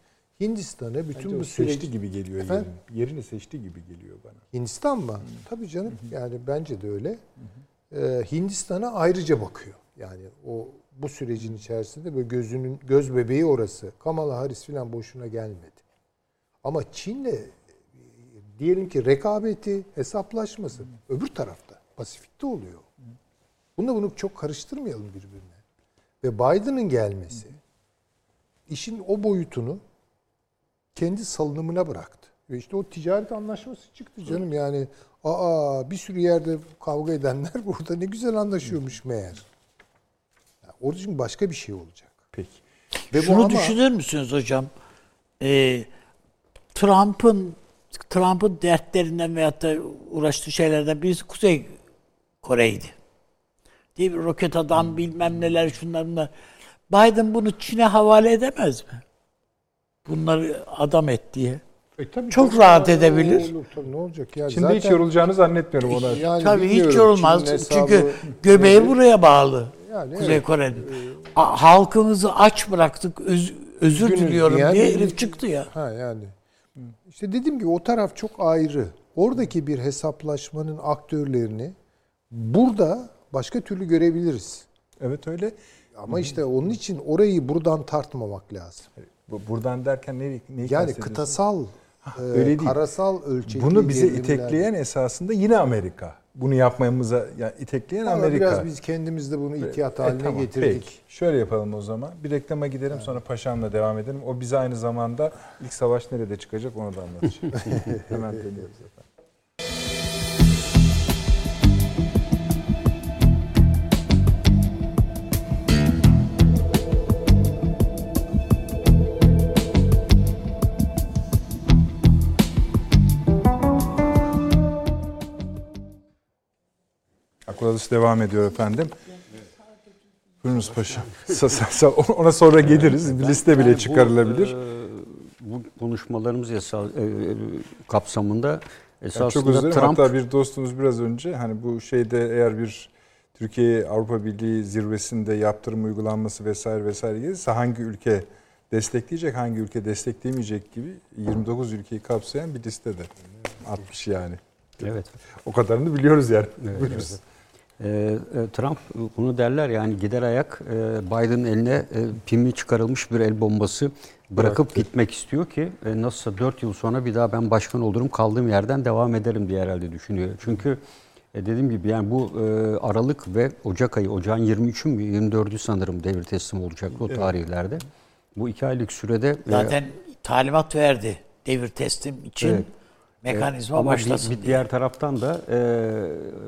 Hindistan'a bütün Bence bu seçti süreci gibi geliyor Efendim? yerini. Yerini seçti gibi geliyor bana. Hindistan mı? Tabii canım. Yani bence de öyle. Ee, Hindistan'a ayrıca bakıyor. Yani o bu sürecin içerisinde böyle gözünün göz bebeği orası. Kamala Harris falan boşuna gelmedi. Ama Çin'le diyelim ki rekabeti, hesaplaşması öbür tarafta, Pasifik'te oluyor. Bunu bunu çok karıştırmayalım birbirine. Ve Biden'ın gelmesi işin o boyutunu kendi salınımına bıraktı. Ve işte o ticaret anlaşması çıktı canım yani. Aa bir sürü yerde kavga edenler burada ne güzel anlaşıyormuş meğer. Yani orada çünkü başka bir şey olacak. Peki. Ve bu Şunu ama- düşünür müsünüz hocam? Ee, Trump'ın Trump'ın dertlerinden veyahut da uğraştığı şeylerden birisi Kuzey Kore'ydi. Değil mi? Roket adam bilmem neler şunlar bunlar. Biden bunu Çin'e havale edemez mi? Bunları adam et diye. E, tabii Çok tabii. rahat edebilir. Olur, tabii, ne olacak ya? Şimdi hiç yorulacağını zannetmiyorum ona. Yani Tabii hiç yorulmaz. Çin'in Çünkü hesabı göbeği nedir? buraya bağlı. Yani Kuzey evet. Kore'nin. A- Halkımızı aç bıraktık. öz- özür Üzgünüz diliyorum diyen diye herif çıktı ya. Ha yani. İşte dediğim gibi o taraf çok ayrı. Oradaki bir hesaplaşmanın aktörlerini burada başka türlü görebiliriz. Evet öyle. Ama işte onun için orayı buradan tartmamak lazım. Bu- Buradan derken neyi, neyi Yani kıtasal, e, öyle değil. karasal ölçekli Bunu bize gerilimler. itekleyen esasında yine Amerika. Bunu yapmamıza yani itekleyen Ama Amerika. Biraz biz kendimiz de bunu ihtiyat E, haline tamam, getirdik. Peki. Şöyle yapalım o zaman. Bir reklama gidelim sonra Paşam'la devam edelim. O bize aynı zamanda ilk savaş nerede çıkacak onu da anlatacak. Hemen dönüyoruz efendim. Adası devam ediyor efendim. Buyurunuz sa- Ona sonra geliriz. Bir liste bile Yani çıkarılabilir. e, Bu konuşmalarımız esa- e, kapsamında Yani esasında çok özür. Trump Hatta bir dostumuz biraz önce hani bu şeyde eğer bir Türkiye Avrupa Birliği zirvesinde yaptırım uygulanması vesaire vesaire gelirse hangi ülke destekleyecek, hangi ülke destekleyemeyecek gibi 29 ülkeyi kapsayan bir listede atmış yani. evet O kadarını biliyoruz yani. Evet, evet. E, e, Trump bunu derler yani gider ayak e, Biden'ın eline e, pimi çıkarılmış bir el bombası bırakıp Bıraktı. gitmek istiyor ki e, nasılsa 4 yıl sonra bir daha ben başkan olurum kaldığım yerden devam ederim diye herhalde düşünüyor. Çünkü e, dediğim gibi yani bu e, Aralık ve Ocak ayı, Ocağın 23'ü mü 24'ü sanırım devir teslim olacak o tarihlerde. Bu iki aylık sürede e, Zaten talimat verdi devir teslim için Evet. Mekanizma Ama bir- başlasın bir, diye. diğer taraftan da e,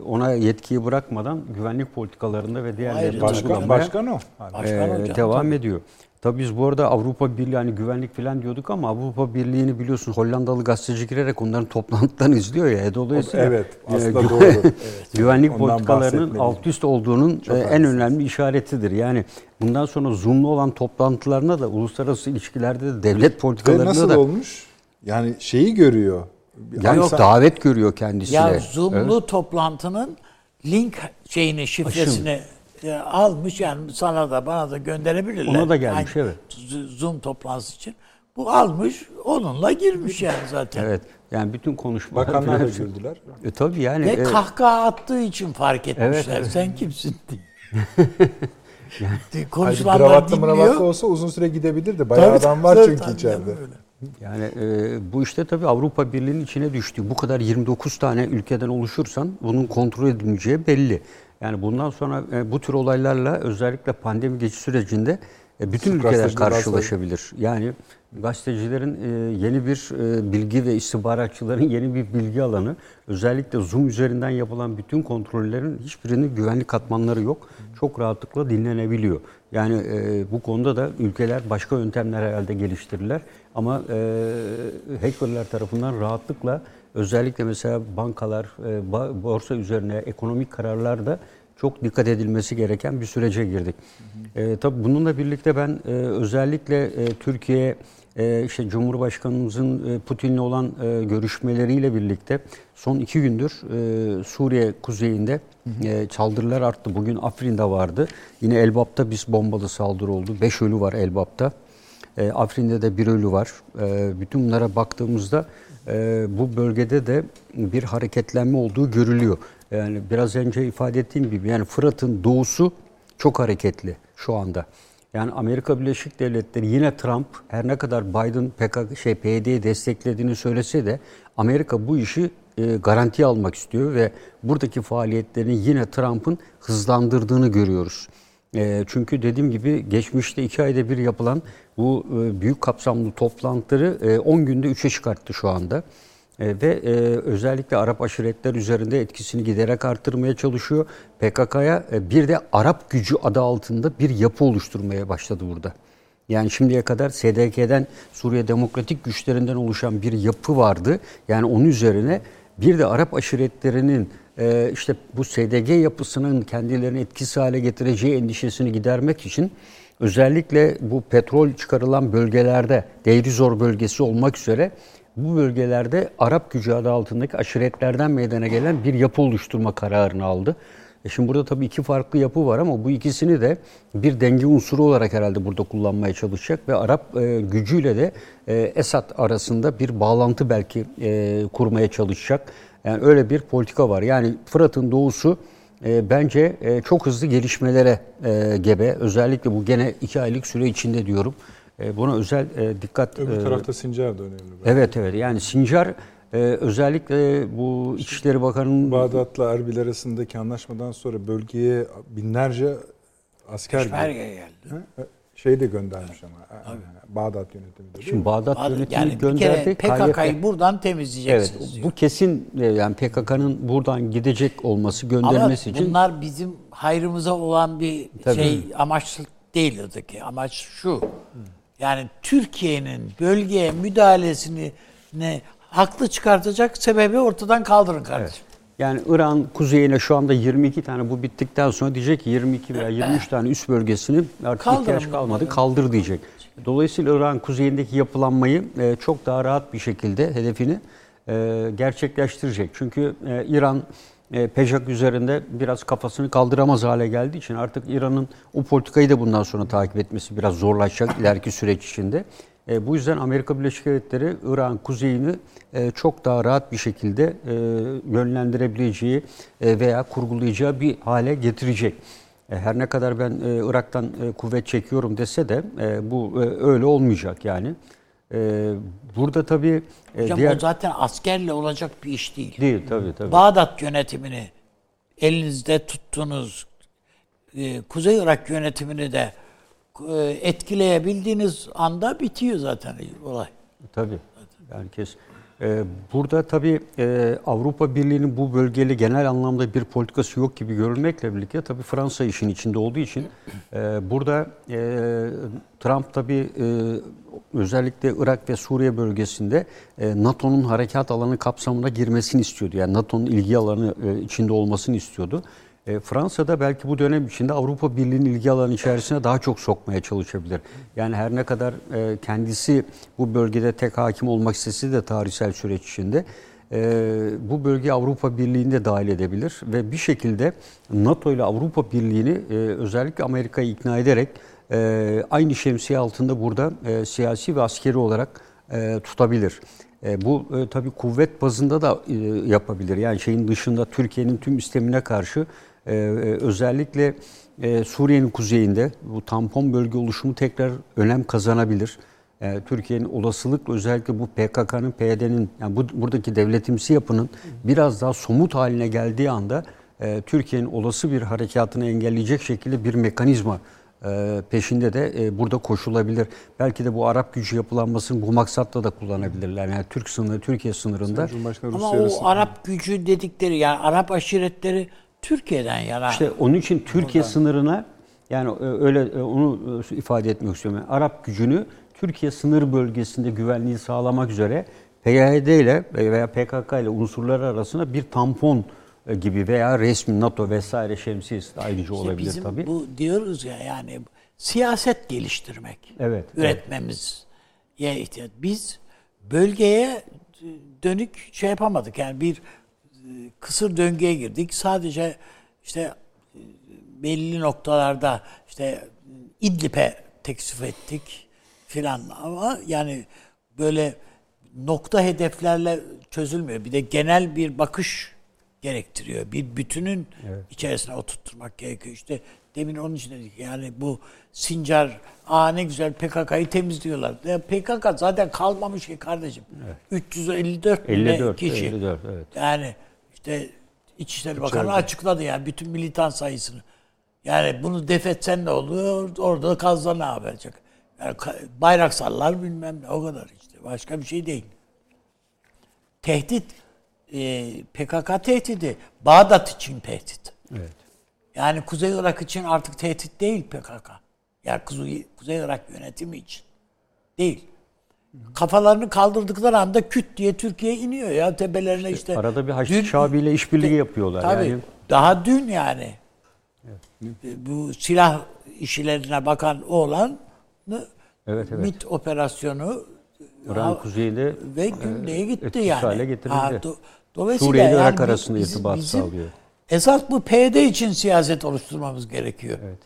ona yetkiyi bırakmadan güvenlik politikalarında ve diğerlerini Ayrıca Başkan, başkan o. Hani Başkan e, hocam, devam tabii. ediyor. Tabii biz bu arada Avrupa Birliği hani güvenlik falan diyorduk ama Avrupa Birliği'ni biliyorsun Hollandalı gazeteci girerek onların toplantılarını izliyor ya. E, Dolayısıyla Evet, e, aslında gü- doğru. güvenlik Ondan politikalarının alt üst olduğunun Çok e, en haklısınız. önemli işaretidir. Yani bundan sonra Zoom'lu olan toplantılarına da uluslararası ilişkilerde de devlet Ve politikalarında nasıl da olmuş? Yani şeyi görüyor. Yani İnsan- davet görüyor kendisine. Ya Zoom'lu Evet. toplantının link şeyini şifresini e, almış yani sana da bana da gönderebilirler. Ona da gelmiş, Yani evet. Zoom toplantısı için. Bu almış onunla girmiş yani zaten. Evet. Yani bütün konuşmalar Bakanlar da güldüler. E, tabii yani. Ve e, kahkaha attığı için fark etmişler. evet. Sen kimsin diye. Hayır, Konuşulanlar kravatlı dinliyor. mravatlı olsa uzun süre gidebilirdi. Bayağı Tabii, adam var tabii, çünkü tabii, içeride. tabii öyle. Yani e, bu işte tabii Avrupa Birliği'nin içine düştü. Bu kadar 29 tane ülkeden oluşursan bunun kontrol edilmeyeceği belli. Yani bundan sonra e, bu tür olaylarla özellikle pandemi geçiş sürecinde e, bütün ülkeler karşılaşabilir. Yani gazetecilerin e, yeni bir e, bilgi ve istihbaratçıların yeni bir bilgi alanı. Özellikle Zoom üzerinden yapılan bütün kontrollerin hiçbirinin güvenlik katmanları yok. Çok rahatlıkla dinlenebiliyor. Yani e, bu konuda da ülkeler başka yöntemler herhalde geliştirirler. Ama e, hackerlar tarafından rahatlıkla özellikle mesela bankalar, e, borsa üzerine ekonomik kararlarda çok dikkat edilmesi gereken bir sürece girdik. E, tabii bununla birlikte ben e, özellikle e, Türkiye e, işte Cumhurbaşkanımızın e, Putin'le olan e, görüşmeleriyle birlikte son iki gündür e, Suriye kuzeyinde e, saldırılar arttı. Bugün Afrin'de vardı. Yine Elbap'ta biz bombalı saldırı oldu. Beş ölü var Elbap'ta. E, Afrin'de de bir ölü var. E, bütün bunlara baktığımızda e, bu bölgede de bir hareketlenme olduğu görülüyor. Yani biraz önce ifade ettiğim gibi yani Fırat'ın doğusu çok hareketli şu anda. Yani Amerika Birleşik Devletleri yine Trump her ne kadar Biden PKK şey PYD'yi desteklediğini söylese de Amerika bu işi e, garantiye almak istiyor ve buradaki faaliyetlerini yine Trump'ın hızlandırdığını görüyoruz. E, çünkü dediğim gibi geçmişte iki ayda bir yapılan bu e, büyük kapsamlı toplantıları e, 10 günde 3'e çıkarttı şu anda. E, ve e, özellikle Arap aşiretler üzerinde etkisini giderek artırmaya çalışıyor. PKK'ya e, bir de Arap gücü adı altında bir yapı oluşturmaya başladı burada. Yani şimdiye kadar SDK'den Suriye Demokratik Güçlerinden oluşan bir yapı vardı. Yani onun üzerine bir de Arap aşiretlerinin e, işte bu SDG yapısının kendilerini etkisi hale getireceği endişesini gidermek için özellikle bu petrol çıkarılan bölgelerde Deirizor bölgesi olmak üzere bu bölgelerde Arap gücü adı altındaki aşiretlerden meydana gelen bir yapı oluşturma kararını aldı. E şimdi burada tabii iki farklı yapı var ama bu ikisini de bir denge unsuru olarak herhalde burada kullanmaya çalışacak ve Arap e, gücüyle de e, Esad arasında bir bağlantı belki e, kurmaya çalışacak. Yani öyle bir politika var. Yani Fırat'ın doğusu e, bence e, çok hızlı gelişmelere e, gebe. Özellikle bu gene iki aylık süre içinde diyorum. E, buna özel e, dikkat... Öbür e, tarafta Sincar da önemli. Evet evet yani Sincar e, özellikle bu İçişleri Bakanı'nın Bağdat'la Erbil arasındaki anlaşmadan sonra bölgeye binlerce asker Peşmerge geldi. Şey de göndermiş ama. Bağdat yönetimi de. şimdi Bağdat Hadi, yönetimi Yani bir kere gönderdi. PKK'yı buradan Evet temizleyeceksiniz diyor. bu kesin e, yani PKK'nın buradan gidecek olması Ama gönderilmesi için bunlar bizim hayrımıza olan bir Tabii. şey amaç değil oradaki. Amaç şu. Yani Türkiye'nin bölgeye müdahalesini ne haklı çıkartacak sebebi ortadan kaldırın kardeşim. Yani İran kuzeyine şu anda 22 tane bu bittikten sonra diyecek ki 22 veya 23 tane üst bölgesini artık Kaldırın ihtiyaç kalmadı kaldır diyecek. Dolayısıyla İran kuzeyindeki yapılanmayı e, çok daha rahat bir şekilde hedefini e, gerçekleştirecek. Çünkü e, İran Pejak üzerinde biraz kafasını kaldıramaz hale geldiği için artık İran'ın o politikayı da bundan sonra takip etmesi biraz zorlaşacak ileriki süreç içinde. E, bu yüzden Amerika Birleşik Devletleri İran kuzeyini e, çok daha rahat bir şekilde e, yönlendirebileceği e, veya kurgulayacağı bir hale getirecek. E, her ne kadar ben e, Irak'tan e, kuvvet çekiyorum dese de e, bu e, öyle olmayacak yani. E, burada tabii e, Hocam diğer o zaten askerle olacak bir iş değil. değil tabii tabii. Bağdat yönetimini elinizde tuttuğunuz e, Kuzey Irak yönetimini de etkileyebildiğiniz anda bitiyor zaten olay. Tabii. Yani kes. Ee, burada tabii e, Avrupa Birliği'nin bu bölgeli genel anlamda bir politikası yok gibi görülmekle birlikte tabii Fransa işin içinde olduğu için e, burada e, Trump tabii e, özellikle Irak ve Suriye bölgesinde e, NATO'nun harekat alanı kapsamına girmesini istiyordu. Yani NATO'nun ilgi alanı e, içinde olmasını istiyordu. E, Fransa da belki bu dönem içinde Avrupa Birliği'nin ilgi alanı içerisine daha çok sokmaya çalışabilir. Yani her ne kadar e, kendisi bu bölgede tek hakim olmak istese de tarihsel süreç içinde e, bu bölge Avrupa Birliği'nde dahil edebilir ve bir şekilde NATO ile Avrupa Birliği'ni e, özellikle Amerika'yı ikna ederek e, aynı şemsiye altında burada e, siyasi ve askeri olarak e, tutabilir. E, bu e, tabii kuvvet bazında da e, yapabilir. Yani şeyin dışında Türkiye'nin tüm istemine karşı e, e, özellikle e, Suriye'nin kuzeyinde bu tampon bölge oluşumu tekrar önem kazanabilir. E, Türkiye'nin olasılıkla özellikle bu PKK'nın, PYD'nin yani bu, buradaki devletimsi yapının biraz daha somut haline geldiği anda e, Türkiye'nin olası bir harekatını engelleyecek şekilde bir mekanizma peşinde de burada koşulabilir. Belki de bu Arap gücü yapılanmasını bu maksatla da kullanabilirler. Yani Türk sınırı, Türkiye sınırında. Ama o Arap gücü dedikleri yani Arap aşiretleri Türkiye'den yana. İşte onun için Türkiye sınırına yani e, öyle e, onu e, ifade etmek istiyorum. Yani Arap gücünü Türkiye sınır bölgesinde güvenliği sağlamak üzere PYD ile veya PKK ile unsurları arasında bir tampon gibi veya resmi NATO vesaire şemsiyesi de ayrıca İşte olabilir bizim tabii. bu diyoruz ya yani siyaset geliştirmek. Evet, Üretmemiz ye ihtiyaç. Biz bölgeye dönük şey yapamadık. Yani bir kısır döngüye girdik. Sadece işte e, belli noktalarda işte İdlib'e teksif ettik filan ama yani böyle nokta hedeflerle çözülmüyor. Bir de genel bir bakış gerektiriyor. Bir bütünün içerisine oturtturmak gerekiyor. İşte demin onun için dedik yani bu Sincar aa ne güzel PKK'yı temizliyorlar. Ya PKK zaten kalmamış ki kardeşim. 354 bin 54, kişi. 54 evet. Yani işte İçişleri Bakanı açıkladı yani bütün militan sayısını. Yani bunu defetsen ne oluyor? Orada da kazda ne yapacak? Yani ka- bayraksallar bilmem ne o kadar işte. Başka bir şey değil. Tehdit e, PKK tehdidi Bağdat için tehdit. Evet. Yani Kuzey Irak için artık tehdit değil PKK. Yani Kuzey, Kuzey Irak yönetimi için. Değil. Kafalarını kaldırdıkları anda küt diye Türkiye iniyor ya tepelerine işte. Arada bir Haçlı Şabi ile işbirliği yapıyorlar. Tabii. Yani Daha dün yani. Bu silah işlerine bakan oğlan Evet, evet. MIT operasyonu İran ha- kuzeyinde ve güneye gitti yani. hale getirildi. do- dolayısıyla Suriye ile yani Irak arasında bizim- irtibat bizim sağlıyor. Esas bu PYD için siyaset oluşturmamız gerekiyor. Evet.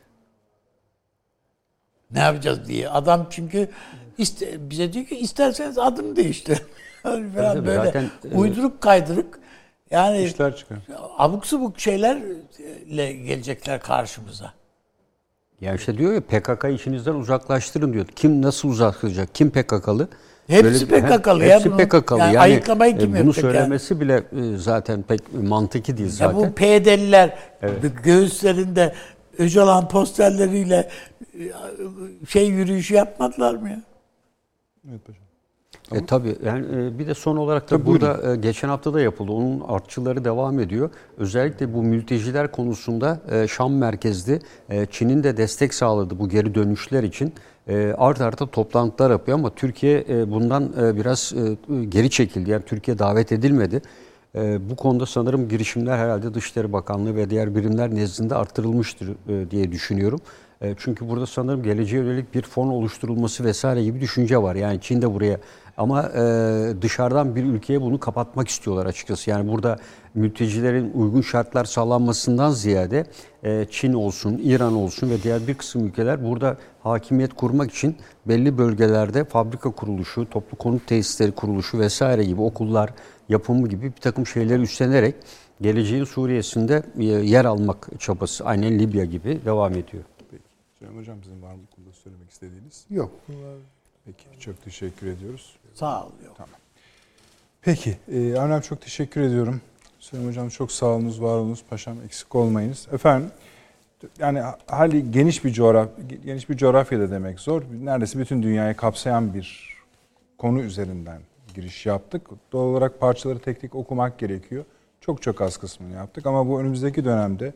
Ne yapacağız diye. Adam çünkü iste, bize diyor ki isterseniz adını değiştirin. falan tabii, böyle zaten, e, uyduruk kaydırık yani İşler çıkar. abuk subuk şeylerle gelecekler karşımıza. Yani işte diyor ya PKK işinizden uzaklaştırın diyor. Kim nasıl uzaklaşacak? Kim PKK'lı? Hepsi Böyle- PKK'lı ya Hepsi bunun. PKK'lı. Yani Yani, ayıklamayı e, kim Bunu yapacak ya? söylemesi bile e, zaten pek mantıki değil Ya zaten. bu PYD'liler göğüslerinde Öcalan posterleriyle e, şey yürüyüşü yapmadılar mı ya? Evet paşam. E, tabii yani e, bir de son olarak da Tabii, burada e, geçen hafta da yapıldı. Onun artçıları devam ediyor. Özellikle bu mülteciler konusunda e, Şam merkezli e, Çin'in de destek sağladı bu geri dönüşler için. E, art arda toplantılar yapıyor ama Türkiye e, bundan e, biraz e, geri çekildi. Yani Türkiye davet edilmedi. E, bu konuda sanırım girişimler herhalde Dışişleri Bakanlığı ve diğer birimler nezdinde arttırılmıştır e, diye düşünüyorum. E, çünkü burada sanırım geleceğe yönelik bir fon oluşturulması vesaire gibi düşünce var. Yani Çin de buraya ama e, dışarıdan bir ülkeye bunu kapatmak istiyorlar açıkçası. Yani burada mültecilerin uygun şartlar sağlanmasından ziyade e, Çin olsun, İran olsun ve diğer bir kısım ülkeler burada hakimiyet kurmak için belli bölgelerde fabrika kuruluşu, toplu konut tesisleri kuruluşu vesaire gibi okullar yapımı gibi bir takım şeyleri üstlenerek geleceğin Suriye'sinde yer almak çabası aynen Libya gibi devam ediyor. Süleyman Hocam sizin var mı bu konuda söylemek istediğiniz? Yok. bunlar Peki çok teşekkür ediyoruz. Sağ ol. Yok. Peki e, Avni çok teşekkür ediyorum. Süleyman Hocam çok sağ olunuz, var olunuz. Paşam eksik olmayınız. Efendim yani hali geniş bir coğraf geniş bir coğrafyada demek zor. Neredeyse bütün dünyayı kapsayan bir konu üzerinden giriş yaptık. Doğal olarak parçaları tek tek okumak gerekiyor. Çok çok az kısmını yaptık ama bu önümüzdeki dönemde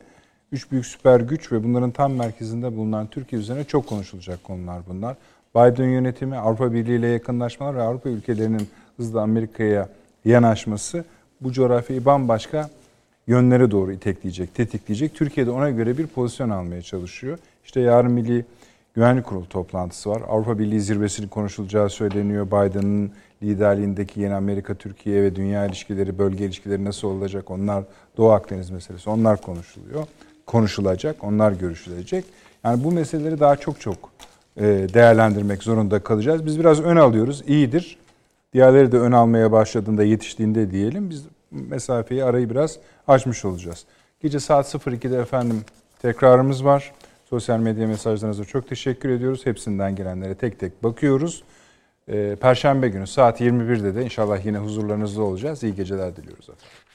üç büyük süper güç ve bunların tam merkezinde bulunan Türkiye üzerine çok konuşulacak konular bunlar. Biden yönetimi, Avrupa Birliği ile yakınlaşmalar ve Avrupa ülkelerinin hızla Amerika'ya yanaşması bu coğrafyayı bambaşka yönlere doğru itekleyecek, tetikleyecek. Türkiye de ona göre bir pozisyon almaya çalışıyor. İşte yarın Milli Güvenlik Kurulu toplantısı var. Avrupa Birliği zirvesinin konuşulacağı söyleniyor. Biden'ın liderliğindeki yeni Amerika, Türkiye ve dünya ilişkileri, bölge ilişkileri nasıl olacak? Onlar Doğu Akdeniz meselesi. Onlar konuşuluyor. Konuşulacak, onlar görüşülecek. Yani bu meseleleri daha çok çok e, değerlendirmek zorunda kalacağız. Biz biraz ön alıyoruz, iyidir. Diğerleri de ön almaya başladığında, yetiştiğinde diyelim biz mesafeyi, arayı biraz açmış olacağız. Gece saat 02'de efendim tekrarımız var. Sosyal medya mesajlarınıza çok teşekkür ediyoruz. Hepsinden gelenlere tek tek bakıyoruz. Ee, Perşembe günü saat 21'de de inşallah yine huzurlarınızda olacağız. İyi geceler diliyoruz efendim.